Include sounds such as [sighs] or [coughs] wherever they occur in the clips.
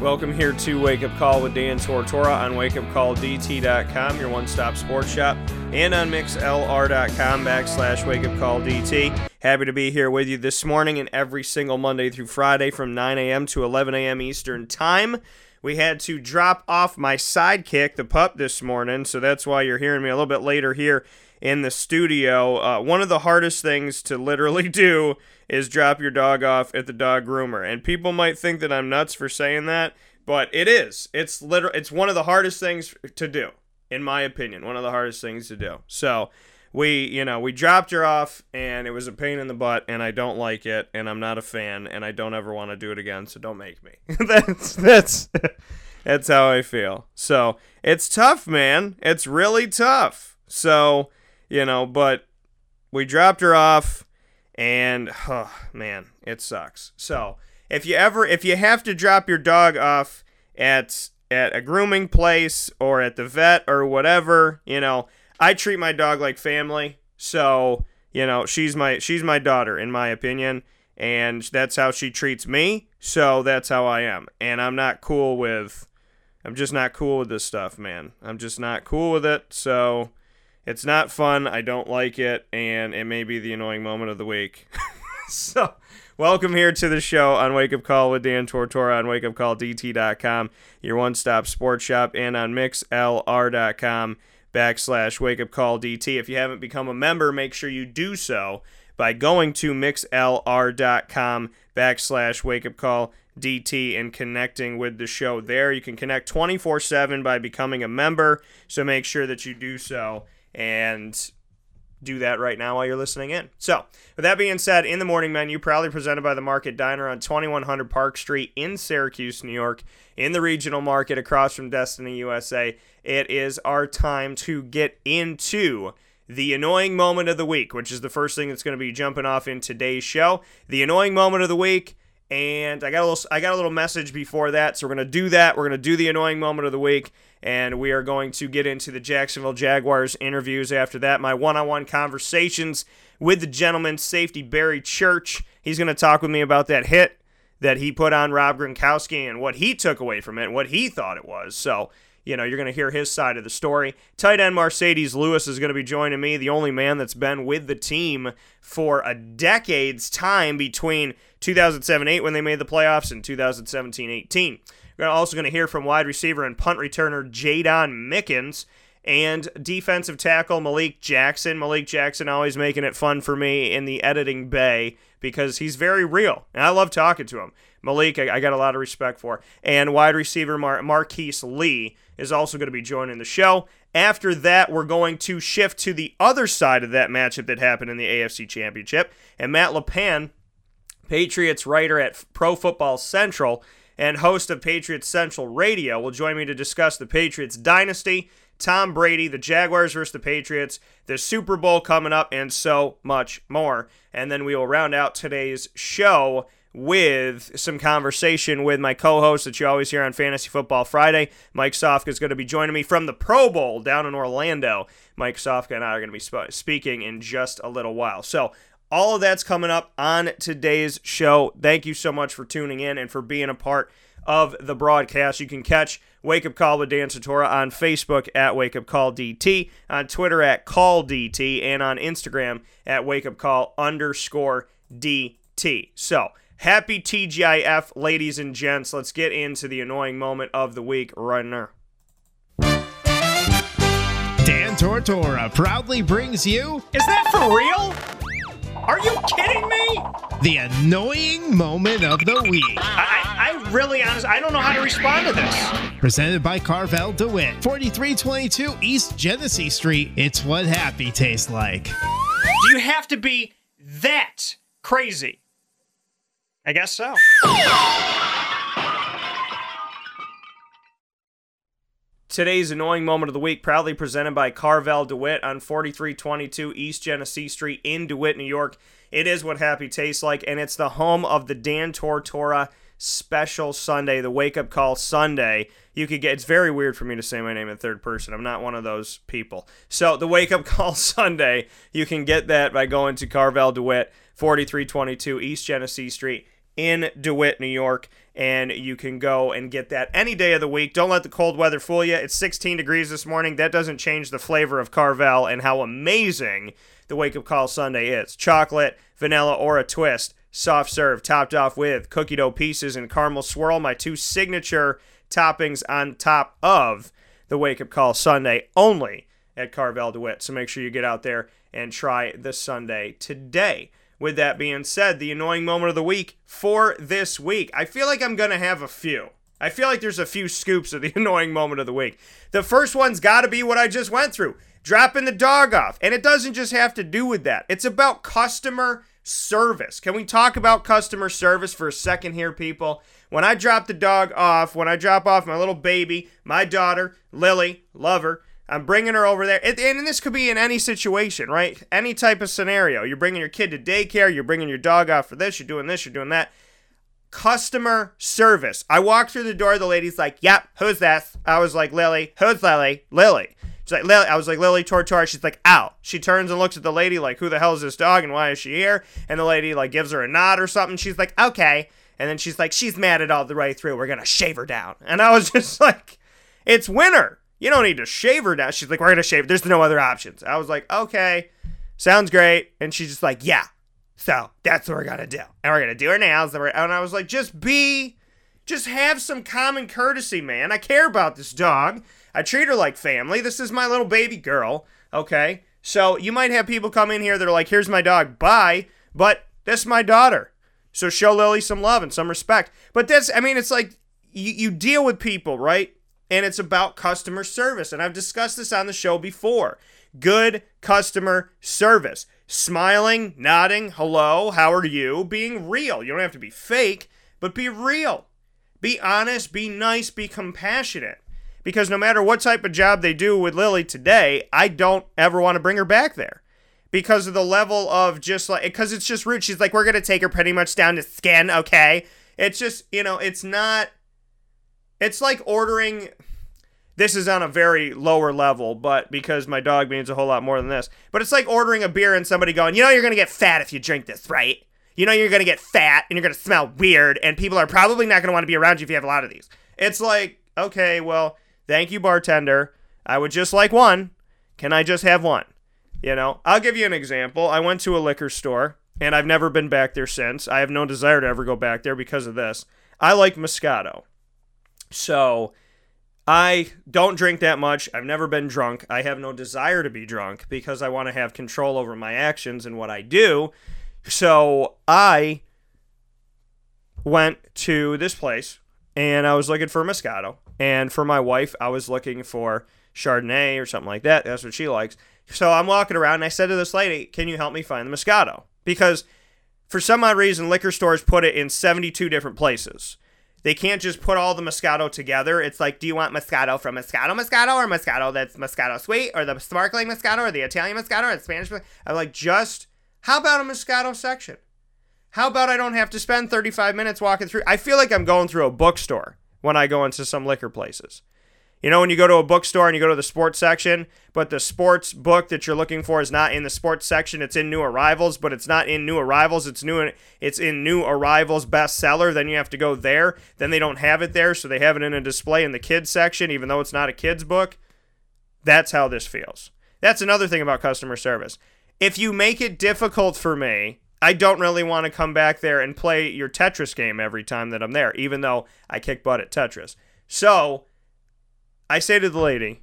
Welcome here to Wake Up Call with Dan Tortora on wakeupcalldt.com, your one-stop sports shop, and on mixlr.com backslash wakeupcalldt. Happy to be here with you this morning and every single Monday through Friday from 9 a.m. to 11 a.m. Eastern Time. We had to drop off my sidekick, the pup, this morning, so that's why you're hearing me a little bit later here in the studio. Uh, one of the hardest things to literally [laughs] do is drop your dog off at the dog groomer. And people might think that I'm nuts for saying that, but it is. It's literal it's one of the hardest things to do in my opinion, one of the hardest things to do. So, we, you know, we dropped her off and it was a pain in the butt and I don't like it and I'm not a fan and I don't ever want to do it again, so don't make me. [laughs] that's that's that's how I feel. So, it's tough, man. It's really tough. So, you know, but we dropped her off and oh, man, it sucks. So, if you ever if you have to drop your dog off at at a grooming place or at the vet or whatever, you know, I treat my dog like family. So, you know, she's my she's my daughter in my opinion, and that's how she treats me. So, that's how I am. And I'm not cool with I'm just not cool with this stuff, man. I'm just not cool with it. So, it's not fun. I don't like it, and it may be the annoying moment of the week. [laughs] so, welcome here to the show on Wake Up Call with Dan Tortora on wakeupcalldt.com, your one stop sports shop, and on mixlr.com backslash wake up call DT. If you haven't become a member, make sure you do so by going to mixlr.com backslash wake up call DT and connecting with the show there. You can connect 24 7 by becoming a member, so make sure that you do so and do that right now while you're listening in. So, with that being said, in the morning menu, proudly presented by the Market Diner on 2100 Park Street in Syracuse, New York, in the regional market across from Destiny USA, it is our time to get into the annoying moment of the week, which is the first thing that's going to be jumping off in today's show. The annoying moment of the week. And I got a little I got a little message before that, so we're gonna do that. We're gonna do the annoying moment of the week, and we are going to get into the Jacksonville Jaguars interviews after that. My one on one conversations with the gentleman, safety Barry Church. He's going to talk with me about that hit that he put on Rob Gronkowski and what he took away from it and what he thought it was. So, you know, you're going to hear his side of the story. Tight end Marcedes Lewis is going to be joining me, the only man that's been with the team for a decade's time between 2007 8 when they made the playoffs and 2017 18. We're also going to hear from wide receiver and punt returner Jaydon Mickens and defensive tackle Malik Jackson. Malik Jackson always making it fun for me in the editing bay because he's very real, and I love talking to him. Malik, I, I got a lot of respect for. And wide receiver Mar- Marquise Lee is also going to be joining the show. After that, we're going to shift to the other side of that matchup that happened in the AFC Championship. And Matt LePan, Patriots writer at Pro Football Central, and host of Patriots Central Radio, will join me to discuss the Patriots dynasty, Tom Brady, the Jaguars versus the Patriots, the Super Bowl coming up, and so much more. And then we will round out today's show with some conversation with my co-host that you always hear on Fantasy Football Friday. Mike Sofka is going to be joining me from the Pro Bowl down in Orlando. Mike Sofka and I are going to be sp- speaking in just a little while. So all of that's coming up on today's show. Thank you so much for tuning in and for being a part of the broadcast. You can catch Wake Up Call with Dan Tortora on Facebook at Wake Up Call DT, on Twitter at Call DT, and on Instagram at Wake Up Call underscore DT. So, happy TGIF, ladies and gents. Let's get into the annoying moment of the week right now. Dan Tortora proudly brings you Is that for real? Are you kidding me? the annoying moment of the week. I, I, really honest I don't know how to respond to this. Presented by Carvel DeWitt, 4322 East Genesee Street. It's what happy tastes like. Do you have to be that crazy? I guess so. Today's annoying moment of the week, proudly presented by Carvel DeWitt on 4322 East Genesee Street in DeWitt, New York. It is what happy tastes like, and it's the home of the Dan Tortora special sundae, the wake up call sundae. You could get it's very weird for me to say my name in third person. I'm not one of those people. So the wake up [laughs] call sundae, you can get that by going to Carvel DeWitt, 4322 East Genesee Street in DeWitt, New York, and you can go and get that any day of the week. Don't let the cold weather fool you. It's 16 degrees this morning. That doesn't change the flavor of Carvel and how amazing the Wake Up Call sundae is. Chocolate, vanilla, or a twist. Soft serve, topped off with cookie dough pieces and caramel swirl, my two signature toppings on top of the Wake Up Call sundae only at Carvel DeWitt. So make sure you get out there and try the sundae today. With that being said, the annoying moment of the week for this week. I feel like I'm going to have a few. I feel like there's a few scoops of the [laughs] annoying moment of the week. The first one's got to be what I just went through dropping the dog off. And it doesn't just have to do with that, it's about customer service. Can we talk about customer service for a second here, people? When I drop the dog off, when I drop off my little baby, my daughter, Lily, love her, I'm bringing her over there. And this could be in any situation, right? Any type of scenario. You're bringing your kid to daycare, you're bringing your dog out for this, you're doing this, you're doing that. Customer service. I walk through the door, the lady's like, Yep, who's this? I was like, Lily. Who's Lily? Lily. She's like, Lily. I was like, Lily Tortora. She's like, ow. She turns and looks at the lady, like, who the hell is this dog and why is she here? And the lady, like, gives her a nod or something. She's like, okay. And then she's like, she's mad at all the way through. We're going to shave her down. And I was [laughs] just like, it's winter. You don't need to shave her down. She's like, we're gonna shave. There's no other options. I was like, okay, sounds great. And she's just like, yeah. So that's what we're gonna do. And we're gonna do her nails. And I was like, just be, just have some common courtesy, man. I care about this dog. I treat her like family. This is my little baby girl. Okay. So you might have people come in here that are like, here's my dog, bye. But that's my daughter. So show Lily some love and some respect. But that's, I mean, it's like you, you deal with people, right? And it's about customer service. And I've discussed this on the show before. Good customer service. Smiling, nodding, hello, how are you? Being real. You don't have to be fake, but be real. Be honest, be nice, be compassionate. Because no matter what type of job they do with Lily today, I don't ever want to bring her back there. Because of the level of just like, because it's just rude. She's like, we're going to take her pretty much down to skin, okay? It's just, you know, it's not it's like ordering. This is on a very lower level, but because my dog means a whole lot more than this. But it's like ordering a beer and somebody going, you know, you're going to get fat if you drink this, right? You know, you're going to get fat and you're going to smell weird, and people are probably not going to want to be around you if you have a lot of these. It's like, okay, well, thank you, bartender. I would just like one. Can I just have one? You know, I'll give you an example. I went to a liquor store and I've never been back there since. I have no desire to ever go back there because of this. I like Moscato. So I don't drink that much. I've never been drunk. I have no desire to be drunk because I want to have control over my actions and what I do. So I went to this place and I was looking for Moscato. And for my wife, I was looking for Chardonnay or something like that. That's what she likes. So I'm walking around and I said to this lady, Can you help me find the Moscato? Because for some odd reason, liquor stores put it in 72 different places. They can't just put all the Moscato together. It's like, do you want Moscato from Moscato Moscato or Moscato that's Moscato sweet or the sparkling Moscato or the Italian Moscato or the Spanish? I'm like, just how about a Moscato section? How about I don't have to spend 35 minutes walking through? I feel like I'm going through a bookstore when I go into some liquor places. You know, when you go to a bookstore and you go to the sports section, but the sports book that you're looking for is not in the sports section, it's in new arrivals, but it's not in new arrivals, it's new it's in new arrivals bestseller, then you have to go there. Then they don't have it there, so they have it in a display in the kids section even though it's not a kids book. That's how this feels. That's another thing about customer service. If you make it difficult for me, I don't really want to come back there and play your Tetris game every time that I'm there, even though I kick butt at Tetris. So, I say to the lady,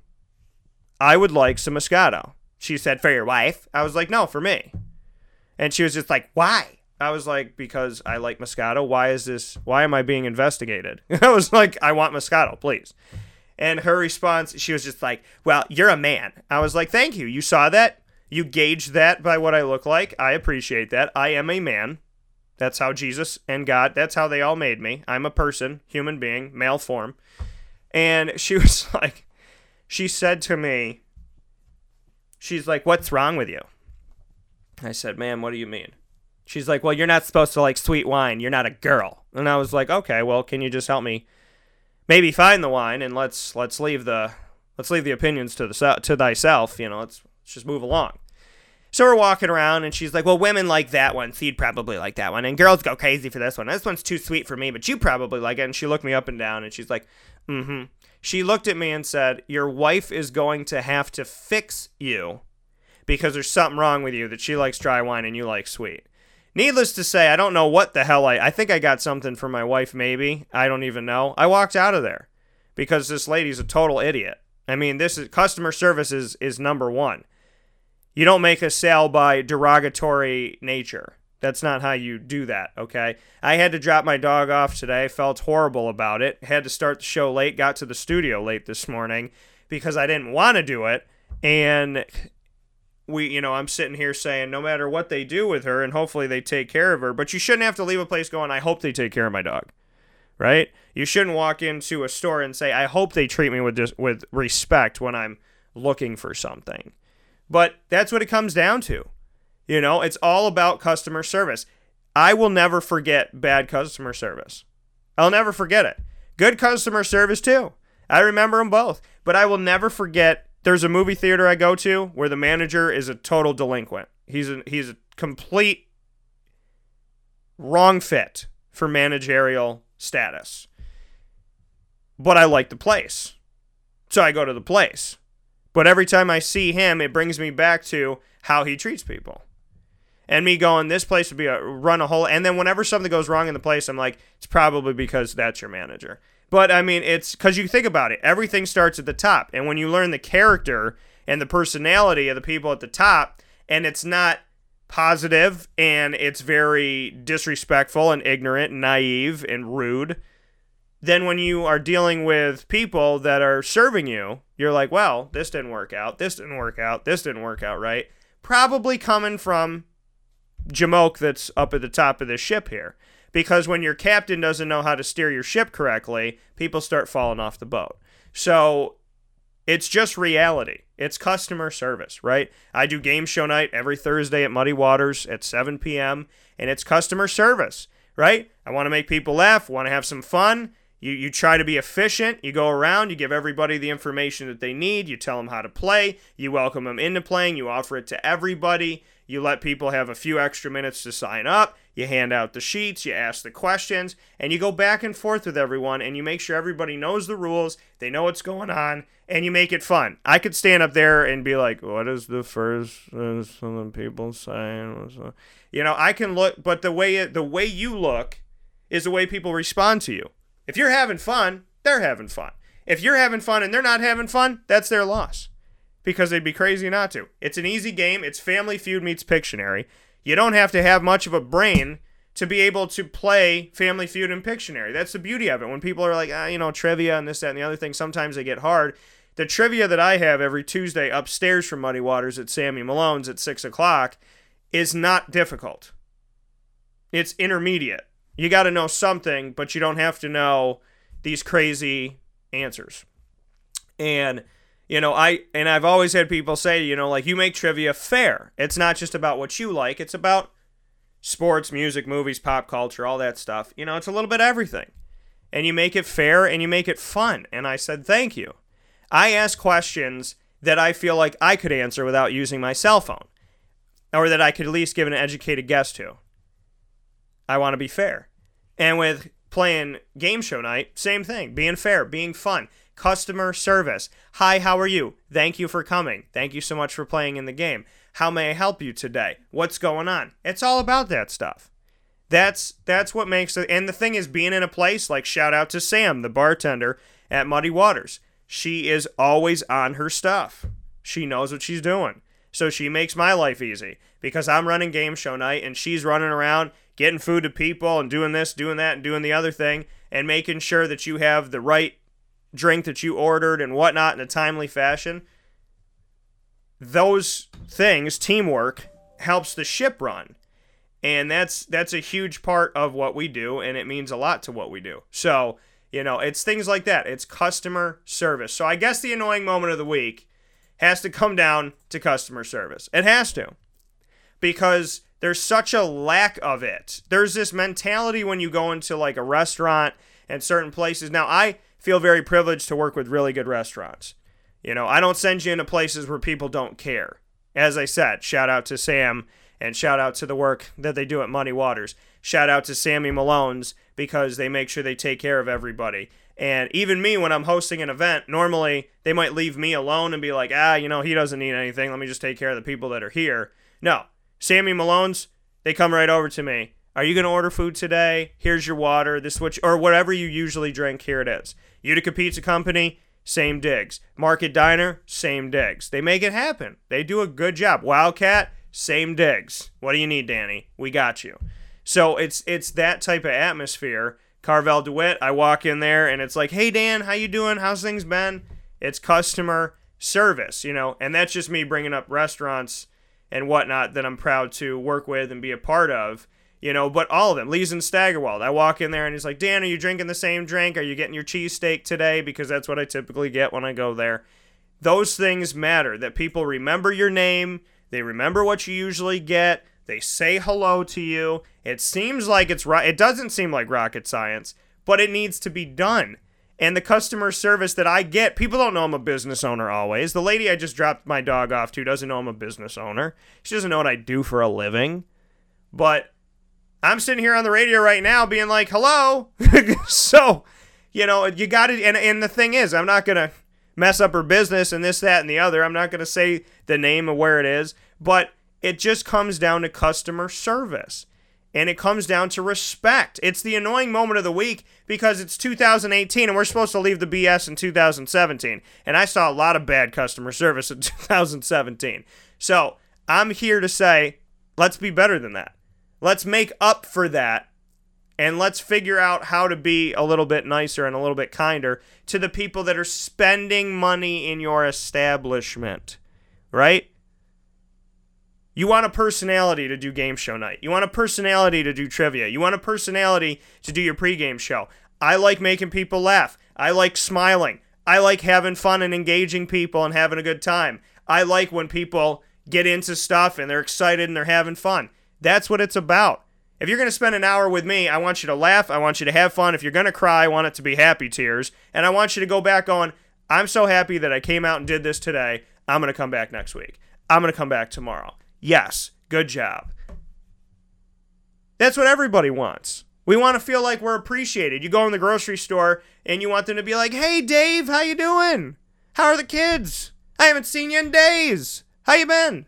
I would like some Moscato. She said, For your wife? I was like, No, for me. And she was just like, Why? I was like, Because I like Moscato. Why is this? Why am I being investigated? [laughs] I was like, I want Moscato, please. And her response, she was just like, Well, you're a man. I was like, Thank you. You saw that? You gauged that by what I look like. I appreciate that. I am a man. That's how Jesus and God, that's how they all made me. I'm a person, human being, male form. And she [laughs] was like, she said to me, she's like, What's wrong with you? I said, Ma'am, what do you mean? She's like, Well, you're not supposed to like sweet wine. You're not a girl. And I was like, Okay, well, can you just help me maybe find the wine and let's let's leave the let's leave the opinions to the to thyself, you know, let's, let's just move along. So we're walking around, and she's like, "Well, women like that one, so you'd probably like that one, and girls go crazy for this one. This one's too sweet for me, but you probably like it." And she looked me up and down, and she's like, "Mm-hmm." She looked at me and said, "Your wife is going to have to fix you because there's something wrong with you that she likes dry wine and you like sweet." Needless to say, I don't know what the hell I. I think I got something for my wife, maybe. I don't even know. I walked out of there because this lady's a total idiot. I mean, this is customer service is is number one. You don't make a sale by derogatory nature. That's not how you do that, okay? I had to drop my dog off today, felt horrible about it. Had to start the show late, got to the studio late this morning because I didn't want to do it. And we, you know, I'm sitting here saying no matter what they do with her and hopefully they take care of her, but you shouldn't have to leave a place going, I hope they take care of my dog. Right? You shouldn't walk into a store and say, I hope they treat me with dis- with respect when I'm looking for something. But that's what it comes down to. You know, it's all about customer service. I will never forget bad customer service. I'll never forget it. Good customer service too. I remember them both. But I will never forget there's a movie theater I go to where the manager is a total delinquent. He's a, he's a complete wrong fit for managerial status. But I like the place. So I go to the place. But every time I see him, it brings me back to how he treats people. And me going, this place would be a run a whole. And then whenever something goes wrong in the place, I'm like, it's probably because that's your manager. But I mean, it's because you think about it, everything starts at the top. And when you learn the character and the personality of the people at the top, and it's not positive and it's very disrespectful and ignorant and naive and rude then when you are dealing with people that are serving you, you're like, well, this didn't work out. This didn't work out. This didn't work out right. Probably coming from Jamoke that's up at the top of the ship here. Because when your captain doesn't know how to steer your ship correctly, people start falling off the boat. So it's just reality. It's customer service, right? I do game show night every Thursday at Muddy Waters at 7 p.m., and it's customer service, right? I want to make people laugh, want to have some fun you, you try to be efficient. You go around, you give everybody the information that they need. You tell them how to play. You welcome them into playing. You offer it to everybody. You let people have a few extra minutes to sign up. You hand out the sheets. You ask the questions. And you go back and forth with everyone and you make sure everybody knows the rules. They know what's going on. And you make it fun. I could stand up there and be like, what is the first uh, some people saying? You know, I can look, but the way, it, the way you look is the way people respond to you. If you're having fun, they're having fun. If you're having fun and they're not having fun, that's their loss. Because they'd be crazy not to. It's an easy game. It's Family Feud meets Pictionary. You don't have to have much of a brain to be able to play Family Feud and Pictionary. That's the beauty of it. When people are like, ah, you know, trivia and this, that, and the other thing, sometimes they get hard. The trivia that I have every Tuesday upstairs from Muddy Waters at Sammy Malone's at 6 o'clock is not difficult. It's intermediate. You got to know something, but you don't have to know these crazy answers. And you know, I and I've always had people say, you know, like you make trivia fair. It's not just about what you like, it's about sports, music, movies, pop culture, all that stuff. You know, it's a little bit everything. And you make it fair and you make it fun. And I said, "Thank you." I ask questions that I feel like I could answer without using my cell phone or that I could at least give an educated guess to. I want to be fair. And with playing game show night, same thing. Being fair, being fun, customer service. Hi, how are you? Thank you for coming. Thank you so much for playing in the game. How may I help you today? What's going on? It's all about that stuff. That's that's what makes it. And the thing is, being in a place like shout out to Sam, the bartender at Muddy Waters. She is always on her stuff. She knows what she's doing. So she makes my life easy because I'm running game show night and she's running around getting food to people and doing this, doing that, and doing the other thing, and making sure that you have the right drink that you ordered and whatnot in a timely fashion. Those things, teamwork, helps the ship run. And that's that's a huge part of what we do, and it means a lot to what we do. So, You know, it's things like that. It's customer service. So I guess the annoying moment of the week has to come down to customer service. It has to. Because there's such a lack of it. There's this mentality when you go into like a restaurant and certain places. Now, I feel very privileged to work with really good restaurants. You know, I don't send you into places where people don't care. As I said, shout out to Sam and shout out to the work that they do at Muddy Waters. Shout out to Sammy Malone's because they make sure they take care of everybody. And even me, when I'm hosting an event, normally they might leave me alone and be like, ah, you know, he doesn't need anything. Let me just take care of the people that are here. No, Sammy Malone's, they come right over to me. Are you going to order food today? Here's your water. This which or whatever you usually drink. Here it is. Utica Pizza Company, same digs. Market Diner, same digs. They make it happen. They do a good job. Wildcat, same digs. What do you need, Danny? We got you. So it's it's that type of atmosphere. Carvel DeWitt, I walk in there and it's like, "Hey Dan, how you doing? How's things been?" It's customer service, you know, and that's just me bringing up restaurants and whatnot that I'm proud to work with and be a part of. You know, but all of them, Lee's and Staggerwald. I walk in there and he's like, Dan, are you drinking the same drink? Are you getting your cheesesteak today? Because that's what I typically get when I go there. Those things matter that people remember your name, they remember what you usually get, they say hello to you. It seems like it's right. It doesn't seem like rocket science, but it needs to be done. And the customer service that I get, people don't know I'm a business owner always. The lady I just dropped my dog off to doesn't know I'm a business owner. She doesn't know what I do for a living. But I'm sitting here on the radio right now being like, hello. [laughs] so, you know, you got it. And, and the thing is, I'm not going to mess up her business and this, that, and the other. I'm not going to say the name of where it is. But it just comes down to customer service and it comes down to respect. It's the annoying moment of the week because it's 2018 and we're supposed to leave the BS in 2017. And I saw a lot of bad customer service in [laughs] 2017. So I'm here to say, let's be better than that. Let's make up for that and let's figure out how to be a little bit nicer and a little bit kinder to the people that are spending money in your establishment, right? You want a personality to do game show night. You want a personality to do trivia. You want a personality to do your pregame show. I like making people laugh. I like smiling. I like having fun and engaging people and having a good time. I like when people get into stuff and they're excited and they're having fun. That's what it's about. If you're going to spend an hour with me, I want you to laugh. I want you to have fun. If you're going to cry, I want it to be happy tears. And I want you to go back on, I'm so happy that I came out and did this today. I'm going to come back next week. I'm going to come back tomorrow. Yes, good job. That's what everybody wants. We want to feel like we're appreciated. You go in the grocery store and you want them to be like, "Hey Dave, how you doing? How are the kids? I haven't seen you in days. How you been?"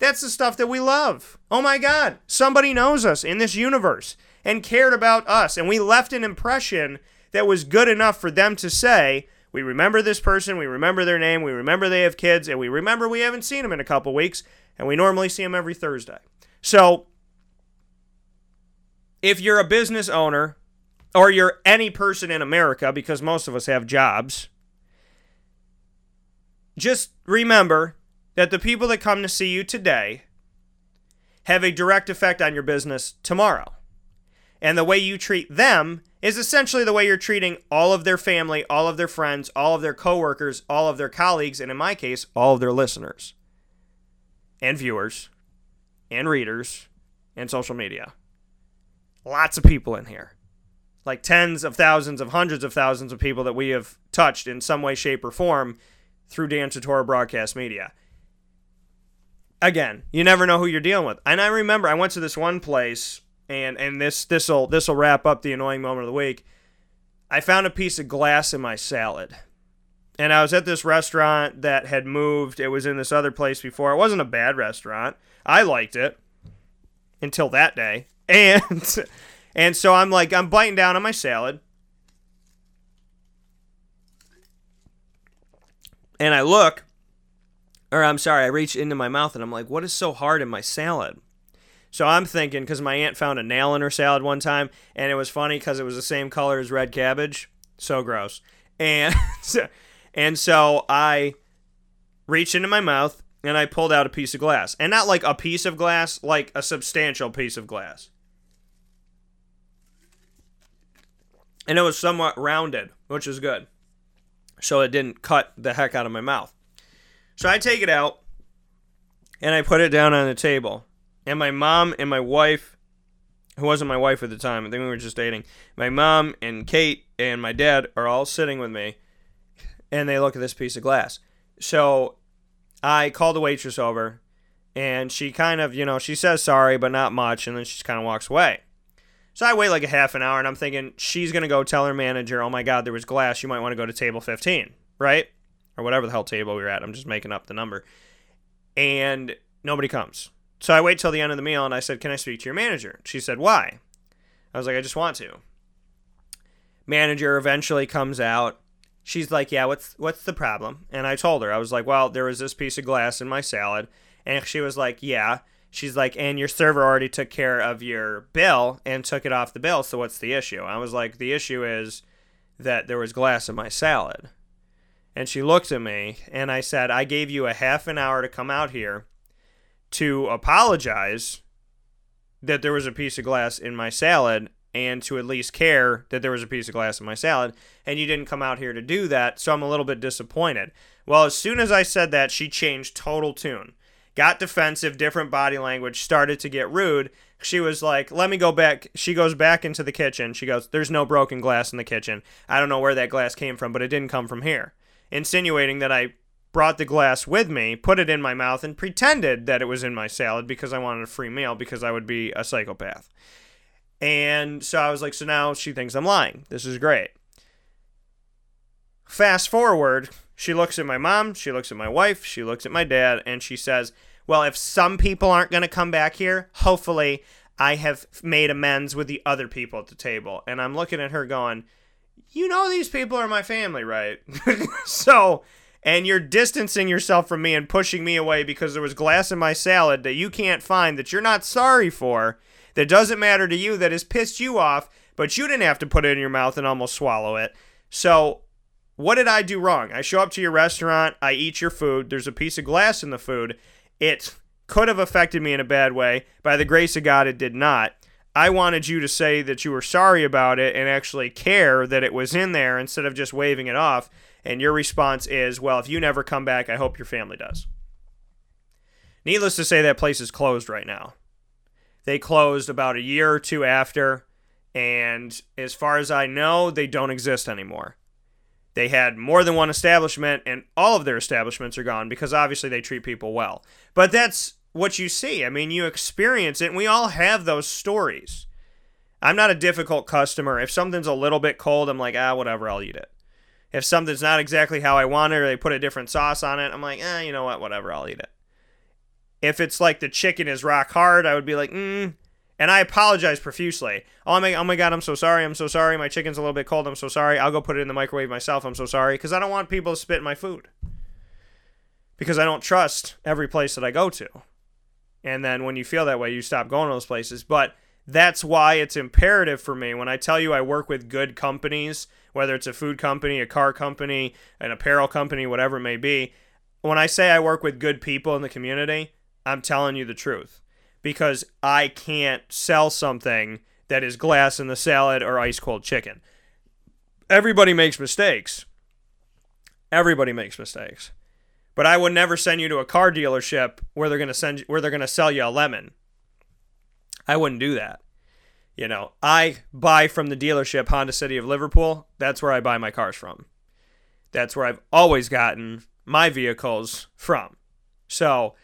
That's the stuff that we love. Oh my god, somebody knows us in this universe and cared about us and we left an impression that was good enough for them to say, we remember this person, we remember their name, we remember they have kids, and we remember we haven't seen them in a couple weeks, and we normally see them every Thursday. So, if you're a business owner or you're any person in America, because most of us have jobs, just remember that the people that come to see you today have a direct effect on your business tomorrow. And the way you treat them is essentially the way you're treating all of their family, all of their friends, all of their coworkers, all of their colleagues, and in my case, all of their listeners and viewers and readers and social media. Lots of people in here. Like tens of thousands of hundreds of thousands of people that we have touched in some way, shape, or form through Dan Tortora Broadcast Media. Again, you never know who you're dealing with. And I remember I went to this one place and and this this'll this'll wrap up the annoying moment of the week. I found a piece of glass in my salad and I was at this restaurant that had moved. It was in this other place before. It wasn't a bad restaurant. I liked it until that day. [laughs] And and so I'm like I'm biting down on my salad. And I look or I'm sorry, I reach into my mouth and I'm like, what is so hard in my salad? So I'm thinking because my aunt found a nail in her salad one time, and it was funny because it was the same color as red cabbage. So gross. And [laughs] And so I reached into my mouth and I pulled out a piece of glass. And not like a piece of glass, like a substantial piece of glass. and it was somewhat rounded, which is good. So it didn't cut the heck out of my mouth. So I take it out and I put it down on the table. And my mom and my wife, who wasn't my wife at the time, I think we were just dating, my mom and Kate and my dad are all sitting with me and they look at this piece of glass. So I call the waitress over and she kind of, you know, she says sorry, but not much, and then she just kind of walks away. So I wait like a half an hour and I'm thinking she's going to go tell her manager, oh my God, there was glass. You might want to go to table 15, right? Or whatever the hell table we were at. I'm just making up the number. And nobody comes. So I wait till the end of the meal and I said, Can I speak to your manager? She said, Why? I was like, I just want to. Manager eventually comes out. She's like, Yeah, what's what's the problem? And I told her, I was like, Well, there was this piece of glass in my salad. And she was like, Yeah. She's like, and your server already took care of your bill and took it off the bill. So what's the issue? I was like, the issue is that there was glass in my salad. And she looked at me and I said, I gave you a half an hour to come out here to apologize that there was a piece of glass in my salad and to at least care that there was a piece of glass in my salad. And you didn't come out here to do that. So I'm a little bit disappointed. Well, as soon as I said that, she changed total tune got defensive, different body language, started to get rude. She was like, let me go back. She goes back into the kitchen. She goes, there's no broken glass in the kitchen. I don't know where that glass came from, but it didn't come from here. Insinuating that I brought the glass with me, put it in my mouth, and pretended that it was in my salad because I wanted a free meal because I would be a psychopath. And so I was like, so now she thinks I'm lying. This is great. Fast forward she looks at my mom, she looks at my wife, she looks at my dad, and she says, Well, if some people aren't going to come back here, hopefully I have made amends with the other people at the table. And I'm looking at her going, You know, these people are my family, right? [laughs] so, and you're distancing yourself from me and pushing me away because there was glass in my salad that you can't find, that you're not sorry for, that doesn't matter to you, that has pissed you off, but you didn't have to put it in your mouth and almost swallow it. So what did I do wrong? I show up to your restaurant, I eat your food, there's a piece of glass in the food. It could have affected me in a bad way. By the grace of God, it did not. I wanted you to say that you were sorry about it and actually care that it was in there instead of just waving it off. And your response is, well, if you never come back, I hope your family does. Needless to say, that place is closed right now. They closed about a year or two after, and as far as I know, they don't exist anymore. They had more than one establishment, and all of their establishments are gone because obviously they treat people well. But that's what you see. I mean, you experience it, and we all have those stories. I'm not a difficult customer. If something's a little bit cold, I'm like, ah, whatever, I'll eat it. If something's not exactly how I want it, or they put a different sauce on it, I'm like, eh, you know what, whatever, I'll eat it. If it's like the chicken is rock hard, I would be like, mm, and I apologize profusely. Oh my, oh my God, I'm so sorry. I'm so sorry. My chicken's a little bit cold. I'm so sorry. I'll go put it in the microwave myself. I'm so sorry. Because I don't want people to spit in my food. Because I don't trust every place that I go to. And then when you feel that way, you stop going to those places. But that's why it's imperative for me when I tell you I work with good companies, whether it's a food company, a car company, an apparel company, whatever it may be. When I say I work with good people in the community, I'm telling you the truth because I can't sell something that is glass in the salad or ice cold chicken. Everybody makes mistakes. Everybody makes mistakes. But I would never send you to a car dealership where they're going to send you, where they're to sell you a lemon. I wouldn't do that. You know, I buy from the dealership Honda City of Liverpool. That's where I buy my cars from. That's where I've always gotten my vehicles from. So,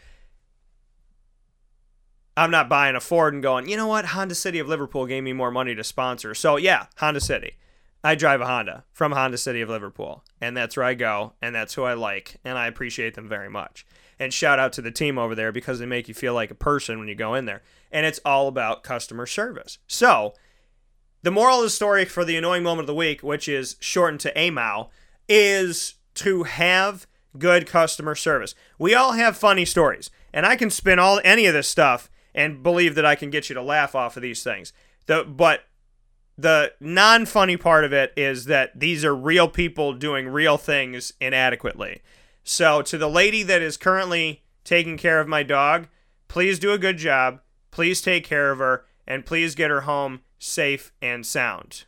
I'm not buying a Ford and going, you know what? Honda City of Liverpool gave me more money to sponsor. So, yeah, Honda City. I drive a Honda from Honda City of Liverpool, and that's where I go, and that's who I like, and I appreciate them very much. And shout out to the team over there because they make you feel like a person when you go in there. And it's all about customer service. So, the moral of the story for the annoying moment of the week, which is shortened to AMOW, is to have good customer service. We all have funny stories, and I can spin all any of this stuff and believe that I can get you to laugh off of these things. The but the non-funny part of it is that these are real people doing real things inadequately. So to the lady that is currently taking care of my dog, please do a good job. Please take care of her and please get her home safe and sound.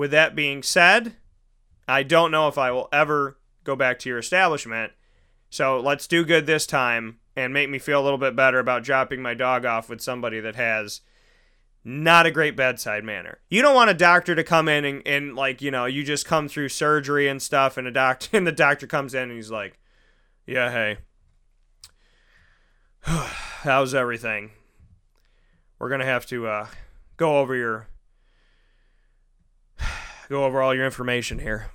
with that being said, I don't know if I will ever go back to your establishment. So let's do good this time and make me feel a little bit better about dropping my dog off with somebody that has not a great bedside manner. You don't want a doctor to come in and, and like, you know, you just come through surgery and stuff and a doctor [laughs] and the doctor comes in and he's like, Yeah, hey. [sighs] How's everything? We're gonna have to uh, go over your [sighs] go over all your information here.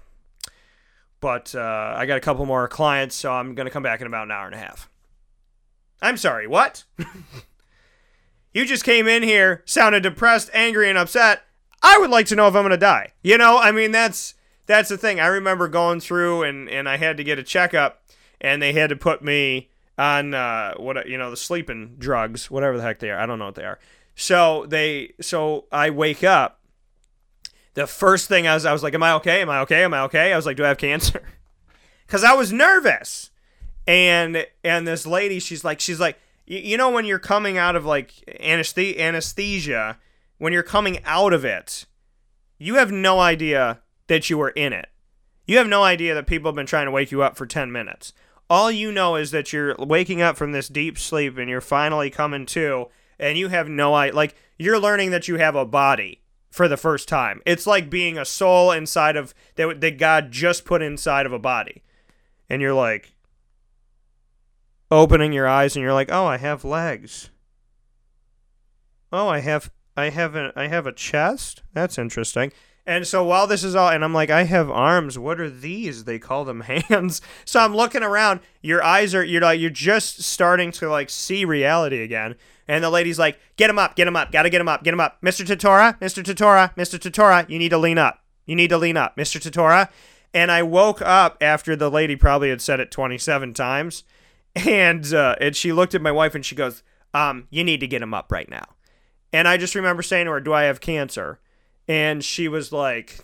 But uh, I got a couple more clients, so I'm gonna come back in about an hour and a half. I'm sorry, what? [laughs] you just came in here, sounded depressed, angry, and upset. I would like to know if I'm gonna die. You know, I mean that's that's the thing. I remember going through and and I had to get a checkup, and they had to put me on uh, what you know the sleeping drugs, whatever the heck they are. I don't know what they are. So they so I wake up. The first thing I was I was like, "Am I okay? Am I okay? Am I okay?" I was like, "Do I have cancer?" [laughs] Because I was nervous, and and this lady, she's like, she's like, you know when you're coming out of like anesthe- anesthesia, when you're coming out of it, you have no idea that you were in it. You have no idea that people have been trying to wake you up for 10 minutes. All you know is that you're waking up from this deep sleep and you're finally coming to, and you have no idea. Like, you're learning that you have a body for the first time. It's like being a soul inside of that, that God just put inside of a body. And you're like, opening your eyes and you're like, "Oh, I have legs. Oh, I have I have a I have a chest. That's interesting." And so while this is all, and I'm like, I have arms. What are these? They call them [laughs] hands. So I'm looking around. Your eyes are, you're like, you're just starting to like see reality again. And the lady's like, get him up, get him up, gotta get him up, get him up. Mr. Tatora, Mr. Tatora, Mr. Tatora, you need to lean up. You need to lean up, Mr. Tatora. And I woke up after the lady probably had said it 27 times. And, uh, and she looked at my wife and she goes, um, you need to get him up right now. And I just remember saying to her, do I have cancer? and she was like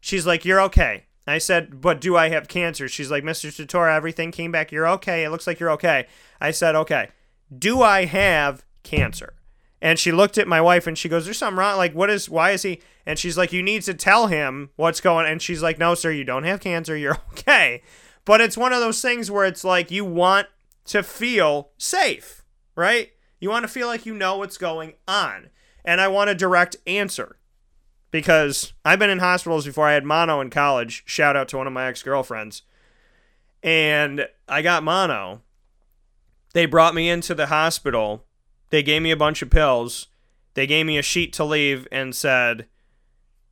she's like you're okay. I said but do i have cancer? She's like mr Tatora, everything came back you're okay. It looks like you're okay. I said okay. Do i have cancer? And she looked at my wife and she goes there's something wrong like what is why is he? And she's like you need to tell him what's going and she's like no sir you don't have cancer you're [laughs] okay but it's one of those things where it's like you want to feel safe right you want to feel like you know what's going on and i want a direct answer because I've been in hospitals before. I had mono in college. Shout out to one of my ex girlfriends. And I got mono. They brought me into the hospital. They gave me a bunch of pills. They gave me a sheet to leave and said,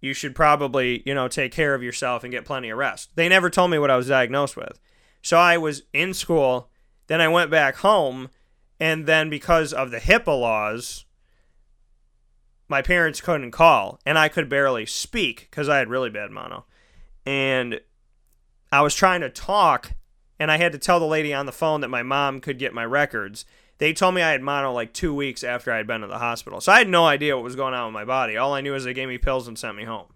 you should probably, you know, take care of yourself and get plenty of rest. They never told me what I was diagnosed with. So I was in school. Then I went back home. And then because of the HIPAA laws, my parents couldn't call and I could barely speak because I had really bad mono. And I was trying to talk and I had to tell the lady on the phone that my mom could get my records. They told me I had mono like two weeks after I had been to the hospital. So I had no idea what was going on with my body. All I knew is they gave me pills and sent me home.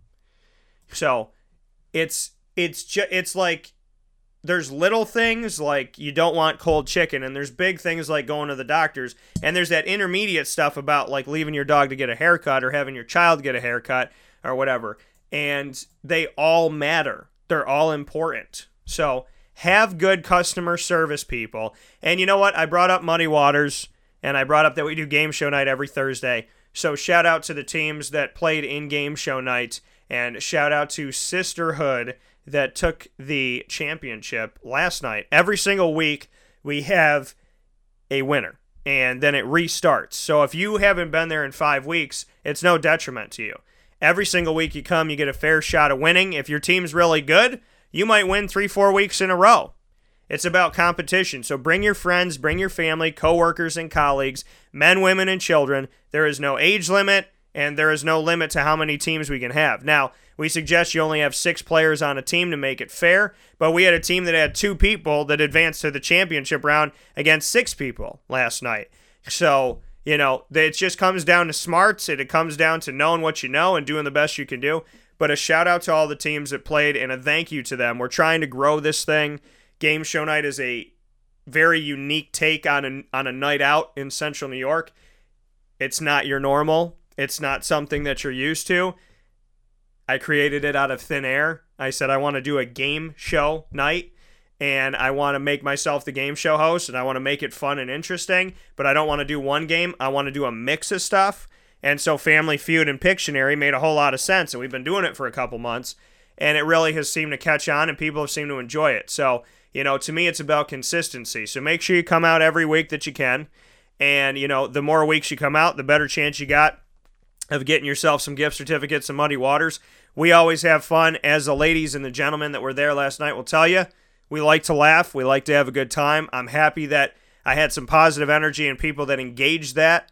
So it's it's just it's like there's little things like you don't want cold chicken and there's big things like going to the doctors and there's that intermediate stuff about like leaving your dog to get a haircut or having your child get a haircut or whatever and they all matter they're all important so have good customer service people and you know what i brought up muddy waters and i brought up that we do game show night every thursday so shout out to the teams that played in game show night and shout out to sisterhood that took the championship last night. Every single week, we have a winner, and then it restarts. So if you haven't been there in five weeks, it's no detriment to you. Every single week you come, you get a fair shot of winning. If your team's really good, you might win three, four weeks in a row. It's about competition. So bring your friends, bring your family, coworkers, and colleagues, men, women, and children. There is no age limit, and there is no limit to how many teams we can have. Now, we suggest you only have six players on a team to make it fair, but we had a team that had two people that advanced to the championship round against six people last night. So, you know, it just comes down to smarts. It, it comes down to knowing what you know and doing the best you can do. But a shout out to all the teams that played and a thank you to them. We're trying to grow this thing. Game show night is a very unique take on a, on a night out in central New York. It's not your normal. It's not something that you're used to. I created it out of thin air. I said I want to do a game show night and I want to make myself the game show host and I want to make it fun and interesting, but I don't want to do one game. I want to do a mix of stuff. And so Family Feud and Pictionary made a whole lot of sense and we've been doing it for a couple months and it really has seemed to catch on and people have seemed to enjoy it. So, you know, to me it's about consistency. So make sure you come out every week that you can. And, you know, the more weeks you come out, the better chance you got of getting yourself some gift certificates and muddy waters. We always have fun, as the ladies and the gentlemen that were there last night will tell you. We like to laugh. We like to have a good time. I'm happy that I had some positive energy and people that engaged that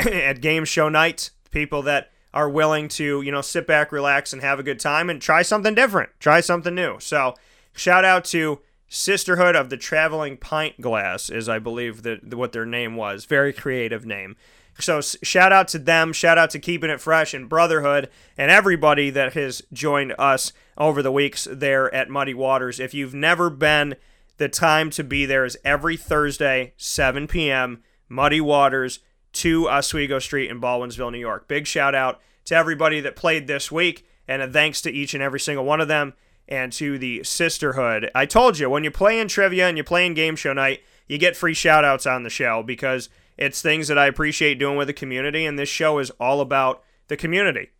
[coughs] at game show night. People that are willing to, you know, sit back, relax, and have a good time and try something different, try something new. So, shout out to Sisterhood of the Traveling Pint Glass, is I believe that what their name was. Very creative name. So shout out to them, shout out to keeping it fresh and Brotherhood and everybody that has joined us over the weeks there at Muddy Waters. If you've never been, the time to be there is every Thursday, 7 p.m. Muddy Waters, 2 uh, Oswego Street in Baldwinsville, New York. Big shout out to everybody that played this week, and a thanks to each and every single one of them, and to the Sisterhood. I told you, when you play in trivia and you play in game show night, you get free shout outs on the show because it's things that I appreciate doing with the community, and this show is all about the community.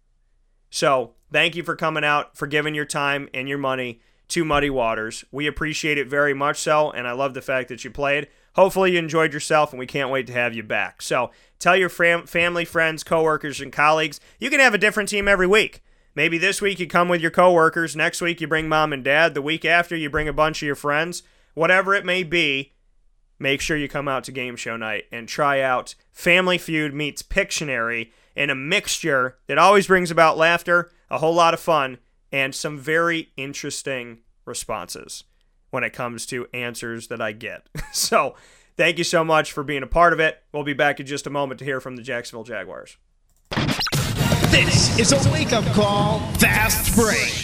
So, thank you for coming out, for giving your time and your money to Muddy Waters. We appreciate it very much so, and I love the fact that you played. Hopefully, you enjoyed yourself, and we can't wait to have you back. So, tell your fam- family, friends, coworkers, and colleagues you can have a different team every week. Maybe this week you come with your coworkers, next week you bring mom and dad, the week after you bring a bunch of your friends. Whatever it may be, make sure you come out to game show night and try out Family Feud meets Pictionary in a mixture that always brings about laughter, a whole lot of fun, and some very interesting responses when it comes to answers that I get. [laughs] so, thank you so much for being a part of it. We'll be back in just a moment to hear from the Jacksonville Jaguars. This is a wake up call, fast break.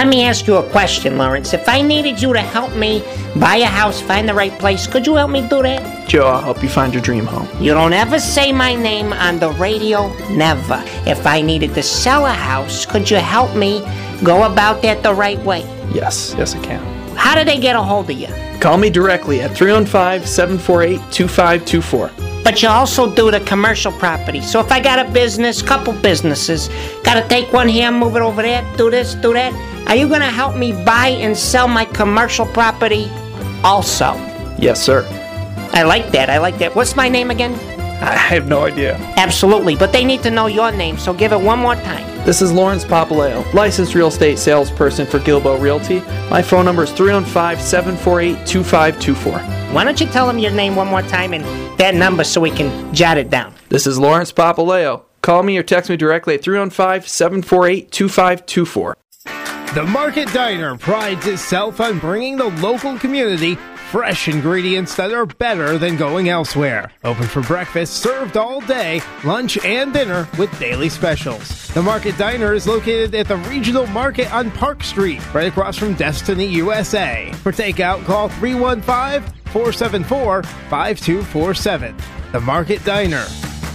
Let me ask you a question, Lawrence. If I needed you to help me buy a house, find the right place, could you help me do that? Joe, I'll help you find your dream home. You don't ever say my name on the radio, never. If I needed to sell a house, could you help me go about that the right way? Yes, yes, I can. How do they get a hold of you? Call me directly at 315 748 2524. But you also do the commercial property. So if I got a business, couple businesses, gotta take one here, move it over there, do this, do that, are you gonna help me buy and sell my commercial property also? Yes, sir. I like that. I like that. What's my name again? I have no idea. Absolutely, but they need to know your name, so give it one more time. This is Lawrence Papaleo, licensed real estate salesperson for Gilbo Realty. My phone number is 315 748 2524. Why don't you tell them your name one more time and that number so we can jot it down? This is Lawrence Papaleo. Call me or text me directly at 315 748 2524. The Market Diner prides itself on bringing the local community fresh ingredients that are better than going elsewhere. Open for breakfast, served all day, lunch, and dinner with daily specials. The Market Diner is located at the Regional Market on Park Street, right across from Destiny USA. For takeout, call 315 474 5247. The Market Diner.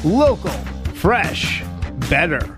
Local, fresh, better.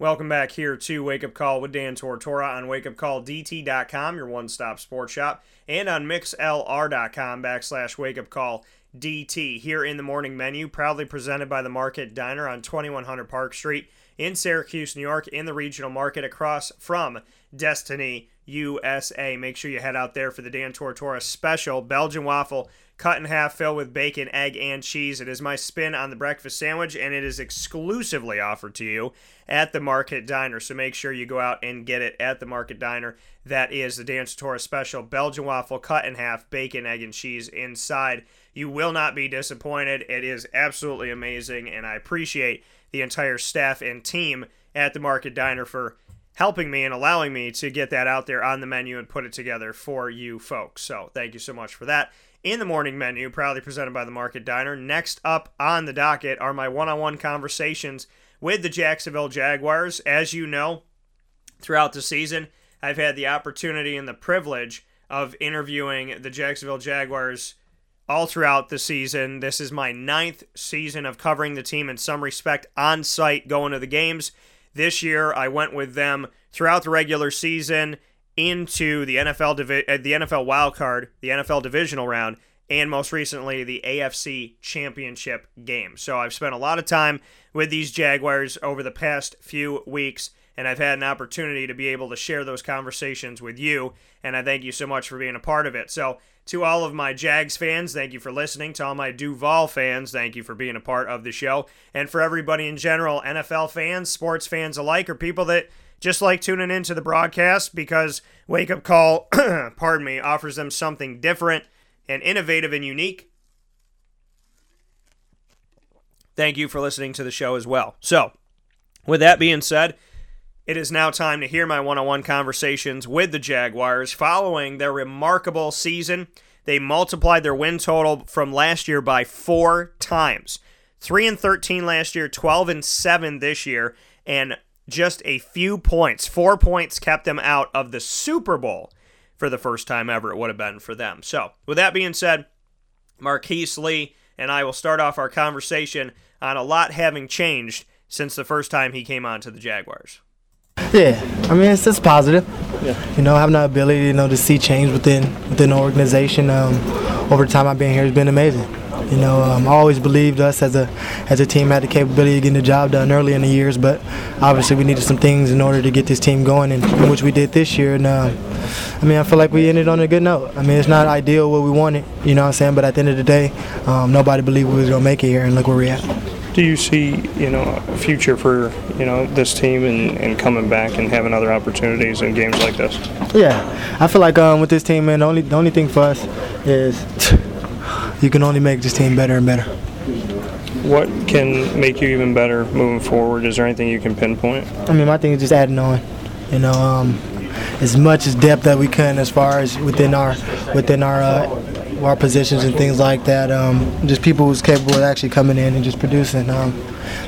Welcome back here to Wake Up Call with Dan Tortora on wakeupcalldt.com, your one stop sports shop, and on mixlr.com backslash wakeupcalldt. Here in the morning menu, proudly presented by the Market Diner on 2100 Park Street in Syracuse, New York, in the regional market across from Destiny USA. Make sure you head out there for the Dan Tortora special Belgian waffle cut in half, filled with bacon, egg, and cheese. It is my spin on the breakfast sandwich, and it is exclusively offered to you at the Market Diner. So make sure you go out and get it at the Market Diner. That is the Dan Tortora special Belgian waffle cut in half, bacon, egg, and cheese inside. You will not be disappointed. It is absolutely amazing, and I appreciate the entire staff and team at the Market Diner for helping me and allowing me to get that out there on the menu and put it together for you folks. So thank you so much for that in the morning menu, proudly presented by the Market Diner. Next up on the docket are my one on one conversations with the Jacksonville Jaguars. As you know, throughout the season, I've had the opportunity and the privilege of interviewing the Jacksonville Jaguars all throughout the season. This is my ninth season of covering the team in some respect on site going to the games. This year, I went with them throughout the regular season into the NFL divi- uh, the NFL wild card, the NFL divisional round, and most recently the AFC Championship game. So I've spent a lot of time with these Jaguars over the past few weeks, and I've had an opportunity to be able to share those conversations with you. And I thank you so much for being a part of it. So to all of my Jags fans, thank you for listening. To all my Duval fans, thank you for being a part of the show. And for everybody in general, NFL fans, sports fans alike, or people that just like tuning into the broadcast because Wake Up Call, [clears throat] pardon me, offers them something different and innovative and unique. Thank you for listening to the show as well. So, with that being said, it is now time to hear my one on one conversations with the Jaguars following their remarkable season. They multiplied their win total from last year by four times 3 and 13 last year, 12 and 7 this year, and just a few points. Four points kept them out of the Super Bowl for the first time ever, it would have been for them. So, with that being said, Marquise Lee and I will start off our conversation on a lot having changed since the first time he came on to the Jaguars. Yeah, I mean it's just positive. Yeah. You know, having the ability, you know, to see change within within the organization um, over the time I've been here has been amazing. You know, um, I always believed us as a as a team had the capability of getting the job done early in the years, but obviously we needed some things in order to get this team going, and which we did this year. And uh, I mean, I feel like we ended on a good note. I mean, it's not ideal what we wanted, you know what I'm saying, but at the end of the day, um, nobody believed we was gonna make it here, and look where we're at do you see you know a future for you know this team and, and coming back and having other opportunities in games like this? Yeah, I feel like um, with this team, man, the only the only thing for us is [laughs] you can only make this team better and better. What can make you even better moving forward? Is there anything you can pinpoint? I mean, my thing is just adding on. You know, um, as much as depth that we can, as far as within our within our uh, our positions and things like that. Um, just people who's capable of actually coming in and just producing. Um,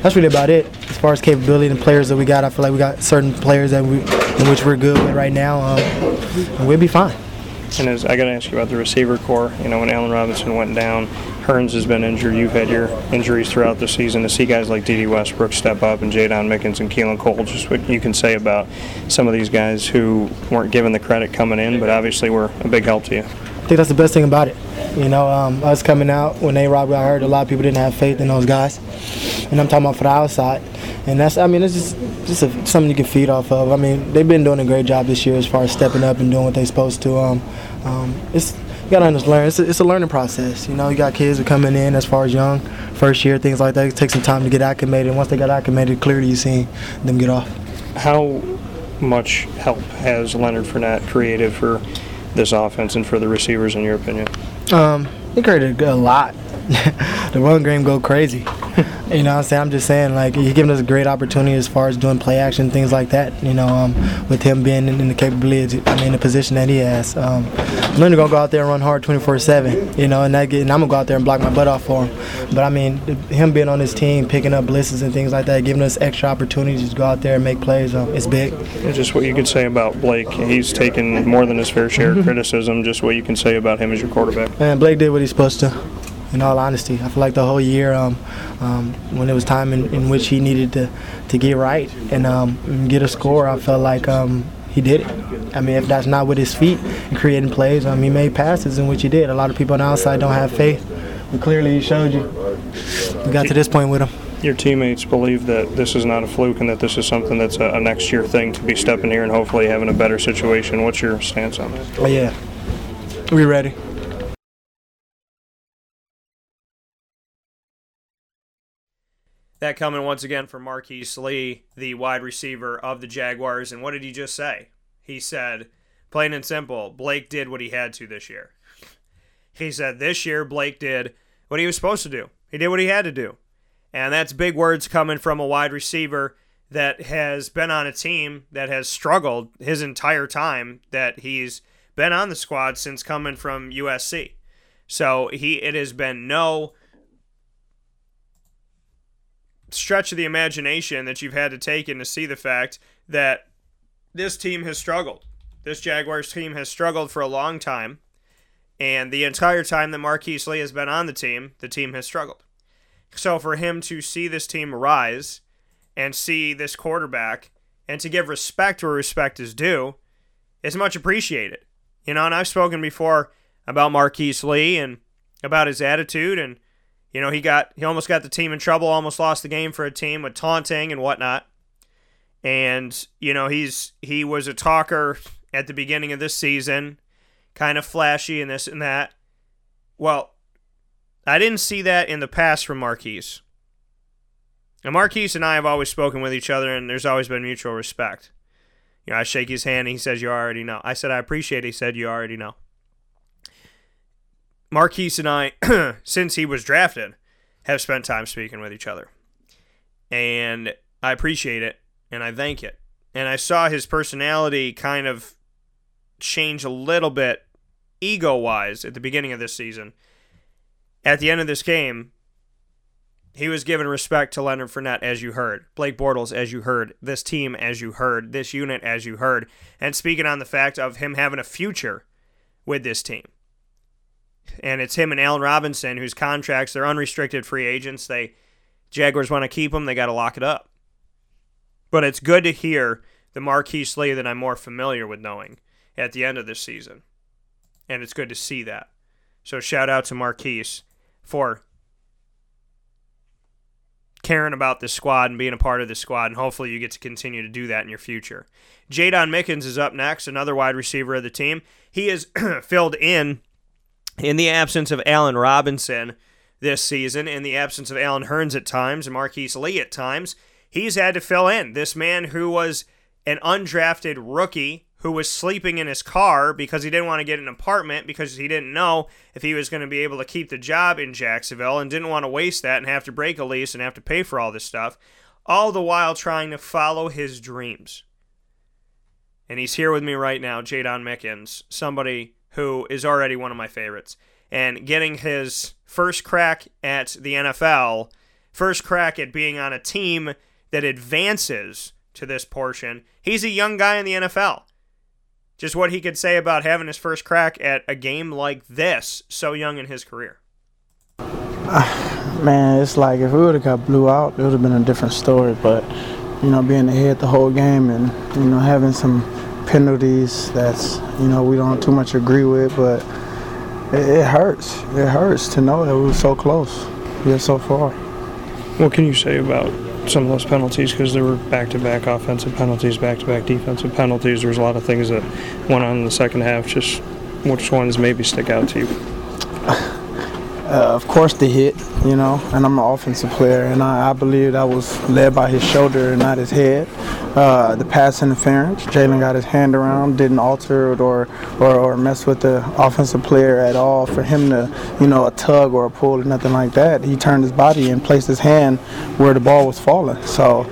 that's really about it. As far as capability and players that we got, I feel like we got certain players that we in which we're good with right now, um, and we'll be fine. And as I got to ask you about the receiver core. You know, when Allen Robinson went down, Hurns has been injured. You've had your injuries throughout the season. To see guys like Dede Westbrook step up and Jaydon Mickens and Keelan Cole, just what you can say about some of these guys who weren't given the credit coming in, but obviously were a big help to you. I think that's the best thing about it. You know, um, us coming out when A Rob got hurt, a lot of people didn't have faith in those guys. and I'm talking about for the outside. And that's, I mean, it's just just a, something you can feed off of. I mean, they've been doing a great job this year as far as stepping up and doing what they're supposed to. Um, um, it's gotta learn. It's a, it's a learning process. You know, you got kids are coming in as far as young, first year, things like that. It takes some time to get acclimated. Once they got acclimated, clearly you see them get off. How much help has Leonard Fournette created for this offense and for the receivers, in your opinion? Um, he created a lot. [laughs] the run game go crazy. You know what I'm saying? I'm just saying, like, he's giving us a great opportunity as far as doing play action, things like that, you know, um, with him being in, in, the capability, I mean, the position that he has. Um, I'm going to go out there and run hard 24 7, you know, and, that get, and I'm going to go out there and block my butt off for him. But, I mean, him being on his team, picking up blitzes and things like that, giving us extra opportunities to go out there and make plays, um, it's big. just what you could say about Blake. He's taken more than his fair share of criticism, just what you can say about him as your quarterback. Man, Blake did what he's supposed to in all honesty. I feel like the whole year, um, um, when it was time in, in, which he needed to, to get right and, um, get a score, I felt like um, he did it. I mean, if that's not with his feet and creating plays, um, he made passes in which he did. A lot of people on the outside don't have faith, but clearly he showed you. We got to this point with him. Your teammates believe that this is not a fluke and that this is something that's a, a next year thing to be stepping here and hopefully having a better situation. What's your stance on that? Oh, yeah. We ready. That coming once again from Marquise Lee, the wide receiver of the Jaguars. And what did he just say? He said, plain and simple, Blake did what he had to this year. He said, this year, Blake did what he was supposed to do. He did what he had to do. And that's big words coming from a wide receiver that has been on a team that has struggled his entire time that he's been on the squad since coming from USC. So he it has been no stretch of the imagination that you've had to take in to see the fact that this team has struggled. This Jaguars team has struggled for a long time. And the entire time that Marquise Lee has been on the team, the team has struggled. So for him to see this team rise and see this quarterback and to give respect where respect is due is much appreciated. You know, and I've spoken before about Marquise Lee and about his attitude and you know, he got he almost got the team in trouble, almost lost the game for a team with taunting and whatnot. And, you know, he's he was a talker at the beginning of this season, kind of flashy and this and that. Well, I didn't see that in the past from Marquise. And Marquise and I have always spoken with each other, and there's always been mutual respect. You know, I shake his hand, and he says, You already know. I said, I appreciate it. He said, You already know. Marquise and I, [clears throat] since he was drafted, have spent time speaking with each other. And I appreciate it and I thank it. And I saw his personality kind of change a little bit ego wise at the beginning of this season. At the end of this game, he was giving respect to Leonard Fournette, as you heard, Blake Bortles, as you heard, this team, as you heard, this unit, as you heard, and speaking on the fact of him having a future with this team and it's him and Allen Robinson whose contracts they're unrestricted free agents. They Jaguars want to keep them, they got to lock it up. But it's good to hear the Marquise Lee that I'm more familiar with knowing at the end of this season. And it's good to see that. So shout out to Marquise for caring about this squad and being a part of this squad, and hopefully you get to continue to do that in your future. Jaydon Mickens is up next, another wide receiver of the team. He is [clears throat] filled in in the absence of Allen Robinson this season, in the absence of Allen Hurns at times and Marquise Lee at times, he's had to fill in. This man who was an undrafted rookie who was sleeping in his car because he didn't want to get an apartment because he didn't know if he was going to be able to keep the job in Jacksonville and didn't want to waste that and have to break a lease and have to pay for all this stuff, all the while trying to follow his dreams. And he's here with me right now, Jaydon Mickens, somebody who is already one of my favorites. And getting his first crack at the NFL, first crack at being on a team that advances to this portion. He's a young guy in the NFL. Just what he could say about having his first crack at a game like this so young in his career. Uh, man, it's like if we would have got blew out, it would have been a different story. But, you know, being ahead the whole game and, you know, having some penalties that's you know we don't too much agree with, but it, it hurts. It hurts to know that we were so close, yet so far. What can you say about some of those penalties? Because there were back-to-back offensive penalties, back-to-back defensive penalties. There's a lot of things that went on in the second half. Just which ones maybe stick out to you? [laughs] Uh, of course, the hit, you know, and I'm an offensive player, and I, I believe that was led by his shoulder and not his head. Uh, the pass interference, Jalen got his hand around, didn't alter it or, or, or mess with the offensive player at all. For him to, you know, a tug or a pull or nothing like that, he turned his body and placed his hand where the ball was falling. So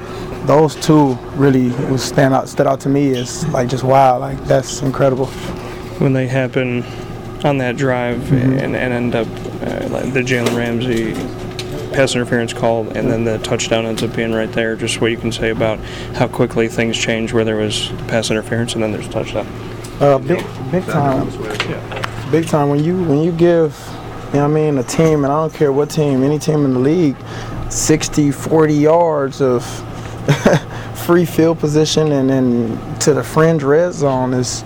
those two really stand out stood out to me as like just wow, like that's incredible. When they happen on that drive mm-hmm. and, and end up uh, like the Jalen Ramsey pass interference call, and then the touchdown ends up being right there. Just what you can say about how quickly things change, where there was pass interference and then there's a touchdown. Uh, big, big time. Yeah. Big time. When you when you give, you know, what I mean, a team, and I don't care what team, any team in the league, 60, 40 yards of [laughs] free field position, and then to the fringe red zone is,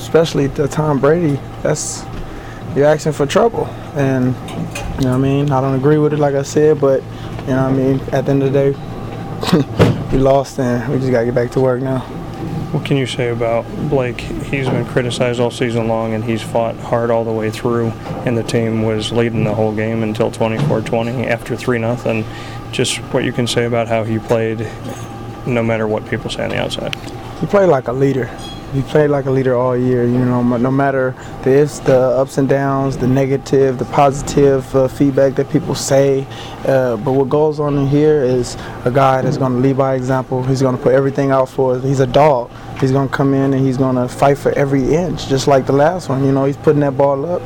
especially to Tom Brady. That's you're asking for trouble. And, you know what I mean? I don't agree with it, like I said, but, you know what I mean? At the end of the day, [laughs] we lost and we just got to get back to work now. What can you say about Blake? He's been criticized all season long, and he's fought hard all the way through. And the team was leading the whole game until 24-20 after three nothing. Just what you can say about how he played, no matter what people say on the outside. He played like a leader he played like a leader all year. You know, no matter the ifs, the ups and downs, the negative, the positive uh, feedback that people say. Uh, but what goes on in here is a guy that's going to lead by example. He's going to put everything out for us. He's a dog. He's going to come in and he's going to fight for every inch, just like the last one. You know, he's putting that ball up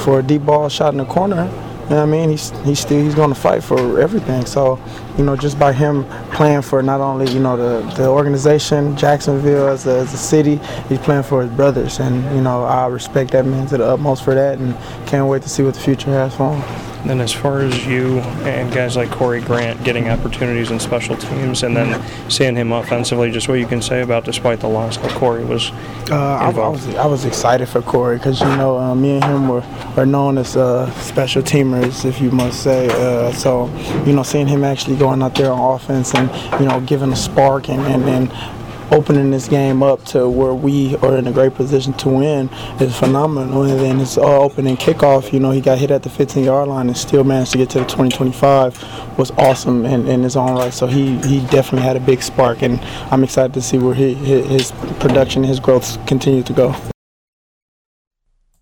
for a deep ball shot in the corner you know what I mean? He's he's still he's going to fight for everything. So, you know, just by him playing for not only you know the, the organization, Jacksonville as a, as a city, he's playing for his brothers, and you know I respect that man to the utmost for that, and can't wait to see what the future has for him. Then, as far as you and guys like Corey Grant getting opportunities in special teams, and then seeing him offensively, just what you can say about despite the loss, how Corey was uh, I, I, was I was excited for Corey because you know uh, me and him were, are known as uh, special teamers, if you must say. Uh, so you know, seeing him actually going out there on offense and you know giving a spark and, and, and opening this game up to where we are in a great position to win is phenomenal. And then it's all opening kickoff. You know, he got hit at the 15 yard line and still managed to get to the 2025 was awesome in, in his own right. So he, he definitely had a big spark, and I'm excited to see where he, his production, his growth continue to go.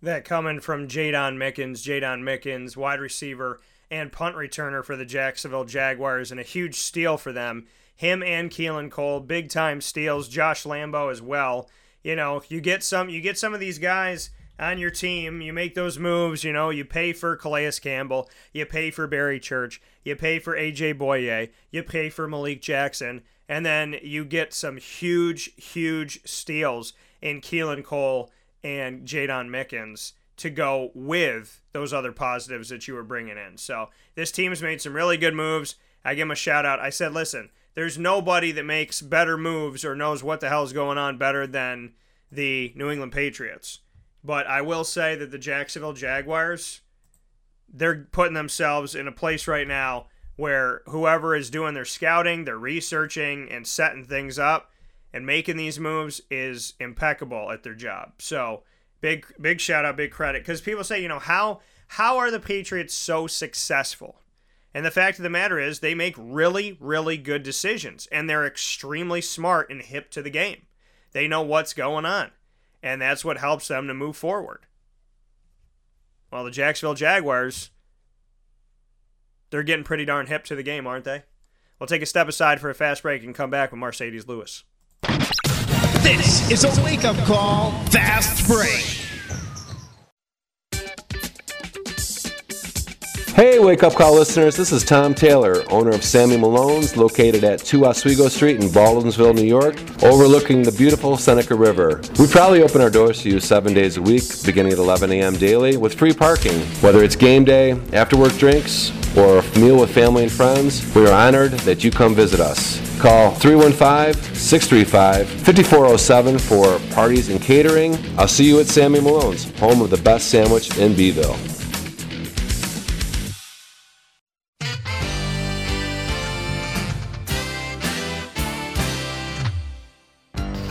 That coming from Jaydon Mickens, Jaydon Mickens, wide receiver and punt returner for the Jacksonville Jaguars, and a huge steal for them him and Keelan Cole, big time steals. Josh Lambo as well. You know, you get some you get some of these guys on your team, you make those moves, you know, you pay for Calais Campbell, you pay for Barry Church, you pay for AJ Bouye, you pay for Malik Jackson, and then you get some huge, huge steals in Keelan Cole and Jaydon Mickens to go with those other positives that you were bringing in. So this team's made some really good moves. I give them a shout out. I said, listen, there's nobody that makes better moves or knows what the hell is going on better than the New England Patriots. But I will say that the Jacksonville Jaguars, they're putting themselves in a place right now where whoever is doing their scouting, their researching, and setting things up and making these moves is impeccable at their job. So big big shout out, big credit. Because people say, you know, how how are the Patriots so successful? And the fact of the matter is, they make really, really good decisions, and they're extremely smart and hip to the game. They know what's going on, and that's what helps them to move forward. Well, the Jacksonville Jaguars, they're getting pretty darn hip to the game, aren't they? We'll take a step aside for a fast break and come back with Marcedes Lewis. This is a wake up call, fast break. Hey, Wake Up Call listeners, this is Tom Taylor, owner of Sammy Malone's, located at 2 Oswego Street in Baldwinsville, New York, overlooking the beautiful Seneca River. We proudly open our doors to you seven days a week, beginning at 11 a.m. daily, with free parking. Whether it's game day, after work drinks, or a meal with family and friends, we are honored that you come visit us. Call 315 635 5407 for parties and catering. I'll see you at Sammy Malone's, home of the best sandwich in Beeville.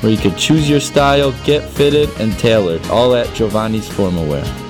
where you can choose your style, get fitted, and tailored, all at Giovanni's Formalwear.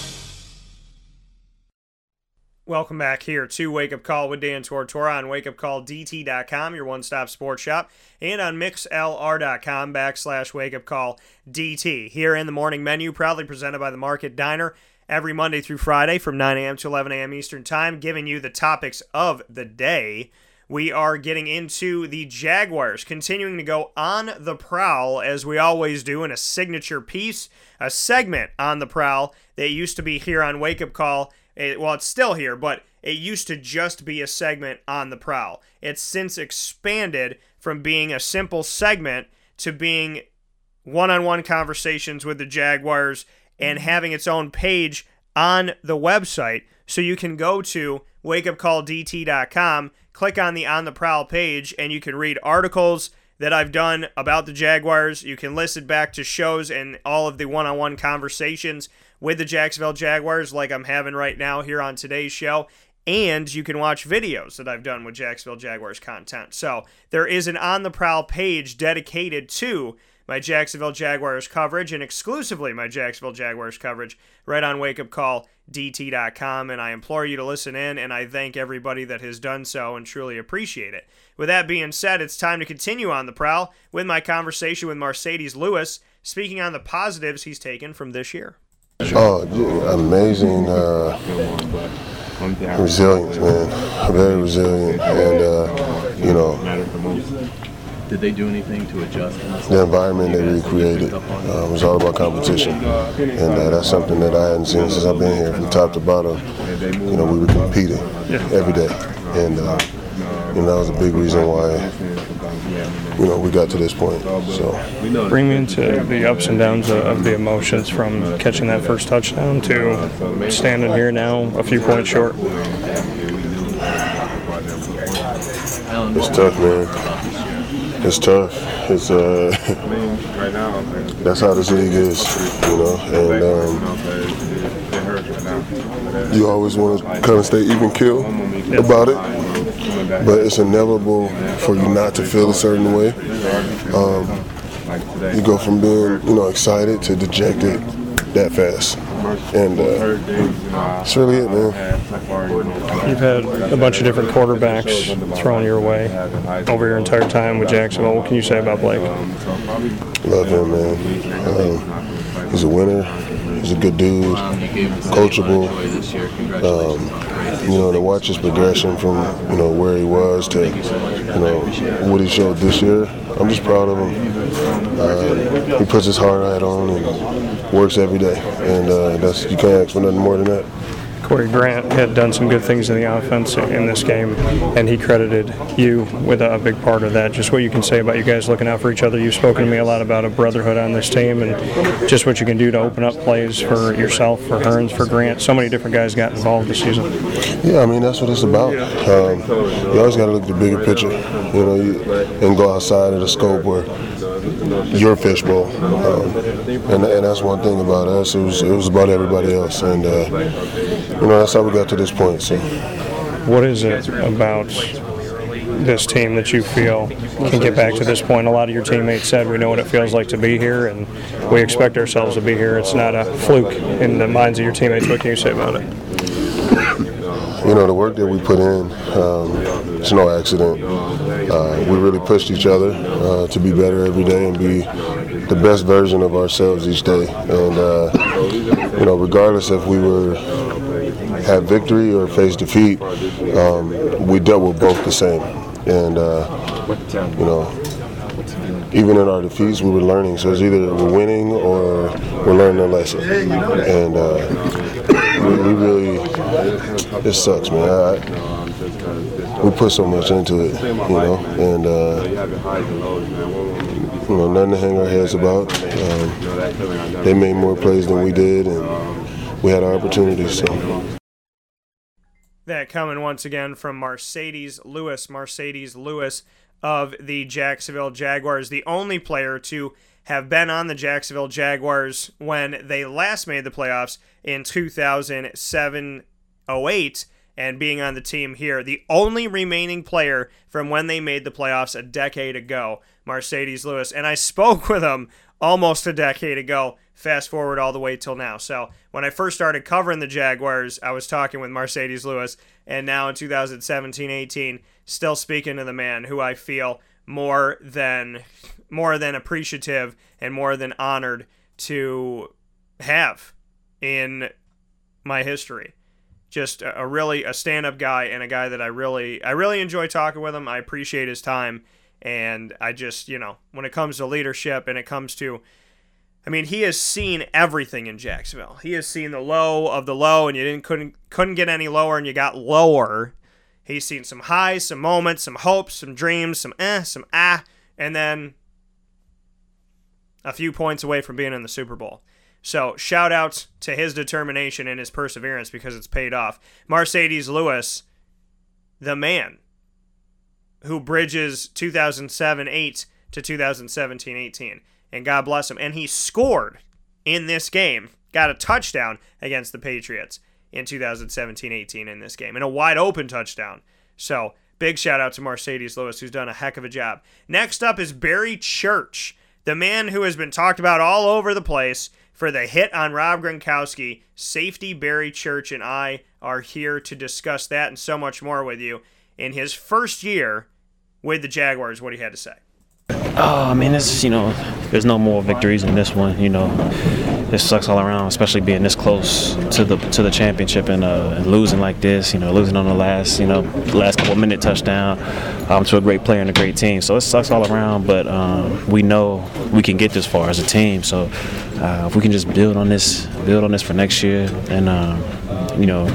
Welcome back here to Wake Up Call with Dan Tortora on wakeupcalldt.com, your one stop sports shop, and on mixlr.com backslash wakeupcalldt. Here in the morning menu, proudly presented by the Market Diner every Monday through Friday from 9 a.m. to 11 a.m. Eastern Time, giving you the topics of the day. We are getting into the Jaguars, continuing to go on the prowl as we always do in a signature piece, a segment on the prowl that used to be here on Wake Up Call. It, well, it's still here, but it used to just be a segment on the prowl. It's since expanded from being a simple segment to being one on one conversations with the Jaguars and mm-hmm. having its own page on the website. So you can go to wakeupcalldt.com, click on the On the Prowl page, and you can read articles that I've done about the Jaguars. You can listen back to shows and all of the one on one conversations with the Jacksonville Jaguars, like I'm having right now here on today's show. And you can watch videos that I've done with Jacksonville Jaguars content. So there is an On the Prowl page dedicated to my Jacksonville Jaguars coverage and exclusively my Jacksonville Jaguars coverage right on wakeupcalldt.com. And I implore you to listen in, and I thank everybody that has done so and truly appreciate it. With that being said, it's time to continue on the prowl with my conversation with Marcedes Lewis, speaking on the positives he's taken from this year. Oh, amazing uh, resilience, man. Very resilient, and uh, you know, Did they do anything to adjust? the environment that we created uh, was all about competition, and uh, that's something that I hadn't seen since I've been here, from top to bottom. You know, we were competing every day, and uh, you know that was a big reason why you know we got to this point. So. Bring me into the ups and downs of, of the emotions from catching that first touchdown to standing here now a few points short. It's tough, man. It's tough. It's uh, [laughs] that's how this league is, you know. And um, you always want to kind of stay even keel about it, but it's inevitable for you not to feel a certain way. Um, you go from being, you know, excited to dejected that fast, and uh, that's really it, man. You've had a bunch of different quarterbacks thrown your way over your entire time with Jacksonville. What can you say about Blake? Love him, man. Um, he's a winner. He's a good dude, coachable. Um, you know, to watch his progression from you know where he was to you know what he showed this year. I'm just proud of him. Uh, he puts his heart hat on and works every day, and uh, that's you can't ask for nothing more than that. Corey Grant had done some good things in the offense in this game, and he credited you with a, big part of that. Just what you can say about you guys looking out for each other. You've spoken to me a lot about a brotherhood on this team, and just what you can do to open up plays for yourself, for Hurns, for Grant. So many different guys got involved this season. Yeah, I mean that's what it's about. Um, you always got to look at the bigger picture, you know, you, and go outside of the scope where your fishbowl, um, and, and that's one thing about us. It was it was about everybody else, and uh, you know that's how we got to this point. So, What is it about this team that you feel can get back to this point? A lot of your teammates said we know what it feels like to be here, and we expect ourselves to be here. It's not a fluke in the minds of your teammates. What can you say about it? You know, the work that we put in, um, it's no accident. Uh, we really pushed each other uh, to be better every day and be the best version of ourselves each day. And uh, you know, regardless if we were had victory or faced defeat, um, we dealt with both the same. And uh, you know, even in our defeats, we were learning. So it's either we're winning or we're learning a lesson. And uh, we, really, it sucks, man. I, we put so much into it, you know, and uh, you know, nothing to hang our heads about. Um, they made more plays than we did, and we had our opportunities. So. That coming once again from Marcedes Lewis. Marcedes Lewis of the Jacksonville Jaguars, the only player to have been on the Jacksonville Jaguars when they last made the playoffs in 2007 08 and being on the team here. The only remaining player from when they made the playoffs a decade ago, Marcedes Lewis. And I spoke [laughs] with him almost a decade ago. Fast forward all the way till now. So when I first started covering the Jaguars, I was talking with Marcedes Lewis, and now in 2017-18, still speaking to the man who I feel more than more than appreciative and more than honored to have in my history. Just a, a really a stand-up guy and a guy that I really I really enjoy talking with him. I appreciate his time and I just, you know, when it comes to leadership and it comes to I mean, he has seen everything in Jacksonville. He has seen the low of the low, and you didn't couldn't couldn't get any lower, and you got lower. He's seen some highs, some moments, some hopes, some dreams, some eh, some ah, and then a few points away from being in the Super Bowl. So shout out to his determination and his perseverance because it's paid off. Marcedes Lewis, the man who bridges 2007 8 to 2017 18 and God bless him. And he scored in this game, got a touchdown against the Patriots in 2017 18 in this game, and a wide open touchdown. So, big shout out to Marcedes Lewis, who's done a heck of a job. Next up is Barry Church, the man who has been talked about all over the place for the hit on Rob Gronkowski. Safety Barry Church and I are here to discuss that and so much more with you. In his first year with the Jaguars, what he had to say. Oh, I mean, it's you know, there's no more victories in this one. You know, this sucks all around, especially being this close to the to the championship and, uh, and losing like this. You know, losing on the last you know last couple minute touchdown um, to a great player and a great team. So it sucks all around, but um, we know we can get this far as a team. So uh, if we can just build on this, build on this for next year, and um, you know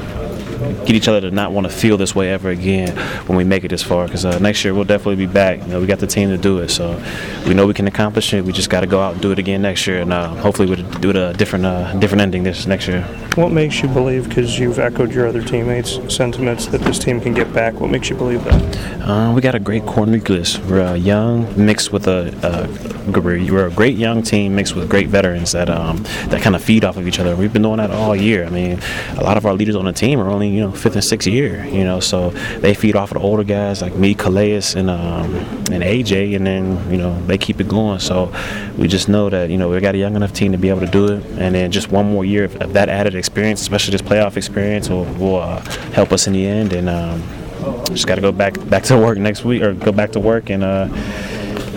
get each other to not want to feel this way ever again when we make it this far. Because uh, next year we'll definitely be back. You know, we got the team to do it, so we know we can accomplish it. We just got to go out and do it again next year, and uh, hopefully we'll do it a different, uh, different ending this next year. What makes you believe, because you've echoed your other teammates' sentiments, that this team can get back? What makes you believe that? Uh, we got a great core nucleus. We're uh, young, mixed with a, a we're a great young team mixed with great veterans that um, that kind of feed off of each other. We've been doing that all year. I mean, a lot of our leaders on the team are only you know fifth and sixth year. You know, so they feed off of the older guys like me, Calais, and um, and AJ, and then you know they keep it going. So we just know that you know we got a young enough team to be able to do it, and then just one more year of, that added experience, especially this playoff experience, will, will uh, help us in the end. And um, just got to go back back to work next week, or go back to work and uh,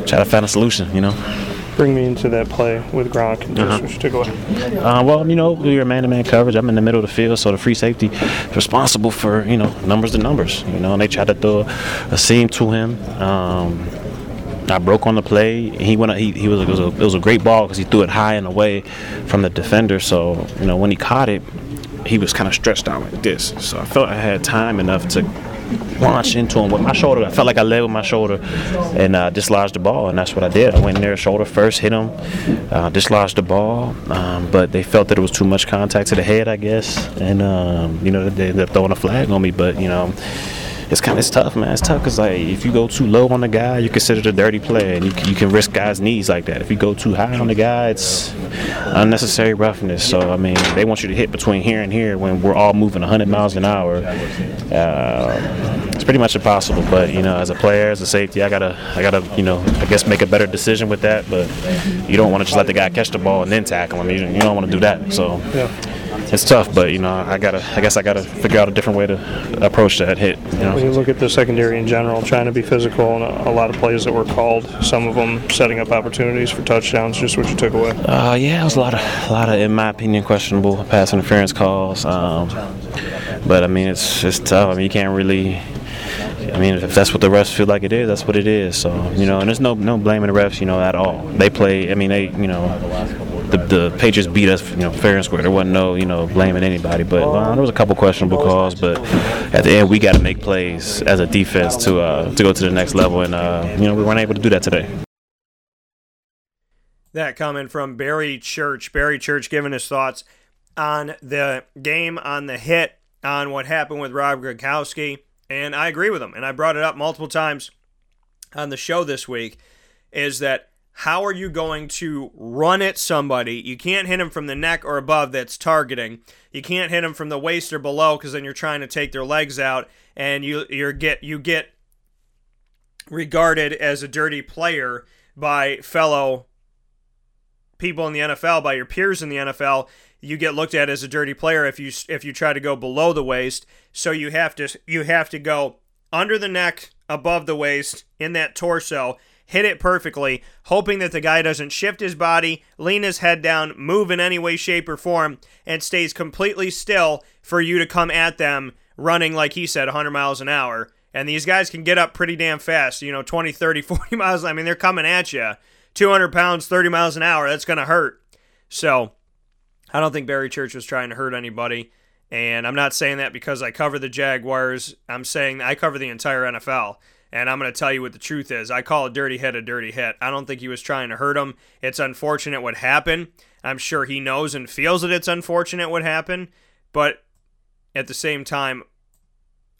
try to find a solution. You know. Bring me into that play with Gronk and Uh-huh. just to go ahead. Uh, well, you know, we were man-to-man coverage. I'm in the middle of the field, so the free safety is responsible for you know numbers to numbers. You know, and they tried to throw a seam to him. Um, I broke on the play. He went. He, he was. It was a, it was a great ball because he threw it high and away from the defender. So you know when he caught it, he was kind of stretched out like this. So I felt I had time enough to launch into him with my shoulder. I felt like I led with my shoulder and uh, dislodged the ball, and that's what I did. I went in there shoulder first, hit him, uh, dislodged the ball, um, but they felt that it was too much contact to the head, I guess, and um, you know they ended up throwing a flag on me. But you know. It's kind of tough, man. It's tough because like if you go too low on the guy, you're considered a dirty player, and you, you can risk guys' knees like that. If you go too high on the guy, it's unnecessary roughness. So I mean, they want you to hit between here and here when we're all moving 100 miles an hour. Uh, it's pretty much impossible. But you know, as a player, as a safety, I gotta, I gotta, you know, I guess make a better decision with that. But you don't want to just let the guy catch the ball and then tackle him. You, you don't want to do that. So. It's tough, but you know I gotta. I guess I gotta figure out a different way to approach that hit. You know? When you look at the secondary in general, trying to be physical, and a, a lot of plays that were called, some of them setting up opportunities for touchdowns, just what you took away. Uh, yeah, it was a lot of, a lot of, in my opinion, questionable pass interference calls. Um, but I mean, it's it's tough. I mean, you can't really. I mean, if that's what the refs feel like it is, that's what it is. So you know, and there's no no blaming the refs, you know, at all. They play. I mean, they you know, the, the Patriots beat us, you know, fair and square. There wasn't no you know blaming anybody, but uh, there was a couple questionable calls. But at the end, we got to make plays as a defense to uh, to go to the next level, and uh, you know, we weren't able to do that today. That comment from Barry Church. Barry Church giving his thoughts on the game, on the hit, on what happened with Rob Gronkowski. And I agree with him. And I brought it up multiple times on the show this week is that how are you going to run at somebody? You can't hit him from the neck or above that's targeting. You can't hit him from the waist or below because then you're trying to take their legs out and you you get you get regarded as a dirty player by fellow people in the NFL, by your peers in the NFL, you get looked at as a dirty player if you if you try to go below the waist. So you have to you have to go under the neck, above the waist, in that torso, hit it perfectly, hoping that the guy doesn't shift his body, lean his head down, move in any way, shape, or form, and stays completely still for you to come at them running like he said 100 miles an hour. And these guys can get up pretty damn fast, you know, 20, 30, [laughs] 40 miles. I mean, they're coming at you. 200 pounds, 30 miles an hour. That's going to hurt. So I don't think Barry Church was trying to hurt anybody. And I'm not saying that because I cover the Jaguars. I'm saying I cover the entire NFL. And I'm going to tell you what the truth is. I call a dirty hit a dirty hit. I don't think he was trying to hurt him. It's unfortunate what happened. I'm sure he knows and feels that it's unfortunate what happened. But at the same time,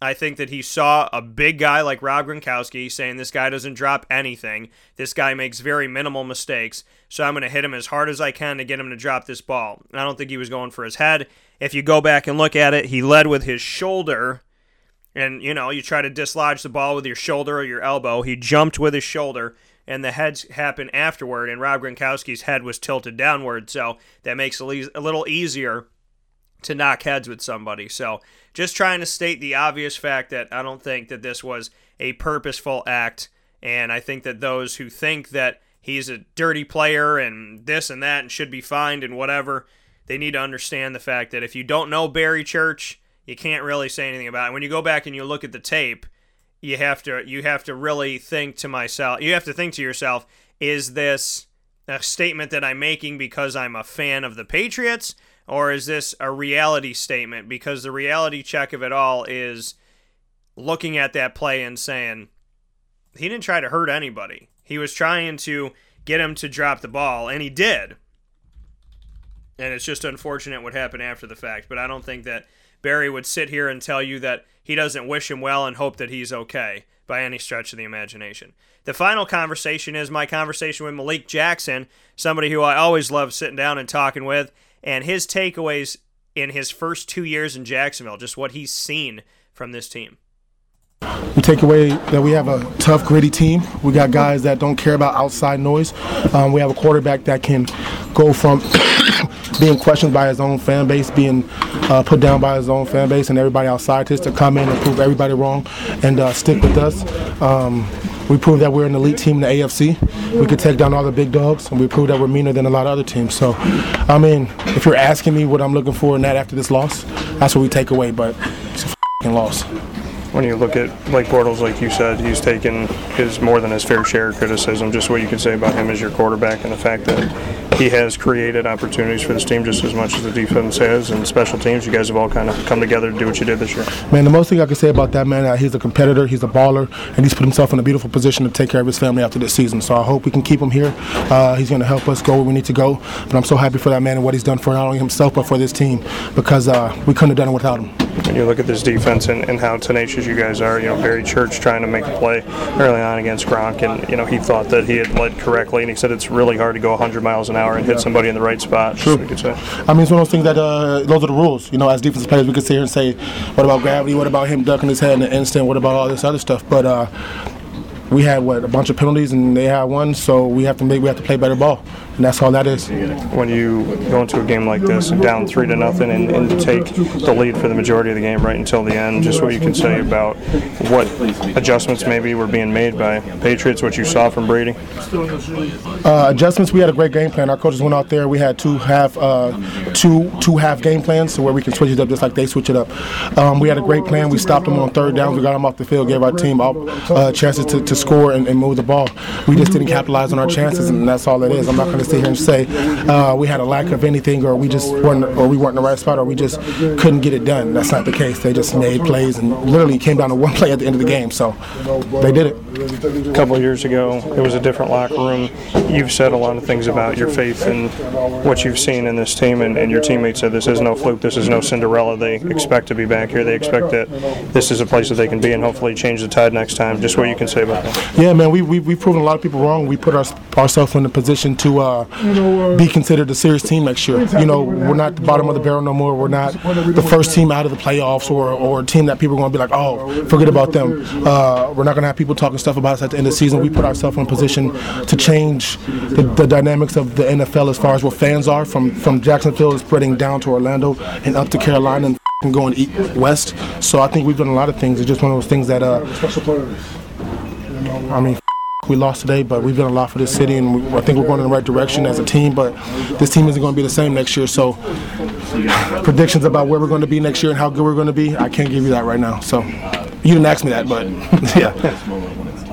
I think that he saw a big guy like Rob Gronkowski saying this guy doesn't drop anything. This guy makes very minimal mistakes. So I'm going to hit him as hard as I can to get him to drop this ball. I don't think he was going for his head. If you go back and look at it, he led with his shoulder. And, you know, you try to dislodge the ball with your shoulder or your elbow. He jumped with his shoulder, and the heads happened afterward. And Rob Gronkowski's head was tilted downward. So that makes it a little easier to knock heads with somebody. So just trying to state the obvious fact that I don't think that this was a purposeful act. And I think that those who think that he's a dirty player and this and that and should be fined and whatever, they need to understand the fact that if you don't know Barry Church, you can't really say anything about it. When you go back and you look at the tape, you have to you have to really think to myself. You have to think to yourself, is this a statement that I'm making because I'm a fan of the Patriots? Or is this a reality statement? Because the reality check of it all is looking at that play and saying, he didn't try to hurt anybody. He was trying to get him to drop the ball, and he did. And it's just unfortunate what happened after the fact. But I don't think that Barry would sit here and tell you that he doesn't wish him well and hope that he's okay by any stretch of the imagination. The final conversation is my conversation with Malik Jackson, somebody who I always love sitting down and talking with, and his takeaways in his first two years in Jacksonville, just what he's seen from this team. We take away that we have a tough, gritty team. We got guys that don't care about outside noise. Um, we have a quarterback that can go from [coughs] being questioned by his own fan base, being uh, put down by his own fan base, and everybody outside just to come in and prove everybody wrong and uh, stick with us. Um, we proved that we're an elite team in the AFC. We could take down all the big dogs, and we proved that we're meaner than a lot of other teams. So, I mean, if you're asking me what I'm looking for in that after this loss, that's what we take away. But it's a f***ing loss. When you look at Blake Bortles, like you said, he's taken his more than his fair share of criticism. Just what you could say about him as your quarterback and the fact that he has created opportunities for this team just as much as the defense has, and special teams. You guys have all kind of come together to do what you did this year. Man, the most thing I can say about that man, uh, he's a competitor, he's a baller, and he's put himself in a beautiful position to take care of his family after this season. So I hope we can keep him here. Uh, he's going to help us go where we need to go. But I'm so happy for that man and what he's done for not only himself but for this team because uh, we couldn't have done it without him. When you look at this defense and, and how tenacious you guys are, you know, Barry Church trying to make a play early on against Gronk, and you know he thought that he had led correctly, and he said it's really hard to go 100 miles an hour and hit somebody in the right spot. True. We could say. I mean, it's one of those things that uh, those are the rules. You know, as defensive players, we could sit here and say, "What about gravity? What about him ducking his head in an instant? What about all this other stuff?" But uh, we had what a bunch of penalties, and they had one, so we have to make we have to play better ball, and that's all that is. When you go into a game like this, down three to nothing, and, and take the lead for the majority of the game right until the end, just what you can say about what adjustments maybe were being made by Patriots, what you saw from Brady. Uh, adjustments. We had a great game plan. Our coaches went out there. We had two half, uh, two two half game plans, so where we can switch it up just like they switch it up. Um, we had a great plan. We stopped them on third down. We got them off the field, gave our team all, uh, chances to, to score and, and move the ball. We just didn't capitalize on our chances, and that's all it is. I'm not going to sit here and say uh, we had a lack of anything, or we just weren't, or we weren't in the right spot, or we just couldn't get it done. That's not the case. They just made plays and literally came down to one [laughs] play at the end of the game. So they did it. A couple of years ago, it was a different locker room. You've said a lot of things about your faith and what you've seen in this team, and, and your teammates said this is no fluke, this is no Cinderella. They expect to be back here. They expect that this is a place that they can be, and hopefully change the tide next time. Just what you can say about that. Yeah, man, we, we, we've proven a lot of people wrong. We put our, ourselves in a position to uh, be considered a serious team next year. You know, we're not the bottom of the barrel no more. We're not the first team out of the playoffs or, or a team that people are going to be like, oh, forget about them. Uh, we're not going to have people talking stuff about us at the end of the season. We put ourselves in position to change the, the dynamics of the NFL as far as what fans are from, from Jacksonville spreading down to Orlando and up to Carolina and f***ing going east, west. So I think we've done a lot of things. It's just one of those things that, uh. I mean, we lost today, but we've done a lot for this city, and we, I think we're going in the right direction as a team. But this team isn't going to be the same next year. So predictions about where we're going to be next year and how good we're going to be, I can't give you that right now. So you didn't ask me that, but [laughs] yeah.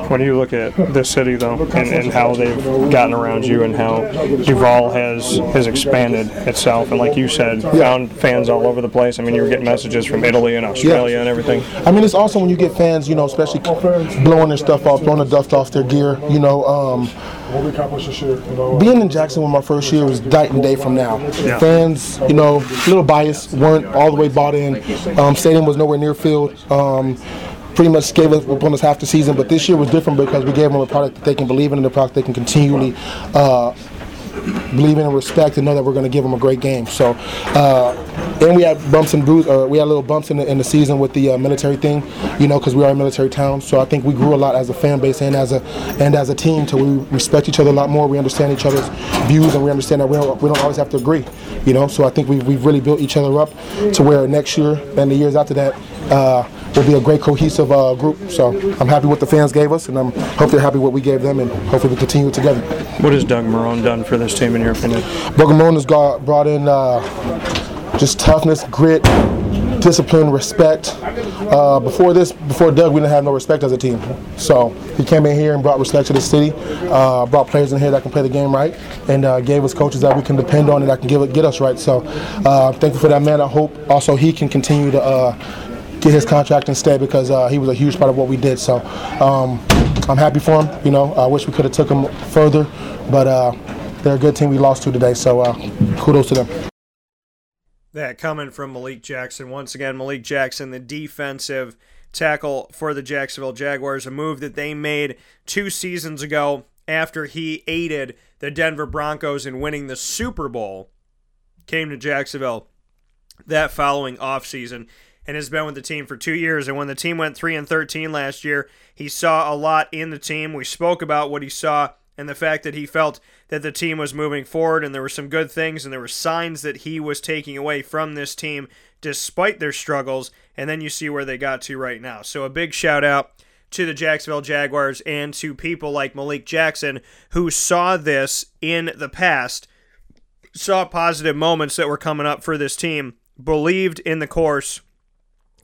When you look at this city, though, and, and how they've gotten around you, and how Duval has has expanded itself, and like you said, found fans all over the place. I mean, you were getting messages from Italy and Australia and everything. I mean, it's also when you get fans, you know, especially blowing their stuff off, blowing the dust off their gear. You know, um, being in Jacksonville my first year was night and day from now. Yeah. Fans, you know, a little biased, weren't all the way bought in. Um, stadium was nowhere near filled. Um, pretty much gave us upon us half the season, but this year was different because we gave them a product that they can believe in and a product they can continually uh, believe in and respect and know that we're going to give them a great game. So, uh, and we had bumps and bruises. Uh, we had little bumps in the, in the season with the uh, military thing, you know, because we are a military town. So I think we grew a lot as a fan base and as a and as a team. To we respect each other a lot more. We understand each other's views and we understand that we don't, we don't always have to agree, you know. So I think we've, we've really built each other up to where next year and the years after that. Uh, will be a great cohesive uh, group. So I'm happy what the fans gave us, and I'm hope they're happy what we gave them, and hopefully we continue it together. What has Doug Marrone done for this team, in your opinion? Doug Marrone has got, brought in uh, just toughness, grit, discipline, respect. Uh, before this, before Doug, we didn't have no respect as a team. So he came in here and brought respect to the city, uh, brought players in here that can play the game right, and uh, gave us coaches that we can depend on and that can give get us right. So uh, thankful for that man. I hope also he can continue to uh, get his contract and stay because uh, he was a huge part of what we did. So um, I'm happy for him. You know, I wish we could have took him further, but uh, they're a good team we lost to today. So kudos to them. That coming from Malik Jackson. Once again, Malik Jackson, the defensive tackle for the Jacksonville Jaguars, a move that they made two seasons ago after he aided the Denver Broncos in winning the Super Bowl. Came to Jacksonville that following offseason and has been with the team for two years. And when the team went 3 and 13 last year, he saw a lot in the team. We spoke about what he saw and the fact that he felt that the team was moving forward and there were some good things and there were signs that he was taking away from this team despite their struggles. And then you see where they got to right now. So a big shout out to the Jacksonville Jaguars and to people like Malik Jackson who saw this in the past, saw positive moments that were coming up for this team, believed in the course,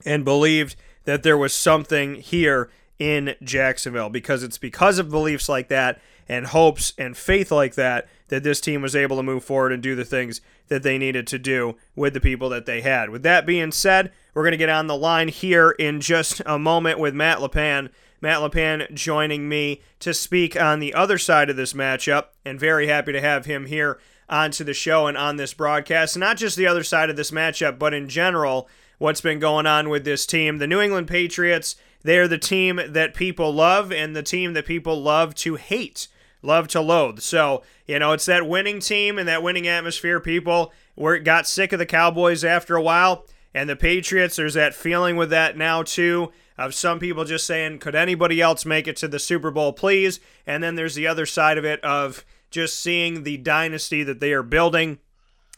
and believed that there was something here in Jacksonville because it's because of beliefs like that and hopes and faith like that that this team was able to move forward and do the things that they needed to do with the people that they had. With that being said, we're going to get on the line here in just a moment with Matt LePan. Matt LePan joining me to speak on the other side of this matchup, and very happy to have him here onto the show and on this broadcast. Not just the other side of this matchup, but in general, what's been going on with this team. The New England Patriots, they're the team that people love and the team that people love to hate, love to loathe. So, you know, it's that winning team and that winning atmosphere. People were got sick of the Cowboys after a while, and the Patriots, there's that feeling with that now too of some people just saying, could anybody else make it to the Super Bowl, please? And then there's the other side of it of just seeing the dynasty that they are building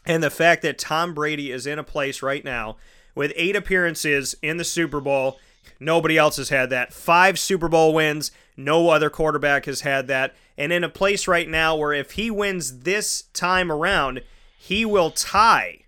and the fact that Tom Brady is in a place right now with eight appearances in the Super Bowl. Nobody else has had that. Five Super Bowl wins. No other quarterback has had that. And in a place right now where if he wins this time around, he will tie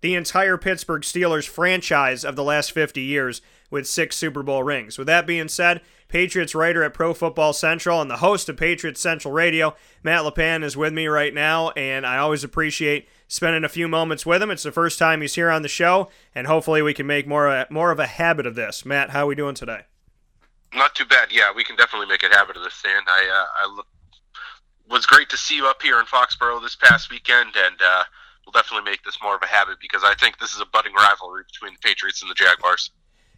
the entire Pittsburgh Steelers franchise of the last 50 years with six Super Bowl rings. With that being said, Patriots writer at Pro Football Central and the host of Patriots Central Radio, Matt LePan, is with me right now, and I always appreciate spending a few moments with him. It's the first time he's here on the show, and hopefully we can make more a, more of a habit of this. Matt, how are we doing today? Not too bad. Yeah, we can definitely make a habit of this, and I uh, I look, was great to see you up here in Foxborough this past weekend, and uh, we'll definitely make this more of a habit because I think this is a budding rivalry between the Patriots and the Jaguars.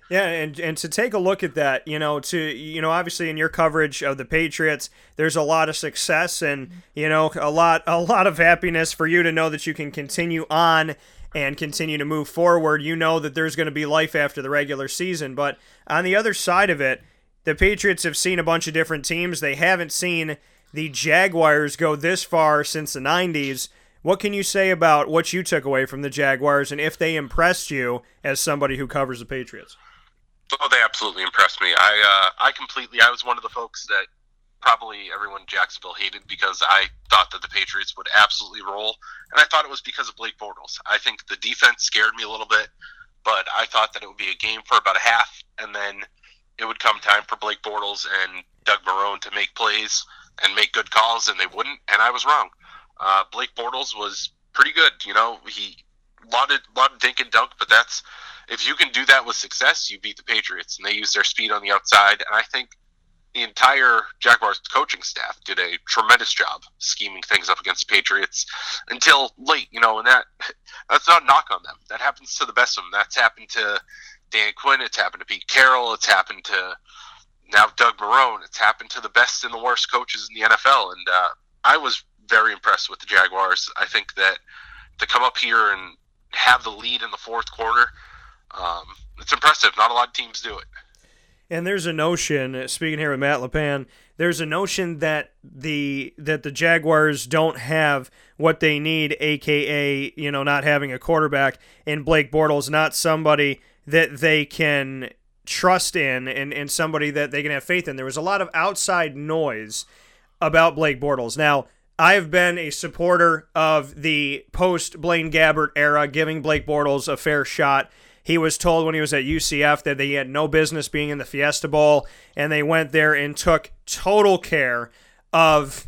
Yeah, and and to take a look at that, you know, to you know, obviously in your coverage of the Patriots, there's a lot of success and mm-hmm. you know a lot a lot of happiness for you to know that you can continue on and continue to move forward. You know that there's going to be life after the regular season, but on the other side of it, the Patriots have seen a bunch of different teams. They haven't seen the Jaguars go this far since the 90s. What can you say about what you took away from the Jaguars and if they impressed you as somebody who covers the Patriots? Oh, they absolutely impressed me. I uh, I completely. I was one of the folks that probably everyone in Jacksonville hated because I thought that the Patriots would absolutely roll, and I thought it was because of Blake Bortles. I think the defense scared me a little bit, but I thought that it would be a game for about a half, and then it would come time for Blake Bortles and Doug Marrone to make plays and make good calls, and they wouldn't, and I was wrong. Uh, Blake Bortles was pretty good. You know, he lot of dink and dunk, but that's if you can do that with success, you beat the Patriots, and they use their speed on the outside. And I think the entire Jaguars coaching staff did a tremendous job scheming things up against the Patriots until late. You know, and that that's not a knock on them. That happens to the best of them. That's happened to Dan Quinn. It's happened to Pete Carroll. It's happened to now Doug Marrone. It's happened to the best and the worst coaches in the NFL. And uh, I was very impressed with the Jaguars. I think that to come up here and have the lead in the fourth quarter um, it's impressive. Not a lot of teams do it. And there's a notion, speaking here with Matt LePan, there's a notion that the that the Jaguars don't have what they need, aka you know not having a quarterback, and Blake Bortles not somebody that they can trust in and, and somebody that they can have faith in. There was a lot of outside noise about Blake Bortles. Now, I've been a supporter of the post Blaine Gabbert era, giving Blake Bortles a fair shot he was told when he was at UCF that he had no business being in the Fiesta Bowl, and they went there and took total care of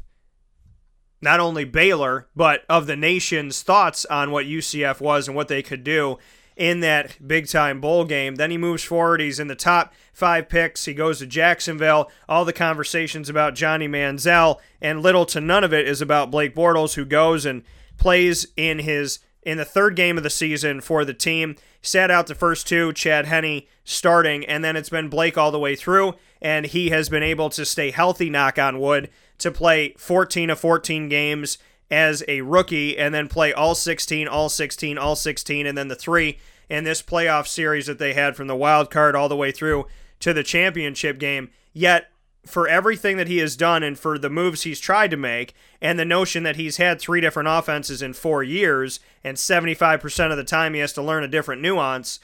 not only Baylor, but of the nation's thoughts on what UCF was and what they could do in that big time bowl game. Then he moves forward. He's in the top five picks. He goes to Jacksonville. All the conversations about Johnny Manziel, and little to none of it is about Blake Bortles, who goes and plays in his in the third game of the season for the team. Sat out the first two, Chad Henne starting, and then it's been Blake all the way through, and he has been able to stay healthy, knock on wood, to play 14 of 14 games as a rookie, and then play all 16, all 16, all 16, and then the three in this playoff series that they had from the wild card all the way through to the championship game. Yet for everything that he has done and for the moves he's tried to make, and the notion that he's had three different offenses in four years, and 75% of the time he has to learn a different nuance,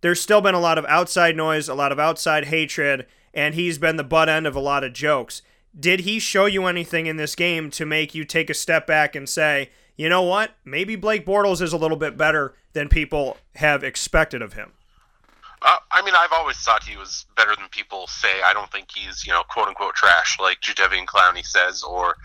there's still been a lot of outside noise, a lot of outside hatred, and he's been the butt end of a lot of jokes. Did he show you anything in this game to make you take a step back and say, you know what? Maybe Blake Bortles is a little bit better than people have expected of him? I mean, I've always thought he was better than people say. I don't think he's, you know, quote unquote trash like Jadeveon Clowney says, or,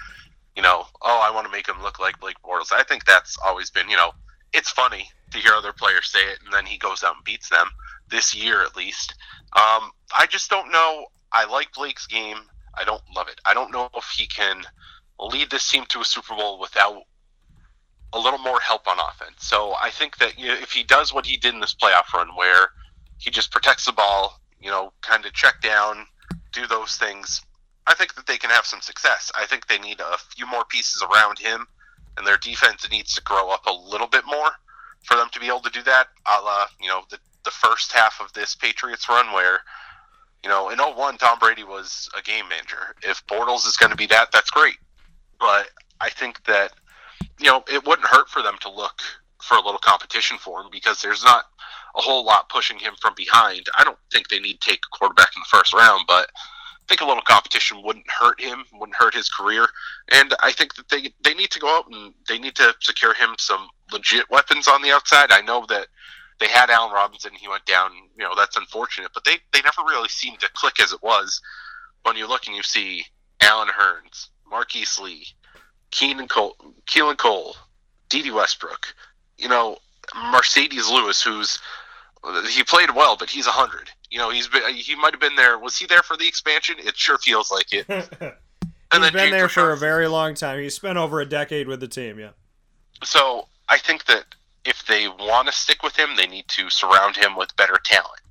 you know, oh, I want to make him look like Blake Bortles. I think that's always been, you know, it's funny to hear other players say it, and then he goes out and beats them this year at least. Um, I just don't know. I like Blake's game. I don't love it. I don't know if he can lead this team to a Super Bowl without a little more help on offense. So I think that you know, if he does what he did in this playoff run, where he just protects the ball, you know, kind of check down, do those things, I think that they can have some success. I think they need a few more pieces around him, and their defense needs to grow up a little bit more for them to be able to do that. A la, you know, the, the first half of this Patriots run where, you know, in 01, Tom Brady was a game manager. If Bortles is going to be that, that's great. But I think that, you know, it wouldn't hurt for them to look for a little competition for him because there's not a whole lot pushing him from behind. I don't think they need to take a quarterback in the first round, but I think a little competition wouldn't hurt him, wouldn't hurt his career. And I think that they they need to go out and they need to secure him some legit weapons on the outside. I know that they had Allen Robinson, he went down. You know that's unfortunate, but they they never really seemed to click as it was. When you look and you see Allen Hurns, Marquise Lee, Keenan Cole, Keelan Cole, Dede Westbrook, you know Marcedes Lewis, who's he played well, but he's a hundred. You know, he's been he might have been there. Was he there for the expansion? It sure feels like it. [laughs] and He's been James there for a very long time. He's spent over a decade with the team. Yeah. So I think that if they want to stick with him, they need to surround him with better talent,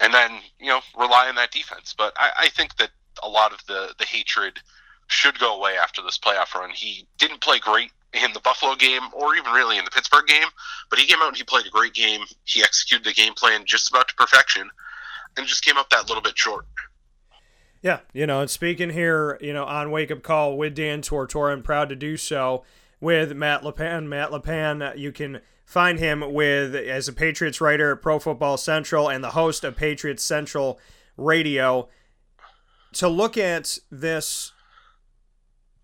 and then you know rely on that defense. But I, I think that a lot of the the hatred should go away after this playoff run. He didn't play great in the Buffalo game or even really in the Pittsburgh game, but he came out and he played a great game. He executed the game plan just about to perfection, and just came up that little bit short. Yeah, you know, and speaking here, you know, on Wake Up Call with Dan Tortora, I'm proud to do so with Matt LePan. Matt LePan, you can find him with as a Patriots writer at Pro Football Central and the host of Patriots Central Radio. To look at this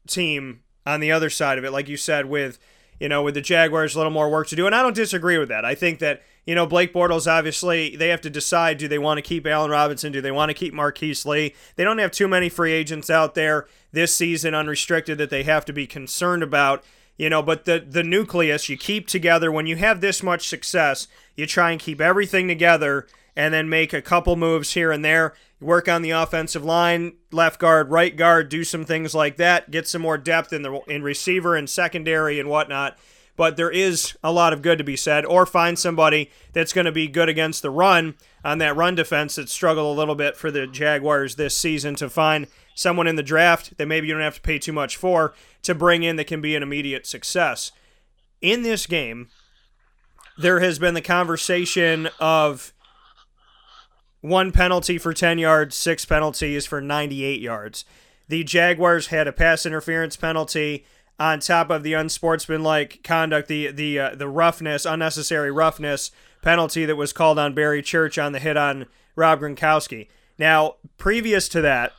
team on the other side of it, like you said, with you know, with the Jaguars, a little more work to do, and I don't disagree with that. I think that you know Blake Bortles obviously they have to decide: do they want to keep Allen Robinson? Do they want to keep Marquise Lee? They don't have too many free agents out there this season, unrestricted, that they have to be concerned about. You know, but the the nucleus you keep together when you have this much success, you try and keep everything together and then make a couple moves here and there. Work on the offensive line, left guard, right guard, do some things like that. Get some more depth in the in receiver and secondary and whatnot. But there is a lot of good to be said. Or find somebody that's going to be good against the run on that run defense that struggled a little bit for the Jaguars this season to find someone in the draft that maybe you don't have to pay too much for to bring in that can be an immediate success. In this game, there has been the conversation of one penalty for 10 yards, six penalties for 98 yards. The Jaguars had a pass interference penalty on top of the unsportsmanlike conduct, the the uh, the roughness, unnecessary roughness penalty that was called on Barry Church on the hit on Rob Gronkowski. Now, previous to that,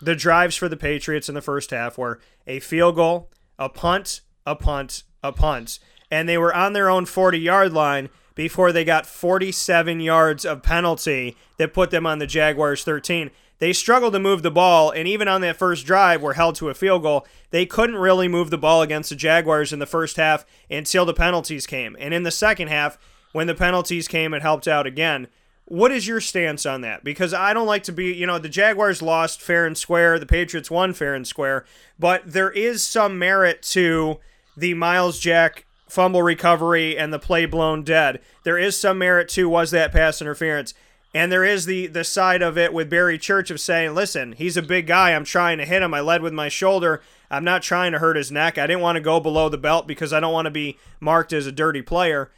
the drives for the Patriots in the first half were a field goal, a punt, a punt, a punt, and they were on their own 40 yard line before they got 47 yards of penalty that put them on the Jaguars 13. They struggled to move the ball, and even on that first drive, were held to a field goal. They couldn't really move the ball against the Jaguars in the first half until the penalties came. And in the second half, when the penalties came, it helped out again. What is your stance on that? Because I don't like to be, you know, the Jaguars lost fair and square, the Patriots won fair and square, but there is some merit to the Myles Jack fumble recovery and the play blown dead. There is some merit to was that pass interference. And there is the the side of it with Barry Church of saying, listen, he's a big guy. I'm trying to hit him. I led with my shoulder. I'm not trying to hurt his neck. I didn't want to go below the belt because I don't want to be marked as a dirty player.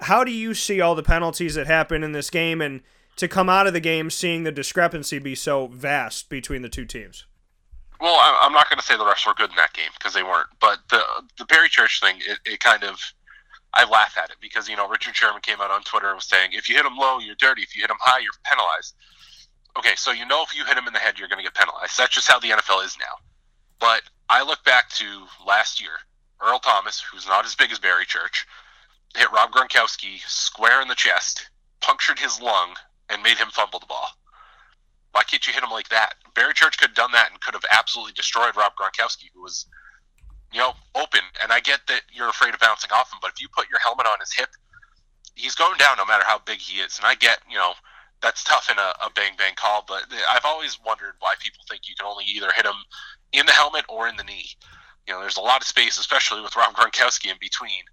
How do you see all the penalties that happen in this game and to come out of the game seeing the discrepancy be so vast between the two teams? Well, I'm not going to say the refs were good in that game because they weren't. But the the Barry Church thing, it, it kind of, I laugh at it because you know Richard Sherman came out on Twitter and was saying if you hit him low, you're dirty. If you hit him high, you're penalized. Okay, so you know if you hit him in the head, you're going to get penalized. That's just how the NFL is now. But I look back to last year, Earl Thomas, who's not as big as Barry Church, hit Rob Gronkowski square in the chest, punctured his lung, and made him fumble the ball. Why can't you hit him like that? Barry Church could have done that and could have absolutely destroyed Rob Gronkowski, who was, you know, open. And I get that you're afraid of bouncing off him, but if you put your helmet on his hip, he's going down no matter how big he is. And I get, you know, that's tough in a, a bang bang call, but I've always wondered why people think you can only either hit him in the helmet or in the knee. You know, there's a lot of space, especially with Rob Gronkowski in between.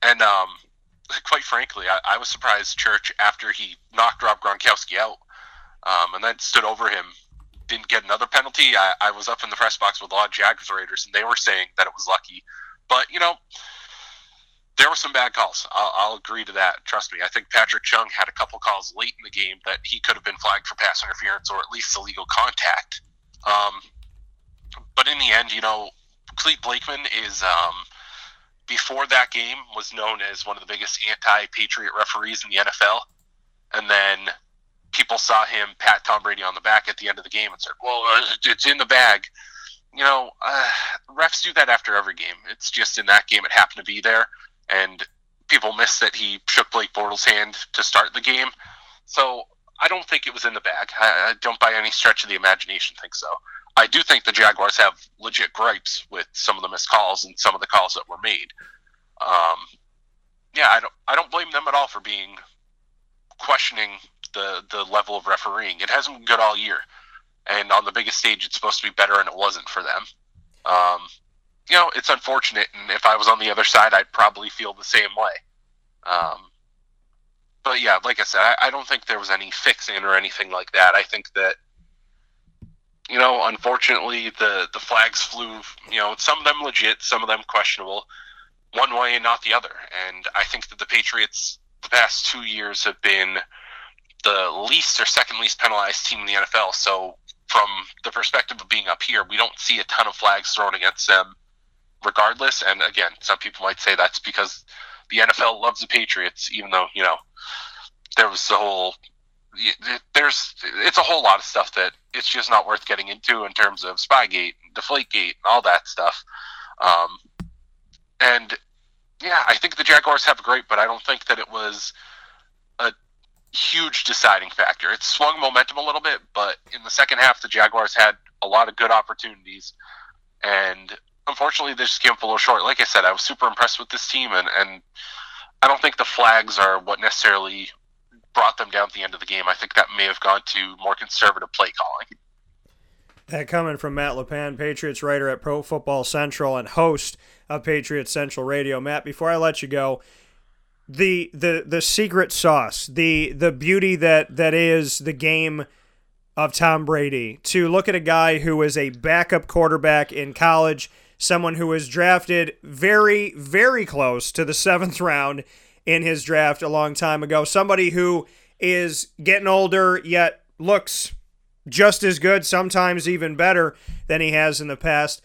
And um, quite frankly, I, I was surprised Church after he knocked Rob Gronkowski out um, and then stood over him. Didn't get another penalty. I, I was up in the press box with a lot of Jaguars Raiders, and they were saying that it was lucky. But you know, there were some bad calls. I'll, I'll agree to that. Trust me. I think Patrick Chung had a couple calls late in the game that he could have been flagged for pass interference or at least illegal contact. Um, but in the end, you know, Clete Blakeman is um, before that game was known as one of the biggest anti-patriot referees in the NFL, and then people saw him pat Tom Brady on the back at the end of the game and said, "Well, uh, it's in the bag." You know, uh, refs do that after every game. It's just in that game it happened to be there, and people missed that he shook Blake Bortles' hand to start the game. So I don't think it was in the bag. I, I don't, by any stretch of the imagination, think so. I do think the Jaguars have legit gripes with some of the missed calls and some of the calls that were made. Um, yeah, I don't I don't blame them at all for being questioning the the level of refereeing. It hasn't been good all year, and on the biggest stage, it's supposed to be better, and it wasn't for them. Um, you know, it's unfortunate, and if I was on the other side, I'd probably feel the same way. Um, but yeah, like I said, I, I don't think there was any fixing or anything like that. I think that you know, unfortunately, the the flags flew. You know, some of them legit, some of them questionable, one way and not the other. And I think that the Patriots the past two years have been the least or second least penalized team in the NFL. So from the perspective of being up here, we don't see a ton of flags thrown against them, regardless. And again, some people might say that's because the NFL loves the Patriots, even though you know there was the whole there's it's a whole lot of stuff that it's just not worth getting into in terms of Spygate, Deflategate, all that stuff. Um, and yeah, I think the Jaguars have a great, but I don't think that it was huge deciding factor. It swung momentum a little bit, but in the second half, the Jaguars had a lot of good opportunities, and unfortunately, they just came a little short. Like I said, I was super impressed with this team, and, and I don't think the flags are what necessarily brought them down at the end of the game. I think that may have gone to more conservative play calling. That coming from Matt LePan, Patriots writer at Pro Football Central and host of Patriots Central Radio. Matt, before I let you go, the the the secret sauce, the the beauty that that is the game of Tom Brady. To look at a guy who was a backup quarterback in college, someone who was drafted very very close to the seventh round in his draft a long time ago. Somebody who is getting older yet looks just as good, sometimes even better than he has in the past.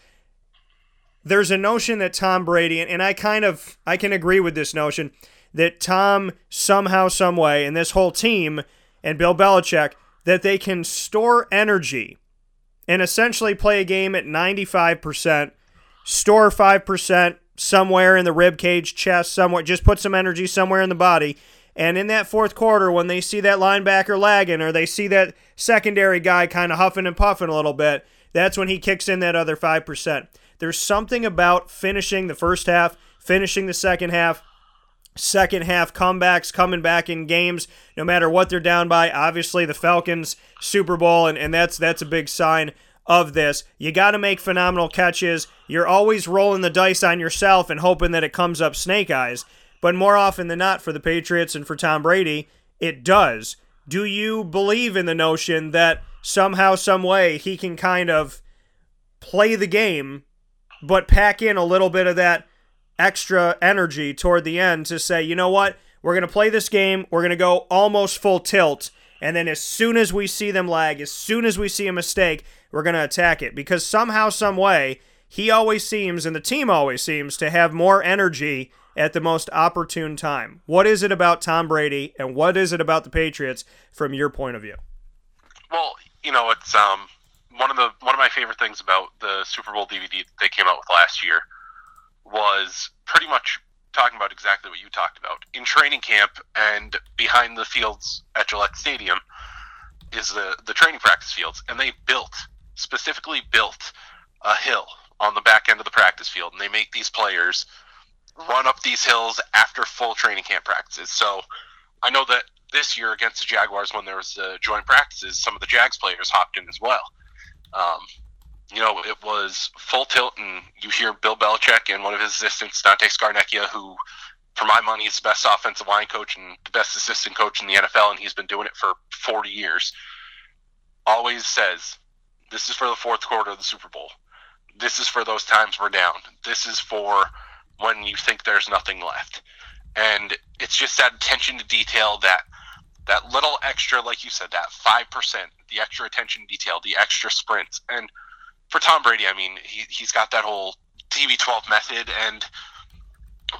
There's a notion that Tom Brady, and I kind of I can agree with this notion that Tom somehow, some way, and this whole team and Bill Belichick, that they can store energy and essentially play a game at 95%, store 5%, somewhere in the rib cage, chest, somewhere. Just put some energy somewhere in the body. And in that fourth quarter, when they see that linebacker lagging or they see that secondary guy kind of huffing and puffing a little bit, that's when he kicks in that other 5%. There's something about finishing the first half, finishing the second half, second half comebacks, coming back in games, no matter what they're down by. Obviously, the Falcons Super Bowl, and, and that's that's a big sign of this. You got to make phenomenal catches. You're always rolling the dice on yourself and hoping that it comes up snake eyes. But more often than not, for the Patriots and for Tom Brady, it does. Do you believe in the notion that somehow, some way, he can kind of play the game, but pack in a little bit of that extra energy toward the end to say, you know what? We're going to play this game. We're going to go almost full tilt. And then as soon as we see them lag, as soon as we see a mistake, we're going to attack it. Because somehow, some way, he always seems, and the team always seems, to have more energy at the most opportune time. What is it about Tom Brady and what is it about the Patriots from your point of view? Well, you know, it's um one of the one of my favorite things about the Super Bowl DVD they came out with last year was pretty much talking about exactly what you talked about. In training camp and behind the fields at Gillette Stadium is the the training practice fields, and they built specifically built a hill on the back end of the practice field, and they make these players run up these hills after full training camp practices. So I know that this year against the Jaguars, when there was the joint practices, some of the Jags players hopped in as well. Um, you know, it was full tilt, and you hear Bill Belichick and one of his assistants, Dante Scarnecchia, who, for my money, is the best offensive line coach and the best assistant coach in the NFL, and he's been doing it for 40 years. Always says, "This is for the fourth quarter of the Super Bowl. This is for those times we're down. This is for when you think there's nothing left." And it's just that attention to detail, that that little extra, like you said, that five percent, the extra attention to detail, the extra sprints, and for Tom Brady, I mean, he, he's got that whole TB12 method, and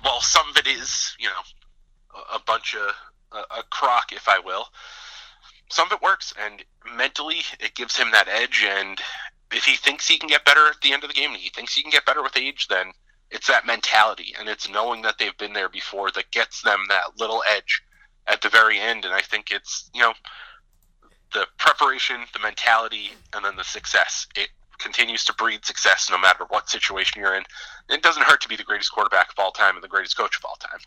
while some of it is, you know, a, a bunch of a, a crock, if I will, some of it works, and mentally it gives him that edge. And if he thinks he can get better at the end of the game, and he thinks he can get better with age, then it's that mentality, and it's knowing that they've been there before that gets them that little edge at the very end. And I think it's you know the preparation, the mentality, and then the success. It continues to breed success no matter what situation you're in. It doesn't hurt to be the greatest quarterback of all time and the greatest coach of all time.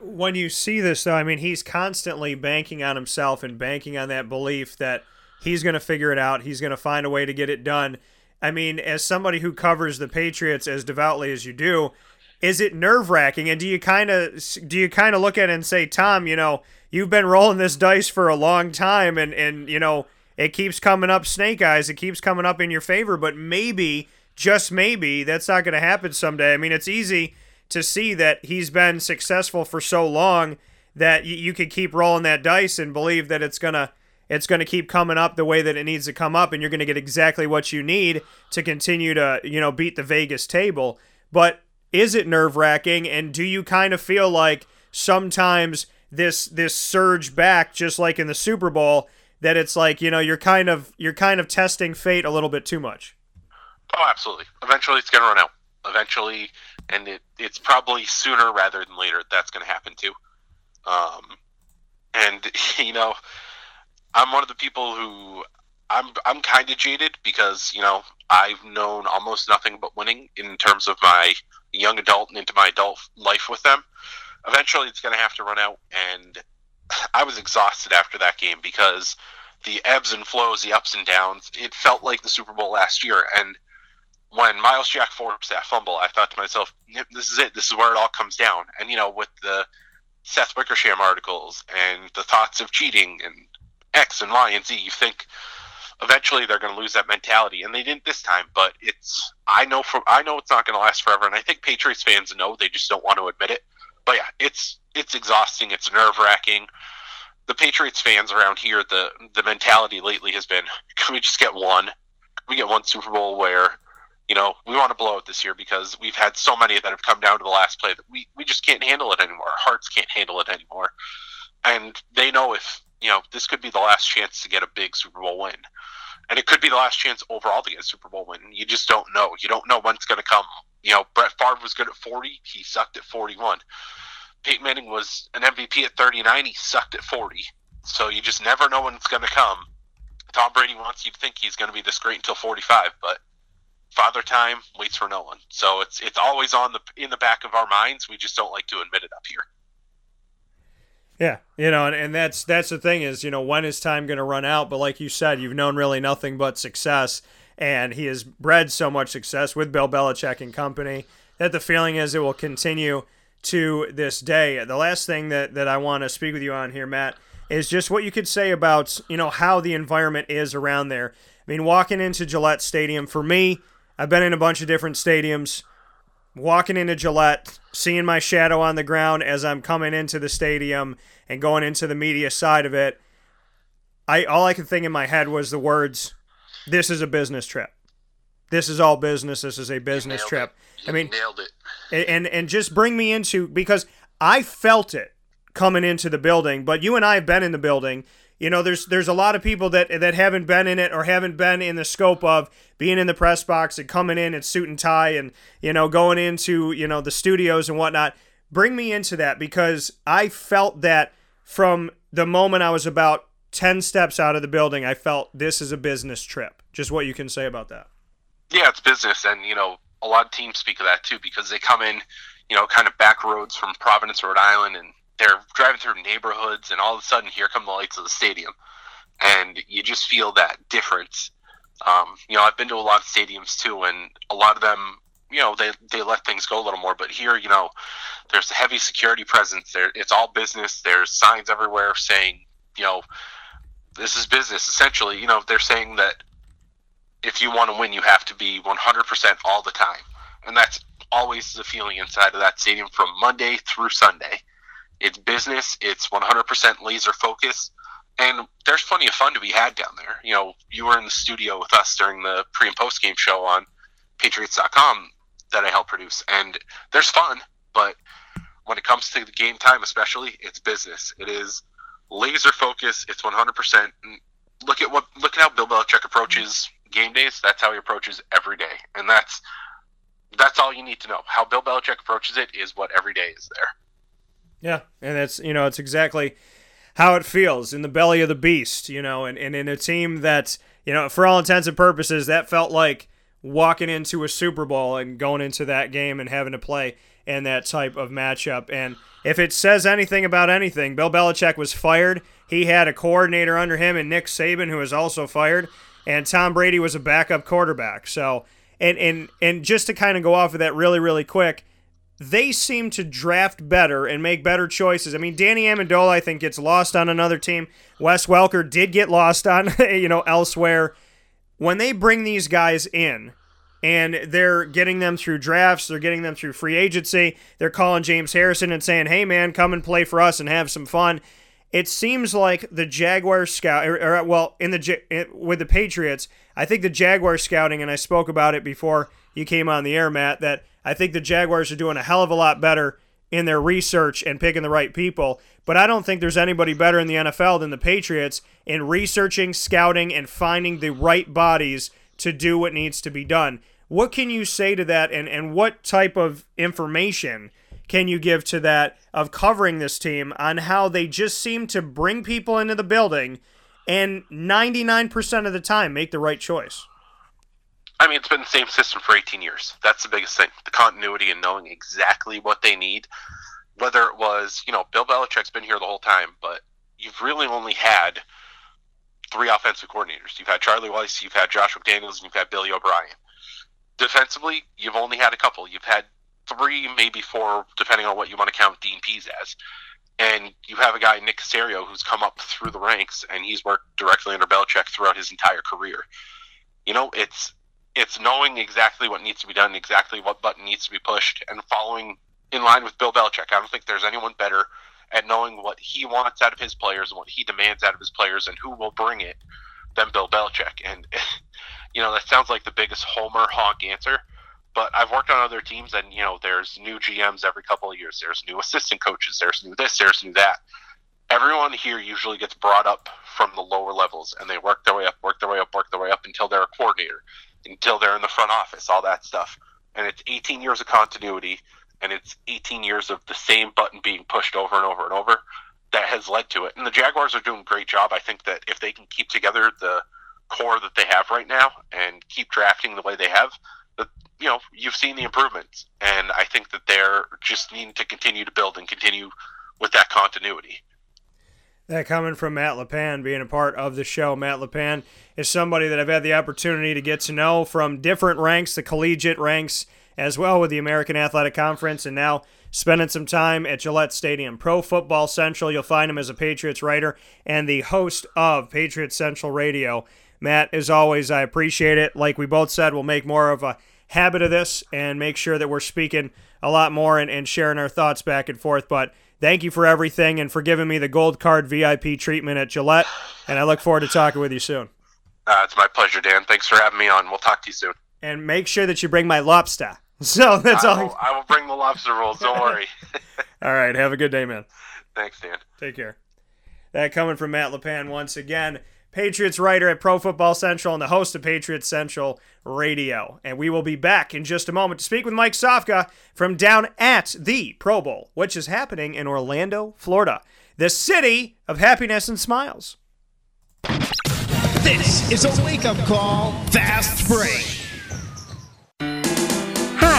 When you see this, though, I mean, he's constantly banking on himself and banking on that belief that he's going to figure it out. He's going to find a way to get it done. I mean, as somebody who covers the Patriots as devoutly as you do, is it nerve wracking? And do you kind of do you kind of look at it and say, Tom, you know, you've been rolling this dice for a long time, and and you know, it keeps coming up snake eyes. It keeps coming up in your favor, but maybe, just maybe, that's not going to happen someday. I mean, it's easy to see that he's been successful for so long that you, you could keep rolling that dice and believe that it's gonna it's going to keep coming up the way that it needs to come up and you're going to get exactly what you need to continue to you know beat the vegas table but is it nerve-wracking and do you kind of feel like sometimes this this surge back just like in the super bowl that it's like you know you're kind of you're kind of testing fate a little bit too much Oh, absolutely. Eventually, it's going to run out. Eventually, and it, it's probably sooner rather than later that's going to happen too. Um, and [laughs] you know, I'm one of the people who I'm I'm kind of jaded because you know I've known almost nothing but winning in terms of my young adult and into my adult life with them. Eventually, it's going to have to run out, and I was exhausted after that game because the ebbs and flows, the ups and downs. It felt like the Super Bowl last year, and when Myles Jack forced that fumble, I thought to myself, "This is it. This is where it all comes down." And you know, with the Seth Wickersham articles and the thoughts of cheating and X and Y and Z, you think eventually they're going to lose that mentality, and they didn't this time. But it's I know for I know it's not going to last forever, and I think Patriots fans know they just don't want to admit it. But yeah, it's it's exhausting. It's nerve wracking. The Patriots fans around here, the the mentality lately has been, [laughs] can we just get one? Can we get one Super Bowl where you know, we want to blow it this year because we've had so many that have come down to the last play that we, we just can't handle it anymore. Our hearts can't handle it anymore. And they know if, you know, this could be the last chance to get a big Super Bowl win. And it could be the last chance overall to get a Super Bowl win. You just don't know. You don't know when it's going to come. You know, Brett Favre was good at 40. He sucked at 41. Peyton Manning was an MVP at 39. He sucked at 40. So you just never know when it's going to come. Tom Brady wants you to think he's going to be this great until 45, but Father Time waits for no one. So it's it's always on the in the back of our minds. We just don't like to admit it up here. Yeah, you know, and, and that's that's the thing is, you know, when is time going to run out? But like you said, you've known really nothing but success, and he has bred so much success with Bill Belichick and company that the feeling is it will continue to this day. The last thing that that I want to speak with you on here, Matt, is just what you could say about you know how the environment is around there. I mean, walking into Gillette Stadium for me, I've been in a bunch of different stadiums walking into Gillette, seeing my shadow on the ground as I'm coming into the stadium and going into the media side of it, I all I could think in my head was the words, "This is a business trip. This is all business. This is a business trip." I mean, nailed it. and and- and just bring me into because I felt it coming into the building. But you and I have been in the building. you know, there's there's a lot of people that that haven't been in it or haven't been in the scope of being in the press box and coming in in suit and tie and you know going into you know the studios and whatnot. Bring me into that because I felt that from the moment I was about ten steps out of the building, I felt this is a business trip. Just what you can say about that. Yeah, it's business, and you know, a lot of teams speak of that too because they come in, you know, kind of back roads from Providence, Rhode Island, and they're driving through neighborhoods, and all of a sudden, here come the lights of the stadium, and you just feel that difference. Um, you know, I've been to a lot of stadiums too, and a lot of them, you know, they they let things go a little more. But here, you know, there's a heavy security presence. There, it's all business. There's signs everywhere saying, you know, this is business. Essentially, you know, they're saying that if you want to win, you have to be 100% all the time. And that's always the feeling inside of that stadium from Monday through Sunday. It's business, it's 100% laser focus, and there's plenty of fun to be had down there. You know, you were in the studio with us during the pre and post game show on Patriots.com that I helped produce, and there's fun, but when it comes to the game time, especially, it's business. It is laser focus. It's 100%. Look at what look at how Bill Belichick approaches game days. That's how he approaches every day, and that's that's all you need to know. How Bill Belichick approaches it is what every day is there. Yeah, and that's you know it's exactly how it feels in the belly of the beast, you know, and, and in a team that you know for all intents and purposes that felt like walking into a Super Bowl and going into that game and having to play in that type of matchup. And if it says anything about anything, Bill Belichick was fired. He had a coordinator under him and Nick Saban who was also fired, and Tom Brady was a backup quarterback. So and and and just to kind of go off of that really really quick they seem to draft better and make better choices. I mean, Danny Amendola, I think, gets lost on another team. Wes Welker did get lost on, [laughs] you know, elsewhere. When they bring these guys in and they're getting them through drafts, they're getting them through free agency, they're calling James Harrison and saying, hey, man, come and play for us and have some fun. It seems like the Jaguar scout, or, or, well, in the with the Patriots, I think the Jaguar scouting, and I spoke about it before you came on the air, Matt, that I think the Jaguars are doing a hell of a lot better in their research and picking the right people. But I don't think there's anybody better in the NFL than the Patriots in researching, scouting, and finding the right bodies to do what needs to be done. What can you say to that, and, and what type of information can you give to that of covering this team on how they just seem to bring people into the building and 99% of the time make the right choice? I mean, it's been the same system for 18 years. That's the biggest thing. The continuity and knowing exactly what they need. Whether it was, you know, Bill Belichick's been here the whole time, but you've really only had three offensive coordinators. You've had Charlie Weis, you've had Josh McDaniels, and you've had Billy O'Brien. Defensively, you've only had a couple. You've had three, maybe four, depending on what you want to count Dean Pees as. And you have a guy, Nick Caserio, who's come up through the ranks, and he's worked directly under Belichick throughout his entire career. You know, it's it's knowing exactly what needs to be done, exactly what button needs to be pushed, and following in line with Bill Belichick. I don't think there's anyone better at knowing what he wants out of his players and what he demands out of his players and who will bring it than Bill Belichick. And [laughs] you know that sounds like the biggest homer honk answer, but I've worked on other teams, and you know there's new GMs every couple of years. There's new assistant coaches. There's new this. There's new that. Everyone here usually gets brought up from the lower levels, and they work their way up, work their way up, work their way up until they're a coordinator until they're in the front office, all that stuff. And it's 18 years of continuity, and it's 18 years of the same button being pushed over and over and over that has led to it. And the Jaguars are doing a great job. I think that if they can keep together the core that they have right now and keep drafting the way they have, that you know, you've seen the improvements. And I think that they're just needing to continue to build and continue with that continuity. That coming from Matt LePan, being a part of the show. Matt LePan is somebody that I've had the opportunity to get to know from different ranks, the collegiate ranks, as well with the American Athletic Conference, and now spending some time at Gillette Stadium. Pro Football Central, you'll find him as a Patriots writer and the host of Patriots Central Radio. Matt, as always, I appreciate it. Like we both said, we'll make more of a habit of this and make sure that we're speaking a lot more and, and sharing our thoughts back and forth. But thank you for everything and for giving me the gold card VIP treatment at Gillette. And I look forward to talking with you soon. Uh, it's my pleasure, Dan. Thanks for having me on. We'll talk to you soon. And make sure that you bring my lobster. [laughs] So that's I all. Will, I will bring the lobster rolls. Don't [laughs] worry. all right. Have a good day, man. Thanks, Dan. Take care. That coming from Matt LePan once again. Patriots writer at Pro Football Central and the host of Patriots Central Radio. And we will be back in just a moment to speak with Mike Sofka from down at the Pro Bowl, which is happening in Orlando, Florida, the city of happiness and smiles. This is a wake up call, fast break.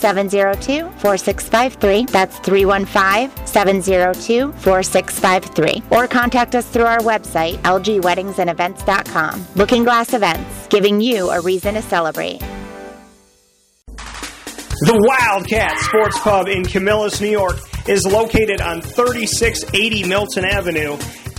702 4653. That's 315 702 4653. Or contact us through our website, lgweddingsandevents.com. Looking Glass Events, giving you a reason to celebrate. The Wildcat Sports Pub in Camillus, New York is located on 3680 Milton Avenue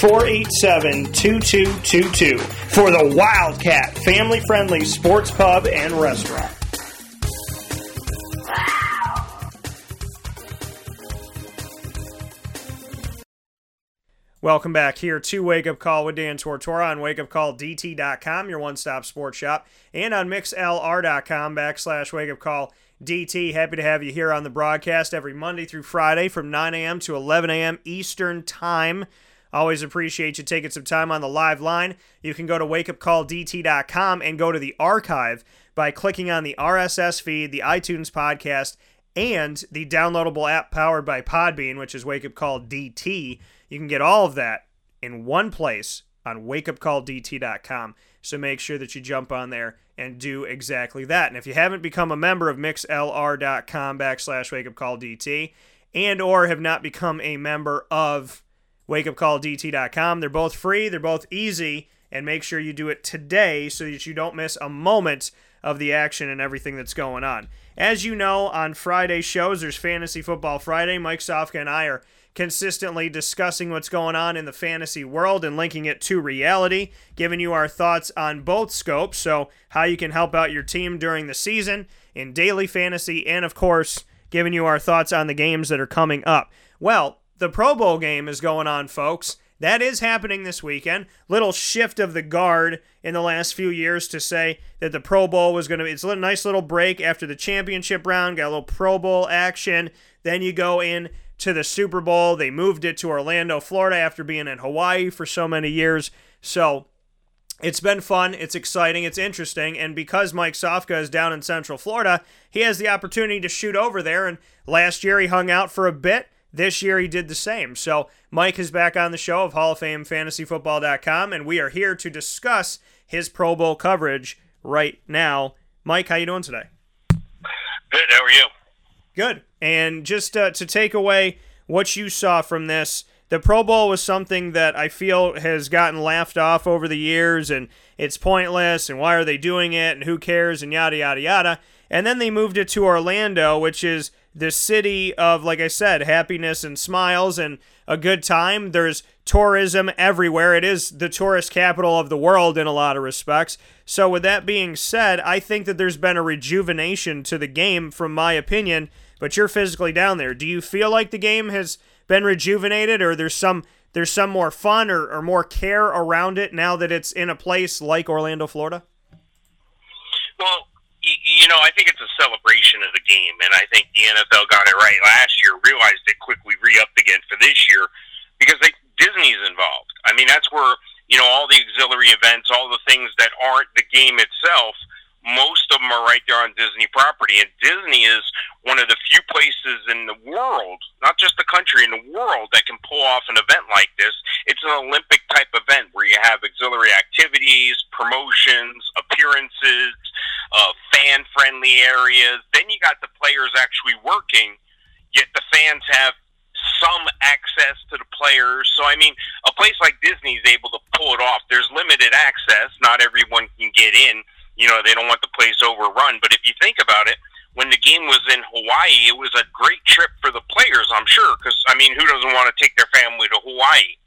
487 2222 for the Wildcat family friendly sports pub and restaurant. Welcome back here to Wake Up Call with Dan Tortora on wakeupcalldt.com, your one stop sports shop, and on mixlr.com backslash wakeupcall DT. Happy to have you here on the broadcast every Monday through Friday from 9 a.m. to 11 a.m. Eastern Time. Always appreciate you taking some time on the live line. You can go to wakeupcalldt.com and go to the archive by clicking on the RSS feed, the iTunes podcast, and the downloadable app powered by Podbean, which is Wake Up Call DT. You can get all of that in one place on wakeupcalldt.com. So make sure that you jump on there and do exactly that. And if you haven't become a member of mixlr.com backslash wakeupcalldt and or have not become a member of wakeupcalldt.com, they're both free, they're both easy, and make sure you do it today so that you don't miss a moment of the action and everything that's going on. As you know, on Friday shows, there's Fantasy Football Friday. Mike Sofka and I are consistently discussing what's going on in the fantasy world and linking it to reality, giving you our thoughts on both scopes. So, how you can help out your team during the season in daily fantasy, and of course, giving you our thoughts on the games that are coming up. Well, the Pro Bowl game is going on, folks. That is happening this weekend. Little shift of the guard in the last few years to say that the Pro Bowl was going to be. It's a nice little break after the championship round. Got a little Pro Bowl action. Then you go in to the Super Bowl. They moved it to Orlando, Florida, after being in Hawaii for so many years. So it's been fun. It's exciting. It's interesting. And because Mike Sofka is down in Central Florida, he has the opportunity to shoot over there. And last year he hung out for a bit. This year he did the same. So Mike is back on the show of Hall of Fame FantasyFootball.com, and we are here to discuss his Pro Bowl coverage right now. Mike, how you doing today? Good. How are you? Good. And just uh, to take away what you saw from this, the Pro Bowl was something that I feel has gotten laughed off over the years, and it's pointless, and why are they doing it, and who cares, and yada, yada, yada. And then they moved it to Orlando, which is the city of, like I said, happiness and smiles and a good time. There's tourism everywhere. It is the tourist capital of the world in a lot of respects. So, with that being said, I think that there's been a rejuvenation to the game, from my opinion. But you're physically down there. Do you feel like the game has been rejuvenated, or there's some there's some more fun or, or more care around it now that it's in a place like Orlando, Florida? Well, you know, I think it's a celebration of the game, and I think the NFL got it right last year, realized it quickly re-upped again for this year because they, Disney's involved. I mean, that's where you know all the auxiliary events, all the things that aren't the game itself, most of them are right there on Disney property. And Disney is one of the few places in the world, not just the country, in the world that can pull off an event like this. It's an Olympic type event where you have auxiliary activities, promotions, appearances, uh, fan friendly areas. Then you got the players actually working, yet the fans have some access to the players. So, I mean, a place like Disney is able to pull it off. There's limited access. Not everyone can get in. You know, they don't want the place overrun. But if you think about it, when the game was in Hawaii, it was a great trip for the players, I'm sure. Because, I mean, who doesn't want to take their family to Hawaii?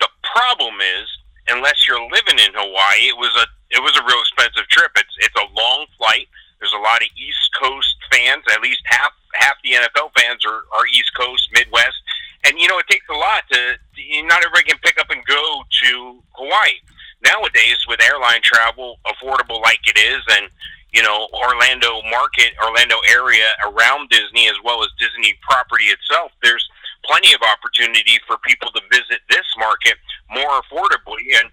The problem is, unless you're living in Hawaii, it was a it was a real expensive trip. It's it's a long flight. There's a lot of East Coast fans. At least half half the NFL fans are, are East Coast, Midwest, and you know it takes a lot to. Not everybody can pick up and go to Hawaii nowadays with airline travel, affordable like it is, and you know Orlando market, Orlando area around Disney as well as Disney property itself. There's plenty of opportunity for people to visit this market more affordably and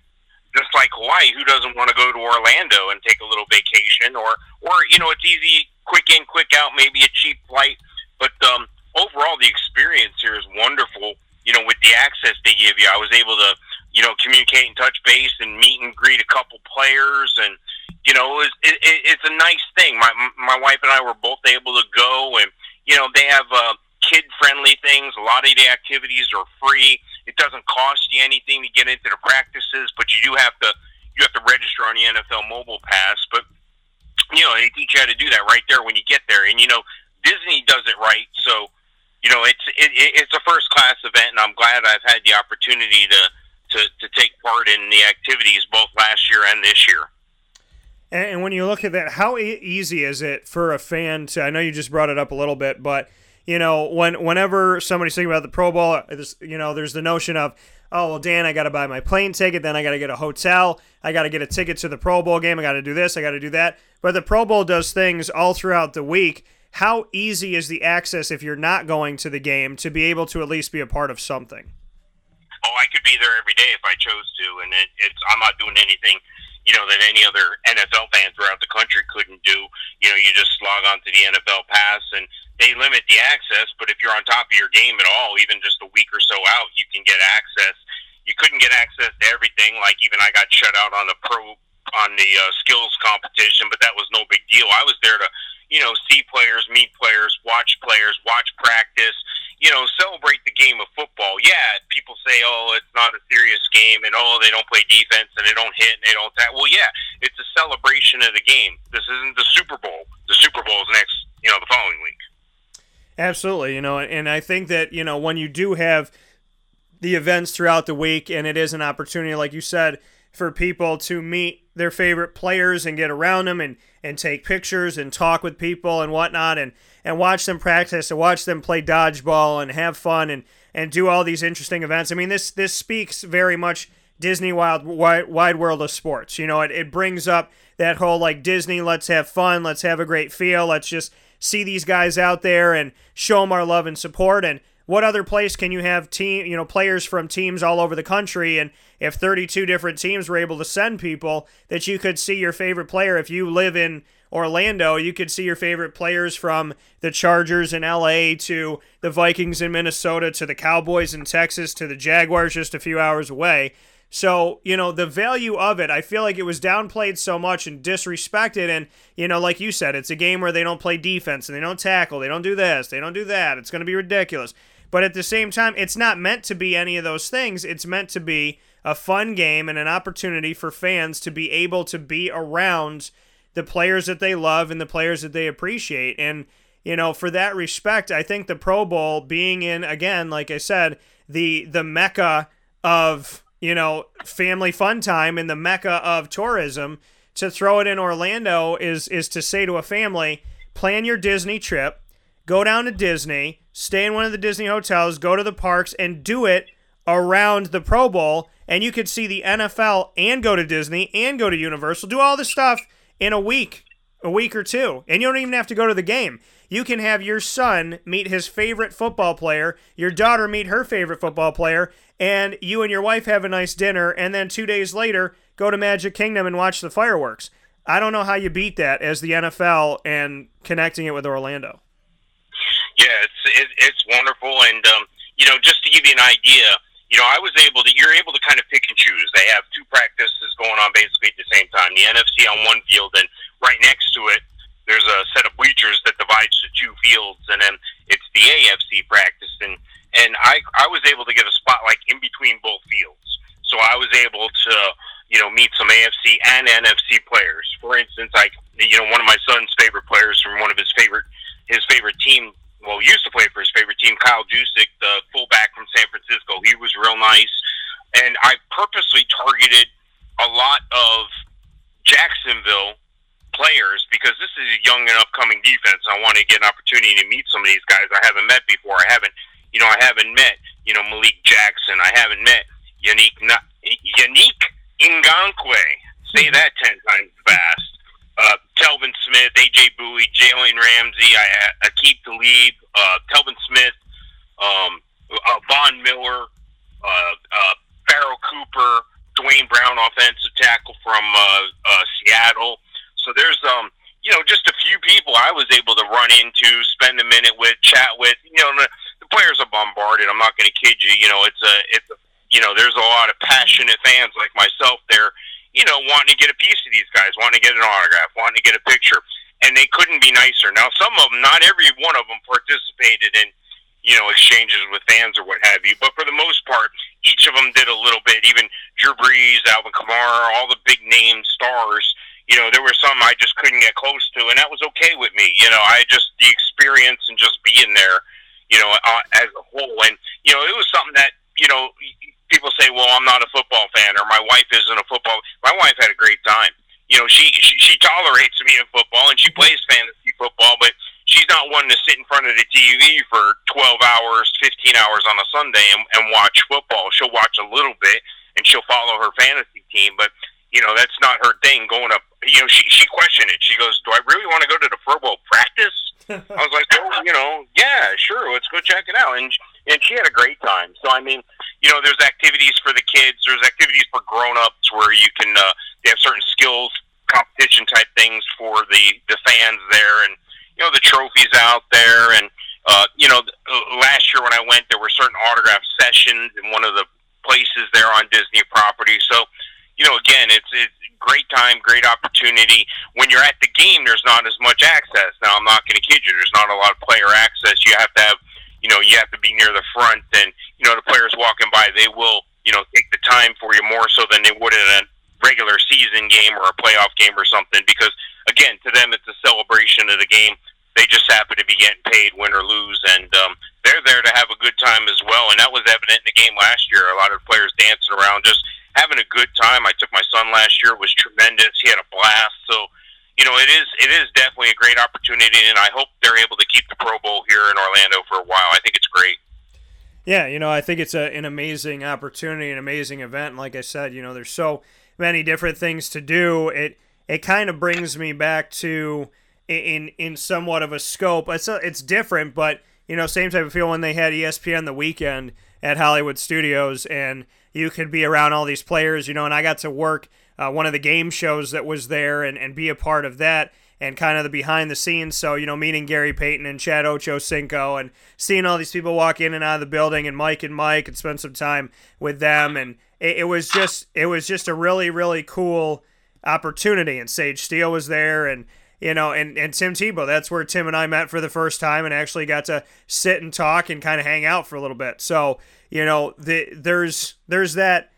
just like Hawaii, who doesn't want to go to Orlando and take a little vacation or or you know it's easy, quick in, quick out, maybe a cheap flight, but um, overall the experience here is wonderful. You know, with the access they give you, I was able to you know communicate and touch base and meet and greet a couple players and. You know, it, it, it's a nice thing. My my wife and I were both able to go, and you know they have uh, kid friendly things. A lot of the activities are free. It doesn't cost you anything to get into the practices, but you do have to you have to register on the NFL mobile pass. But you know, they teach you how to do that right there when you get there. And you know, Disney does it right, so you know it's it, it's a first class event, and I'm glad I've had the opportunity to to to take part in the activities both last year and this year. And, when you look at that, how easy is it for a fan to? I know you just brought it up a little bit, but you know, when whenever somebody's thinking about the Pro Bowl, uh, there's, you know, there's the notion of, oh well, Dan, I got to buy my plane ticket, then I got to get a hotel, I got to get a ticket to the Pro Bowl game, I got to do this, I got to do that. But the Pro Bowl does things all throughout the week. How easy is the access if you're not going to the game to be able to at least be a part of something? Oh, I could be there every day if I chose to, and it, it's I'm not doing anything, you know, that any other NFL fan throughout the country couldn't do. You know, you just log on to the NFL Pass, and they limit the access, but if you're on top of your game at all, even just a week or so out, you can get access. You couldn't get access to everything. Like even I got shut out on the pro on the uh, skills competition, but that was no big deal. I was there to, you know, see players, meet players, watch players, watch practice you know, celebrate the game of football. Yeah, people say, oh, it's not a serious game, and oh, they don't play defense, and they don't hit, and they don't tackle. Well, yeah, it's a celebration of the game. This isn't the Super Bowl. The Super Bowl is next, you know, the following week. Absolutely, you know, and I think that you know when you do have the events throughout the week, and it is an opportunity, like you said, for people to meet their favorite players and get around them and and take pictures and talk with people and whatnot and and watch them practice and watch them play dodgeball and have fun and and do all these interesting events. I mean, this this speaks very much Disney Wild Wide, wide World of Sports. You know, it, it brings up that whole like Disney, let's have fun, let's have a great feel, let's just see these guys out there and show them our love and support. And what other place can you have team, you know, players from teams all over the country? And if 32 different teams were able to send people, that you could see your favorite player. If you live in Orlando, you could see your favorite players from the Chargers in LA to the Vikings in Minnesota to the Cowboys in Texas to the Jaguars just a few hours away. So, you know, the value of it, I feel like it was downplayed so much and disrespected. And, you know, like you said, it's a game where they don't play defense and they don't tackle, they don't do this, they don't do that. It's going to be ridiculous. But at the same time, it's not meant to be any of those things. It's meant to be a fun game and an opportunity for fans to be able to be around the players that they love and the players that they appreciate. And, you know, for that respect, I think the Pro Bowl being in, again, like I said, the the mecca of you know, family fun time and the mecca of tourism, to throw it in Orlando is is to say to a family, plan your Disney trip, go down to Disney, stay in one of the Disney hotels, go to the parks and do it around the Pro Bowl and you could see the NFL and go to Disney and go to Universal, do all this stuff in a week, a week or two. And you don't even have to go to the game. You can have your son meet his favorite football player, your daughter meet her favorite football player, and you and your wife have a nice dinner, and then two days later go to Magic Kingdom and watch the fireworks. I don't know how you beat that as the NFL and connecting it with Orlando. Yeah, it's it, it's wonderful, and um, you know, just to give you an idea, you know, I was able to. You're able to kind of pick and choose. They have two practices going on basically at the same time. The NFC on one field, and right next to it, there's a set of bleachers that divides the two fields, and then it's the AFC practice, and and I I was able to get a spot like in between both fields, so I was able to you know meet some AFC and NFC players. For instance, like you know one of my son's favorite players from one of his favorite his favorite team. Well, used to play for his favorite team, Kyle Juszczyk, the fullback from San Francisco. He was real nice, and I purposely targeted a lot of Jacksonville players because this is a young and upcoming defense. I want to get an opportunity to meet some of these guys I haven't met before. I haven't, you know, I haven't met, you know, Malik Jackson. I haven't met Yannick Na- Yannick Ngakoue. Say that ten times fast. Uh, Telvin Smith, AJ Bouye, Jalen Ramsey, I, Aqib Talib, uh, Telvin Smith, um, uh, Von Miller, uh, uh, Pharoh Cooper, Duane Brown, offensive tackle from uh, uh, Seattle. So there's um, you know, just a few people I was able to run into, spend a minute with, chat with. You know, the, the players are bombarded. I'm not going to kid you. You know, it's a, it's a, you know, there's a lot of passionate fans like myself there. You know, wanting to get a piece of these guys, wanting to get an autograph, wanting to get a picture, and they couldn't be nicer. Now, some of them, not every one of them, participated in you know, exchanges with fans or what have you. But for the most part, each of them did a little bit. Even Drew Brees, Alvin Kamara, all the big name stars. You know, there were some I just couldn't get close to, and that was okay with me. You know, I just the experience and just being there. You know, uh, as a whole, and you know, it was something that you know people say, "Well, I'm not a football fan," or "My wife isn't a football." My wife had a great time. You know, she she, she tolerates me in football, and she plays fantasy football, but she's not one to sit in front of the TV for 12 hours, 15 hours on a Sunday and, and watch football. She'll watch a little bit and she'll follow her fantasy team, but you know that's not her thing. Going up, you know, she she questioned it. She goes, "Do I really want to go to the Pro Bowl practice?" I was like, "Well, you know, yeah, sure, let's go check it out." And and she had a great time. So I mean, you know, there's activities for the kids. There's activities for grown-ups where you can uh, they have certain skills competition type things for the the fans there, and you know the trophies out there, and uh, you know uh, last year when I went, there were certain autograph sessions in one of the places there on Disney property. So you know, again, it's it's great time, great opportunity. When you're at the game, there's not as much access. Now, I'm you. There's not a lot of player access. You have to have, you know, you have to be near the front, and you know, the players walking by, they will, you know, take the time for you more so than they would in a regular season game or a playoff game or something. Because again, to them, it's a celebration of the game. They just happen to be getting paid, win or lose, and um, they're there to have a good time as well. And that was evident in the game last year. A lot of players dancing around, just having a good time. I took my son last year; it was tremendous. He had a blast. So, you know, it is it is definitely a great opportunity, and I hope they're able to keep the Pro Bowl here in Orlando for a while. I think it's great. Yeah, you know, I think it's a, an amazing opportunity, an amazing event. And like I said, you know, there's so many different things to do. It it kind of brings me back to in in somewhat of a scope. It's a, it's different, but you know, same type of feel when they had ESPN the weekend at Hollywood Studios, and you could be around all these players, you know. And I got to work uh, one of the game shows that was there and and be a part of that and kind of the behind the scenes. So, you know, meeting Gary Payton and Chad Ochocinco and seeing all these people walk in and out of the building and Mike and Mike and spend some time with them. And it, it was just, it was just a really, really cool opportunity. And Sage Steele was there and, you know, and, and Tim Tebow, that's where Tim and I met for the first time and actually got to sit and talk and kind of hang out for a little bit. So, you know, the, there's, there's that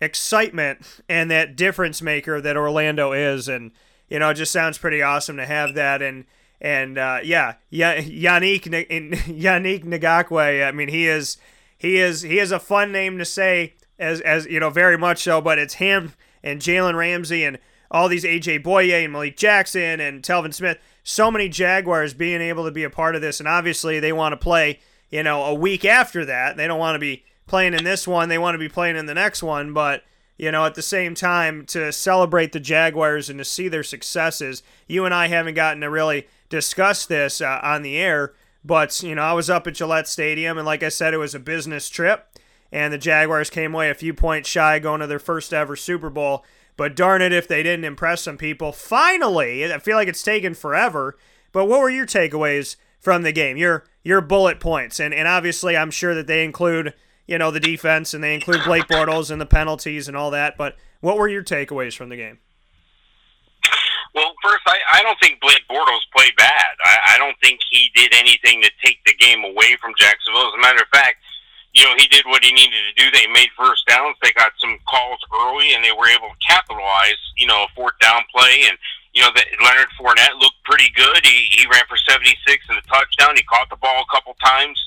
excitement and that difference maker that Orlando is. And, you know, it just sounds pretty awesome to have that. And and uh, yeah, Yannick [laughs] Yannick Ngakoue. I mean, he is he is he is a fun name to say as as you know very much so. But it's him and Jalen Ramsey and all these AJ Bouye and Malik Jackson and Telvin Smith. So many Jaguars being able to be a part of this, and obviously they want to play. You know, a week after that, they don't want to be playing in this one. They want to be playing in the next one, but you know, at the same time, to celebrate the Jaguars and to see their successes. You and I haven't gotten to really discuss this uh, on the air, but, you know, I was up at Gillette Stadium, and like I said, it was a business trip, and the Jaguars came away a few points shy going to their first ever Super Bowl. But darn it if they didn't impress some people. Finally, I feel like it's taken forever. But what were your takeaways from the game? Your your bullet points. And and obviously I'm sure that they include, you know, the defense and they include Blake Bortles and the penalties and all that. But what were your takeaways from the game? Well, first, I, I don't think Blake Bortles played bad. I, I don't think he did anything to take the game away from Jacksonville. As a matter of fact, you know, he did what he needed to do. They made first downs. They got some calls early, and they were able to capitalize, you know, a fourth down play. And, you know, that Leonard Fournette looked pretty good. He, he ran for 76 and a touchdown. He caught the ball a couple times.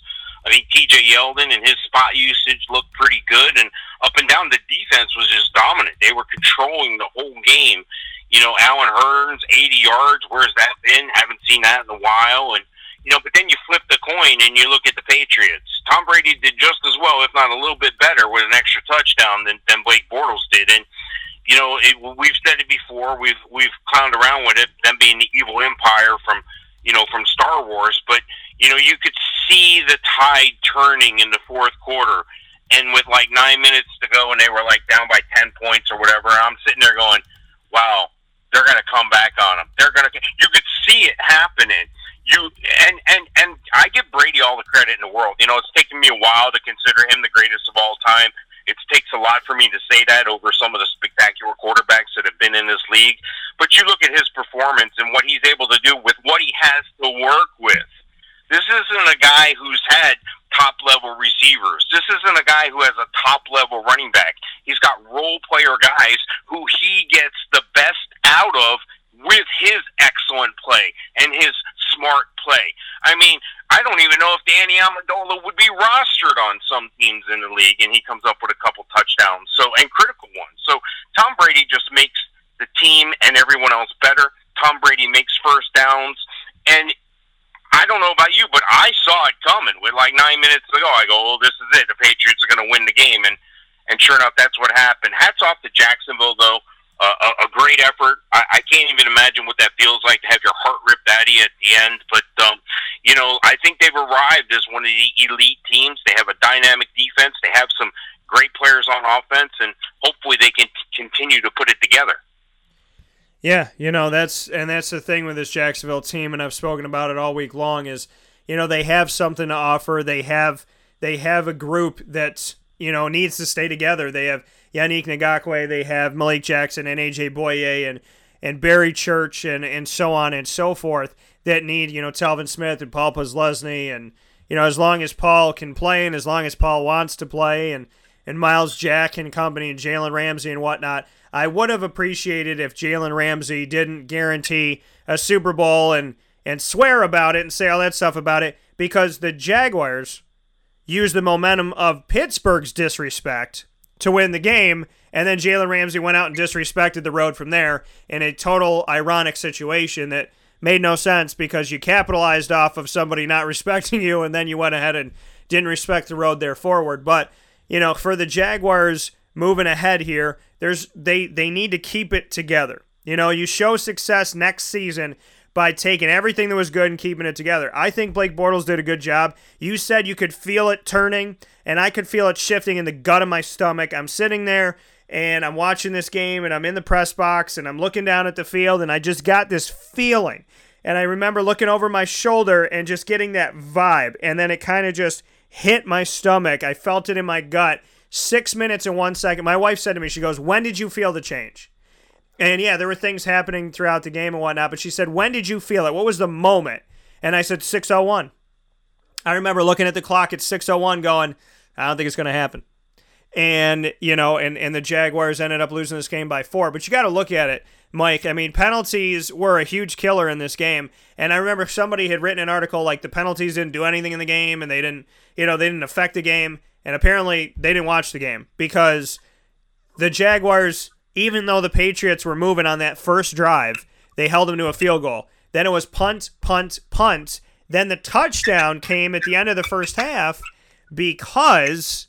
I think TJ Yeldon and his spot usage looked pretty good. And up and down, the defense was just dominant. They were controlling the whole game. You know, Allen Hurns, 80 yards. Where's that been? Haven't seen that in a while. And, you know, but then you flip the coin and you look at the Patriots. Tom Brady did just as well, if not a little bit better, with an extra touchdown than, than Blake Bortles did. And, you know, it, we've said it before. We've we've clowned around with it, them being the evil empire from, you know, from Star Wars. But you know, you could see the tide turning in the fourth quarter. And with like nine minutes to go, and they were like down by ten points or whatever, I'm sitting there going, "Wow, they're going to come back on them. They're going to." You could see it happening. You and and and I give Brady all the credit in the world. You know, it's taken me a while to consider him the greatest of all time. It takes a lot for me to say that over some of the spectacular quarterbacks that have been in this league. But you look at his performance and what he's able to do with what he has to work with. This isn't a guy who's had top level receivers. This isn't a guy who has a top level running back. He's got role player guys who he gets the best out of with his excellent play and his smart play. I mean, I don't even know if Danny Amendola would be rostered on some teams in the league, and he comes up with a couple touchdowns, so and critical ones. So Tom Brady just makes the team and everyone else better. Tom Brady makes first downs, and I don't know about you, but I saw it coming with like nine minutes to go. I go, "Well, this is it. The Patriots are going to win the game," and and sure enough, that's what happened. Hats off to Jacksonville, though. A, a great effort. I, I can't even imagine what that feels like to have your heart ripped out of you at the end. But um, you know, I think they've arrived as one of the elite teams. They have a dynamic defense. They have some great players on offense, and hopefully they can t- continue to put it together. Yeah, you know that's and that's the thing with this Jacksonville team, and I've spoken about it all week long. Is you know they have something to offer. They have they have a group that you know needs to stay together. They have Yannick Ngakoue, they have Malik Jackson and AJ Bouye and and Barry Church and and so on and so forth that need you know Telvin Smith and Paul Posluszny and you know as long as Paul can play and as long as Paul wants to play and and Myles Jack and company and Jalen Ramsey and whatnot. I would have appreciated if Jalen Ramsey didn't guarantee a Super Bowl and and swear about it and say all that stuff about it because the Jaguars used the momentum of Pittsburgh's disrespect to win the game, and then Jalen Ramsey went out and disrespected the road from there in a total ironic situation that made no sense because you capitalized off of somebody not [laughs] respecting you, and then you went ahead and didn't respect the road there forward. But you know, for the Jaguars moving ahead here, there's they they need to keep it together. You know, you show success next season by taking everything that was good and keeping it together. I think Blake Bortles did a good job. You said you could feel it turning, and I could feel it shifting in the gut of my stomach. I'm sitting there and I'm watching this game and I'm in the press box and I'm looking down at the field and I just got this feeling. And I remember looking over my shoulder and just getting that vibe. And then it kind of just hit my stomach. I felt it in my gut. Six minutes and one second. My wife said to me, she goes, When did you feel the change? And yeah, there were things happening throughout the game and whatnot, but she said, When did you feel it? What was the moment? And I said, 601. I remember looking at the clock at 601 going, I don't think it's going to happen. And, you know, and, and the Jaguars ended up losing this game by four. But you got to look at it, Mike. I mean, penalties were a huge killer in this game. And I remember somebody had written an article like the penalties didn't do anything in the game and they didn't, you know, they didn't affect the game. And apparently they didn't watch the game because the Jaguars, even though the Patriots were moving on that first drive, they held them to a field goal. Then it was punt, punt, punt. Then the touchdown came at the end of the first half because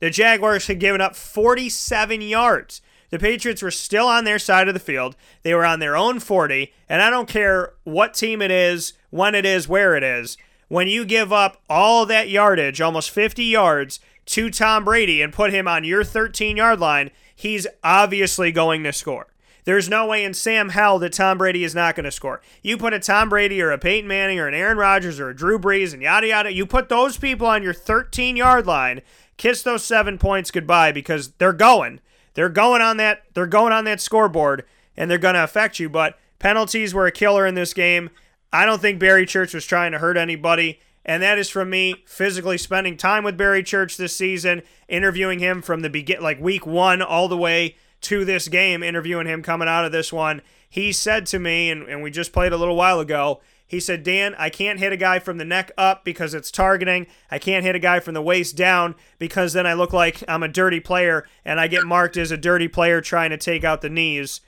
the Jaguars had given up 47 yards. The Patriots were still on their side of the field. They were on their own 40, and I don't care what team it is, when it is, where it is. When you give up all that yardage, almost 50 yards, to Tom Brady and put him on your 13 yard line, he's obviously going to score. There's no way in Sam hell that Tom Brady is not going to score. You put a Tom Brady or a Peyton Manning or an Aaron Rodgers or a Drew Brees and yada yada. You put those people on your 13 yard line. Kiss those seven points goodbye because they're going. They're going on that. They're going on that scoreboard and they're going to affect you. But penalties were a killer in this game. I don't think Barry Church was trying to hurt anybody. And that is from me physically spending time with Barry Church this season, interviewing him from the begin like week one all the way to this game, interviewing him coming out of this one. He said to me, and, and we just played a little while ago, he said, Dan, I can't hit a guy from the neck up because it's targeting. I can't hit a guy from the waist down because then I look like I'm a dirty player and I get marked as a dirty player trying to take out the knees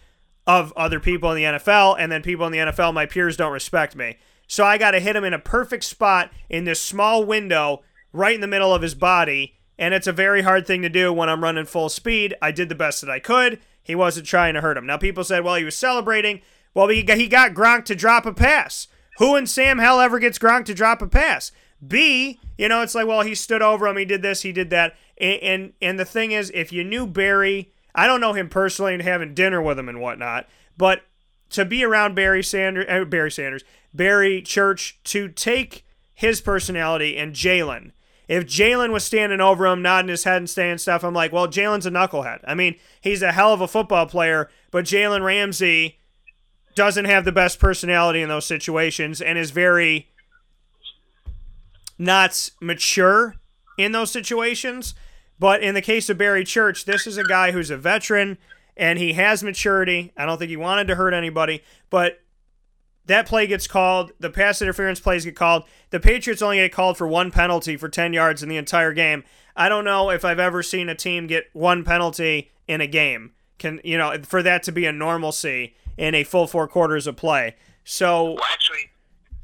of other people in the NFL. And then people in the NFL, my peers, don't respect me. So I got to hit him in a perfect spot in this small window right in the middle of his body. And it's a very hard thing to do when I'm running full speed. I did the best that I could. He wasn't trying to hurt him. Now, people said, well, he was celebrating. Well, he got, Gronk to drop a pass. Who in Sam Hell ever gets Gronk to drop a pass? B, you know, it's like, well, he stood over him, he did this, he did that. And, and, and the thing is, if you knew Barry, I don't know him personally and having dinner with him and whatnot, but to be around Barry Sanders, uh, Barry Sanders, Barry Church, to take his personality and Jalen. If Jalen was standing over him, nodding his head and saying stuff, I'm like, well, Jalen's a knucklehead. I mean, he's a hell of a football player, but Jalen Ramsey doesn't have the best personality in those situations and is very not mature in those situations. But in the case of Barry Church, this is a guy who's a veteran and he has maturity. I don't think he wanted to hurt anybody, but that play gets called. The pass interference plays get called. The Patriots only get called for one penalty for 10 yards in the entire game. I don't know if I've ever seen a team get one penalty in a game. Can you know for that to be a normalcy in a full four quarters of play? So Well, actually,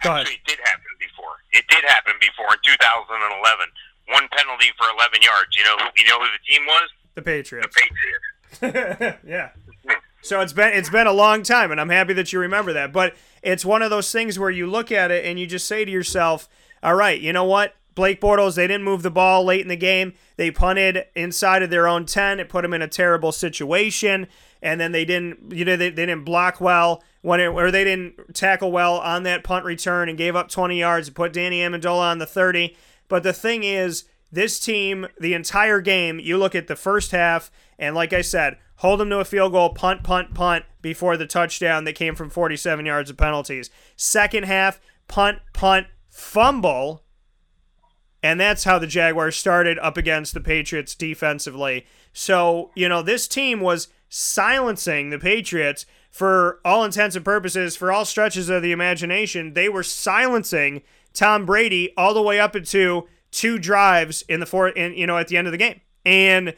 actually, it did happen before. It did happen before in 2011. One penalty for 11 yards. You know, who- you know who the team was? the Patriots. The Patriots. [laughs] yeah. So it's been it's been a long time, and I'm happy that you remember that. But it's one of those things where you look at it and you just say to yourself, "All right, you know what? Blake Bortles, they didn't move the ball late in the game. They punted inside of their own ten. It put them in a terrible situation, and then they didn't, you know, they, they didn't block well when it, or they didn't tackle well on that punt return and gave up 20 yards and put Danny Amendola on the 30. But the thing is, this team, the entire game, you look at the first half, and like I said, hold them to a field goal, punt, punt, punt before the touchdown that came from 47 yards of penalties. Second half, punt, punt, fumble. And that's how the Jaguars started up against the Patriots defensively. So, you know, this team was silencing the Patriots for all intents and purposes, for all stretches of the imagination. They were silencing Tom Brady all the way up into two drives in the fourth, in, you know, at the end of the game. And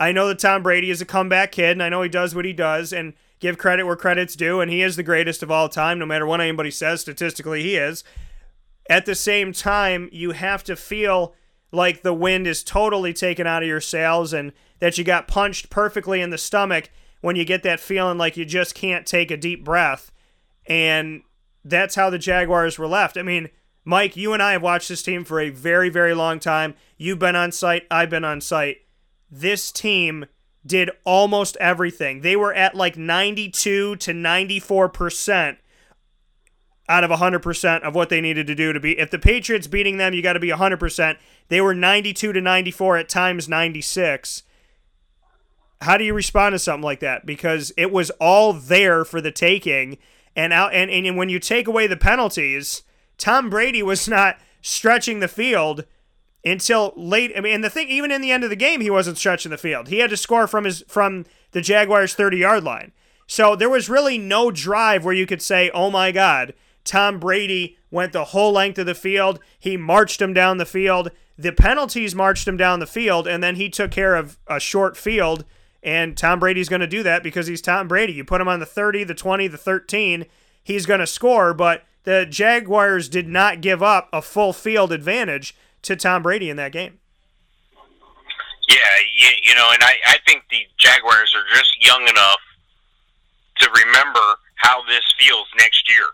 I know that Tom Brady is a comeback kid, and I know he does what he does, and give credit where credit's due, and he is the greatest of all time, no matter what anybody says. Statistically, he is. At the same time, you have to feel like the wind is totally taken out of your sails and that you got punched perfectly in the stomach when you get that feeling like you just can't take a deep breath. And that's how the Jaguars were left. I mean, Mike, you and I have watched this team for a very, very long time. You've been on site, I've been on site. This team did almost everything. They were at like 92 to 94% out of 100% of what they needed to do to be. If the Patriots beating them, you got to be 100%. They were 92 to 94 at times 96. How do you respond to something like that? Because it was all there for the taking, and out and, and when you take away the penalties, Tom Brady was [laughs] not stretching the field until late. I mean, and the thing, even in the end of the game, he wasn't stretching the field. He had to score from his from the Jaguars' 30 yard line. So there was really no drive where you could say, "Oh my God." Tom Brady went the whole length of the field. He marched him down the field. The penalties marched him down the field, and then he took care of a short field. And Tom Brady's going to do that because he's Tom Brady. You put him on the 30, the 20, the 13, he's going to score. But the Jaguars did not give up a full field advantage to Tom Brady in that game. Yeah, you, you know, and I, I think the Jaguars are just young enough to remember how this feels next year.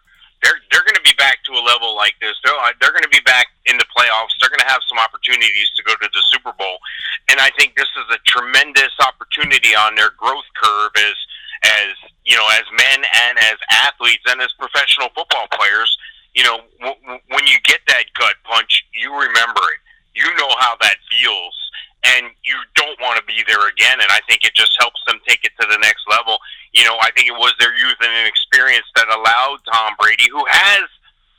They're they're going to be back to a level like this. They're they're going to be back in the playoffs. They're going to have some opportunities to go to the Super Bowl, and I think this is a tremendous opportunity on their growth curve as as you know as men and as athletes and as professional football players. You know, w- w- when you get that gut punch, you remember it. You know how that feels, and you don't want to be there again. And I think it just helps them take it to the next level. You know, I think it was their youth and inexperience that allowed Tom Brady, who has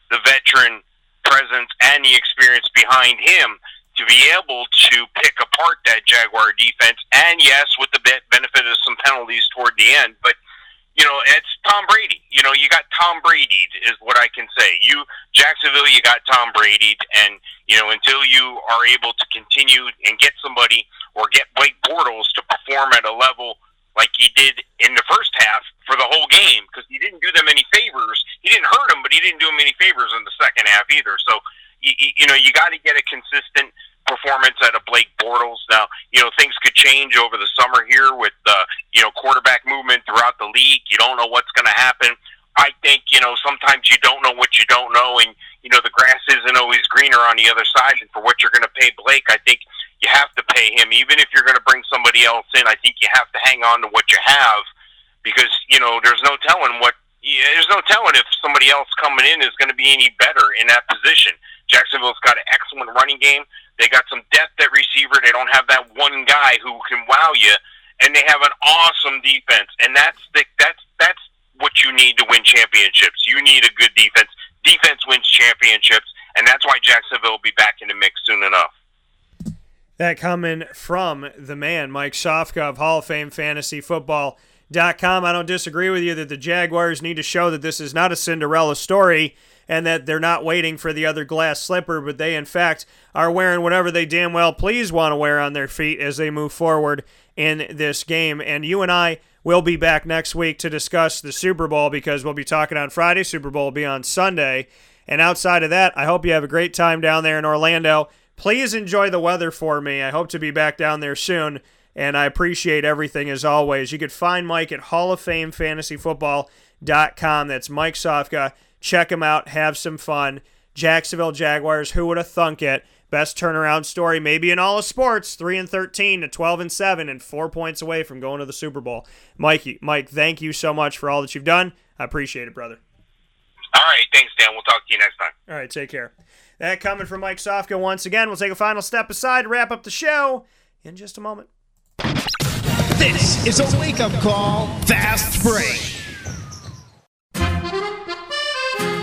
the veteran presence and the experience behind him, to be able to pick apart that Jaguar defense. And yes, with the benefit of some penalties toward the end, but you know, it's Tom Brady. You know, you got Tom Brady is what I can say. You Jacksonville, you got Tom Brady, and you know, until you are able to continue and get somebody or get Blake Bortles to perform at a level like he did in the first half for the whole game, because he didn't do them any favors. He didn't hurt them, but he didn't do them any favors in the second half either. So, you, you know, you got to get a consistent performance out of Blake Bortles. Now, you know, things could change over the summer here with, uh, you know, quarterback movement throughout the league. You don't know what's going to happen. I think, you know, sometimes you don't know what you don't know, and, you know, the grass isn't always greener on the other side. And for what you're going to pay Blake, I think you have to pay him. Even if you're going to bring somebody else in, I think you have to hang on to what you have because, you know, there's no telling what there's no telling if somebody else coming in is going to be any better in that position. Jacksonville's got an excellent running game. They got some depth at receiver. They don't have that one guy who can wow you, and they have an awesome defense. And that's the that's that's what you need to win championships. You need a good defense. Defense wins championships, and that's why Jacksonville will be back in the mix soon enough. That coming from the man, Mike Sofka of Hall of Fame Fantasy Football. Dot com. I don't disagree with you that the Jaguars need to show that this is not a Cinderella story and that they're not waiting for the other glass slipper, but they, in fact, are wearing whatever they damn well please want to wear on their feet as they move forward in this game. And you and I will be back next week to discuss the Super Bowl because we'll be talking on Friday. Super Bowl will be on Sunday. And outside of that, I hope you have a great time down there in Orlando. Please enjoy the weather for me. I hope to be back down there soon and I appreciate everything as always. You could find Mike at Hall of Fame Fantasy Football.com. That's Mike Sofka. Check him out, have some fun. Jacksonville Jaguars, who would have thunk it? Best turnaround story, maybe in all of sports. Three and thirteen to twelve and seven, and four points away from going to the Super Bowl. Mikey, Mike, thank you so much for all that you've done. I appreciate it, brother. All right, thanks, Dan. We'll talk to you next time. All right, take care. That coming from Mike Sofka once again. We'll take a final step aside to wrap up the show in just a moment. This is a wake up call, fast break.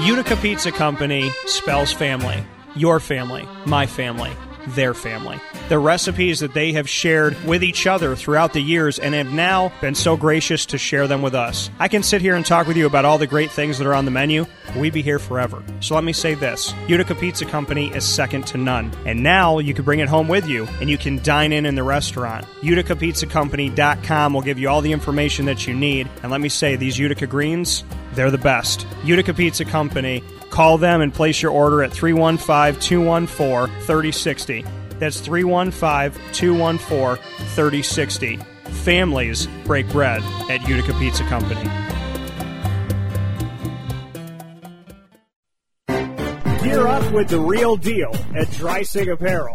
Utica Pizza Company spells family. Your family, my family, their family. The recipes that they have shared with each other throughout the years and have now been so gracious to share them with us. I can sit here and talk with you about all the great things that are on the menu, we'd be here forever. So let me say this Utica Pizza Company is second to none. And now you can bring it home with you and you can dine in in the restaurant. UticaPizzaCompany.com will give you all the information that you need. And let me say, these Utica greens, they're the best. Utica Pizza Company. Call them and place your order at 315 214 3060. That's 315 214 3060. Families break bread at Utica Pizza Company. Gear up with the real deal at Dreissig Apparel,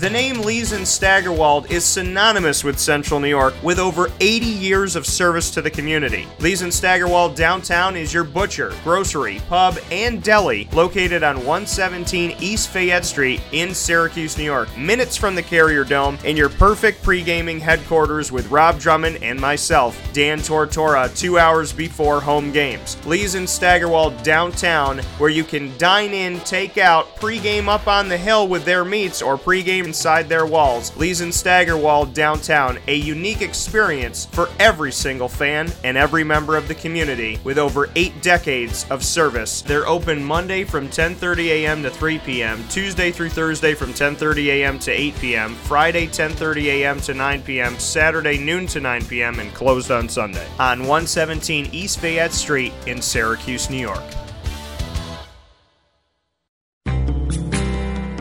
The name Lees and Staggerwald is synonymous with Central New York with over 80 years of service to the community. Lees and Staggerwald downtown is your butcher, grocery, pub, and deli located on 117 East Fayette Street in Syracuse, New York, minutes from the Carrier Dome, and your perfect pre-gaming headquarters with Rob Drummond and myself, Dan Tortora, two hours before home games. Lees and Staggerwald downtown, where you can dine in, take out, pre-game up on the hill with their meats, or pre-game inside their walls. Lees and Staggerwald downtown, a unique experience for every single fan and every member of the community with over eight decades of service. They're open Monday from 10:30 a.m. to 3 p.m., Tuesday through Thursday from 10:30 a.m. to 8 p.m., Friday 10:30 a.m. to 9 p.m., Saturday noon to 9 p.m., and closed on Sunday. On 117 East Fayette Street in Syracuse, New York.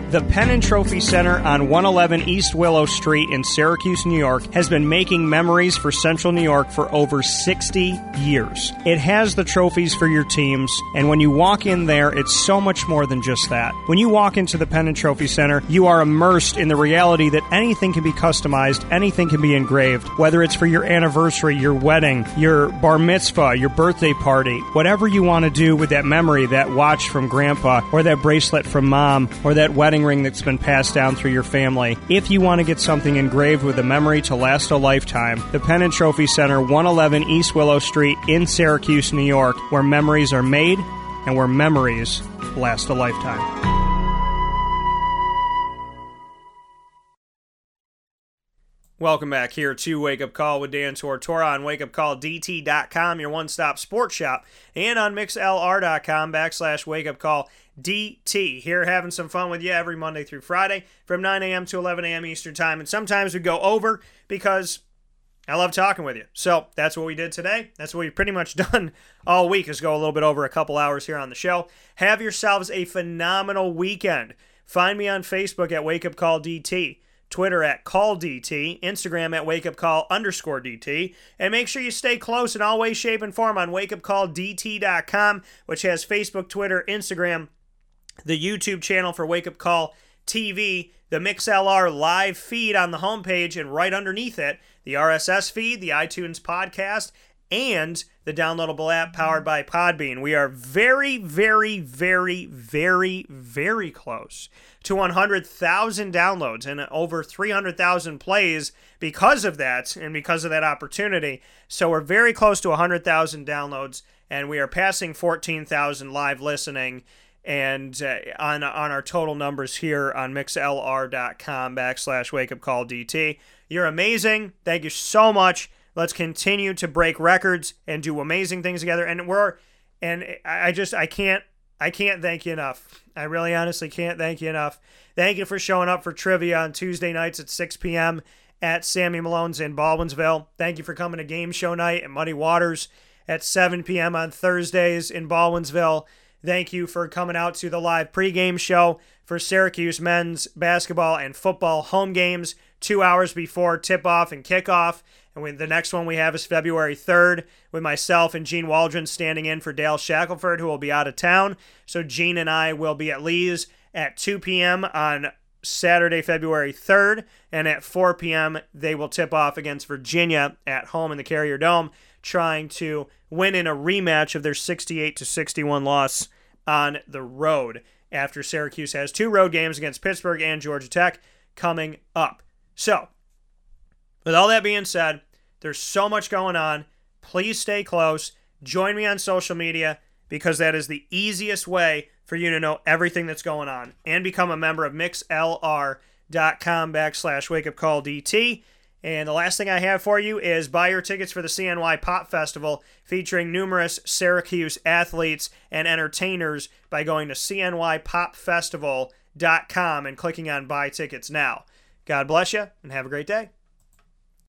The Penn and Trophy Center on 111 East Willow Street in Syracuse, New York has been making memories for Central New York for over 60 years. It has the trophies for your teams, and when you walk in there, it's so much more than just that. When you walk into the Penn and Trophy Center, you are immersed in the reality that anything can be customized, anything can be engraved, whether it's for your anniversary, your wedding, your bar mitzvah, your birthday party, whatever you want to do with that memory, that watch from grandpa, or that bracelet from mom, or that wedding ring that's been passed down through your family. If you want to get something engraved with a memory to last a lifetime, the Penn and Trophy Center, 111 East Willow Street in Syracuse, New York, where memories are made and where memories last a lifetime. Welcome back here to Wake Up Call with Dan Tortora on wakeupcalldt.com, your one-stop sports shop, and on mixlr.com backslash wakeupcalldt. Here having some fun with you every Monday through Friday from 9 a.m. to 11 a.m. Eastern Time. And sometimes we go over because I love talking with you. So that's what we did today. That's what we've pretty much [laughs] done all week is go a little bit over a couple hours here on the show. Have yourselves a phenomenal weekend. Find me on Facebook at Wake Up Call DT. Twitter at Call DT, Instagram at Wake Up Call underscore DT, and make sure you stay close in all ways, shape, and form on wakeupcalldt.com, which has Facebook, Twitter, Instagram, the YouTube channel for Wake Up Call TV, the MixLR live feed on the homepage, and right underneath it, the RSS feed, the iTunes podcast, and the downloadable app powered by Podbean. We are very, very, very, very, very close to 100,000 downloads and over 300,000 plays because of that and because of that opportunity. So we're very close to 100,000 downloads and we are passing 14,000 live listening and uh, on on our total numbers here on mixlr.com backslash wake up call dt you're amazing. Thank you so much. Let's continue to break records and do amazing things together. And we're and i just i can't i can't thank you enough. I really honestly can't thank you enough. Thank you for showing up for trivia on tuesday nights at 6 p.m at sammy malone's in baldwinsville. Thank you for coming to game show night at muddy waters at 7 p.m on thursdays in baldwinsville Thank you for coming out to the live pregame show for Syracuse men's basketball and football home games two hours before tip off and kickoff. And the next one we have is February 3rd with myself and Gene Waldron standing in for Dale Shackelford, who will be out of town. So Gene and I will be at Lee's at 2 p.m. on Saturday, February 3rd. And at 4 p.m., they will tip off against Virginia at home in the Carrier Dome, trying to win in a rematch of their 68 to 61 loss on the road after Syracuse has two road games against Pittsburgh and Georgia Tech coming up. So, with all that being said, there's so much going on. Please stay close. Join me on social media because that is the easiest way for you to know everything that's going on and become a member of mixlr.com backslash wake up call DT. And the last thing I have for you is buy your tickets for the CNY Pop Festival featuring numerous Syracuse athletes and entertainers by going to cnypopfestival.com and clicking on buy tickets now. God bless you and have a great day.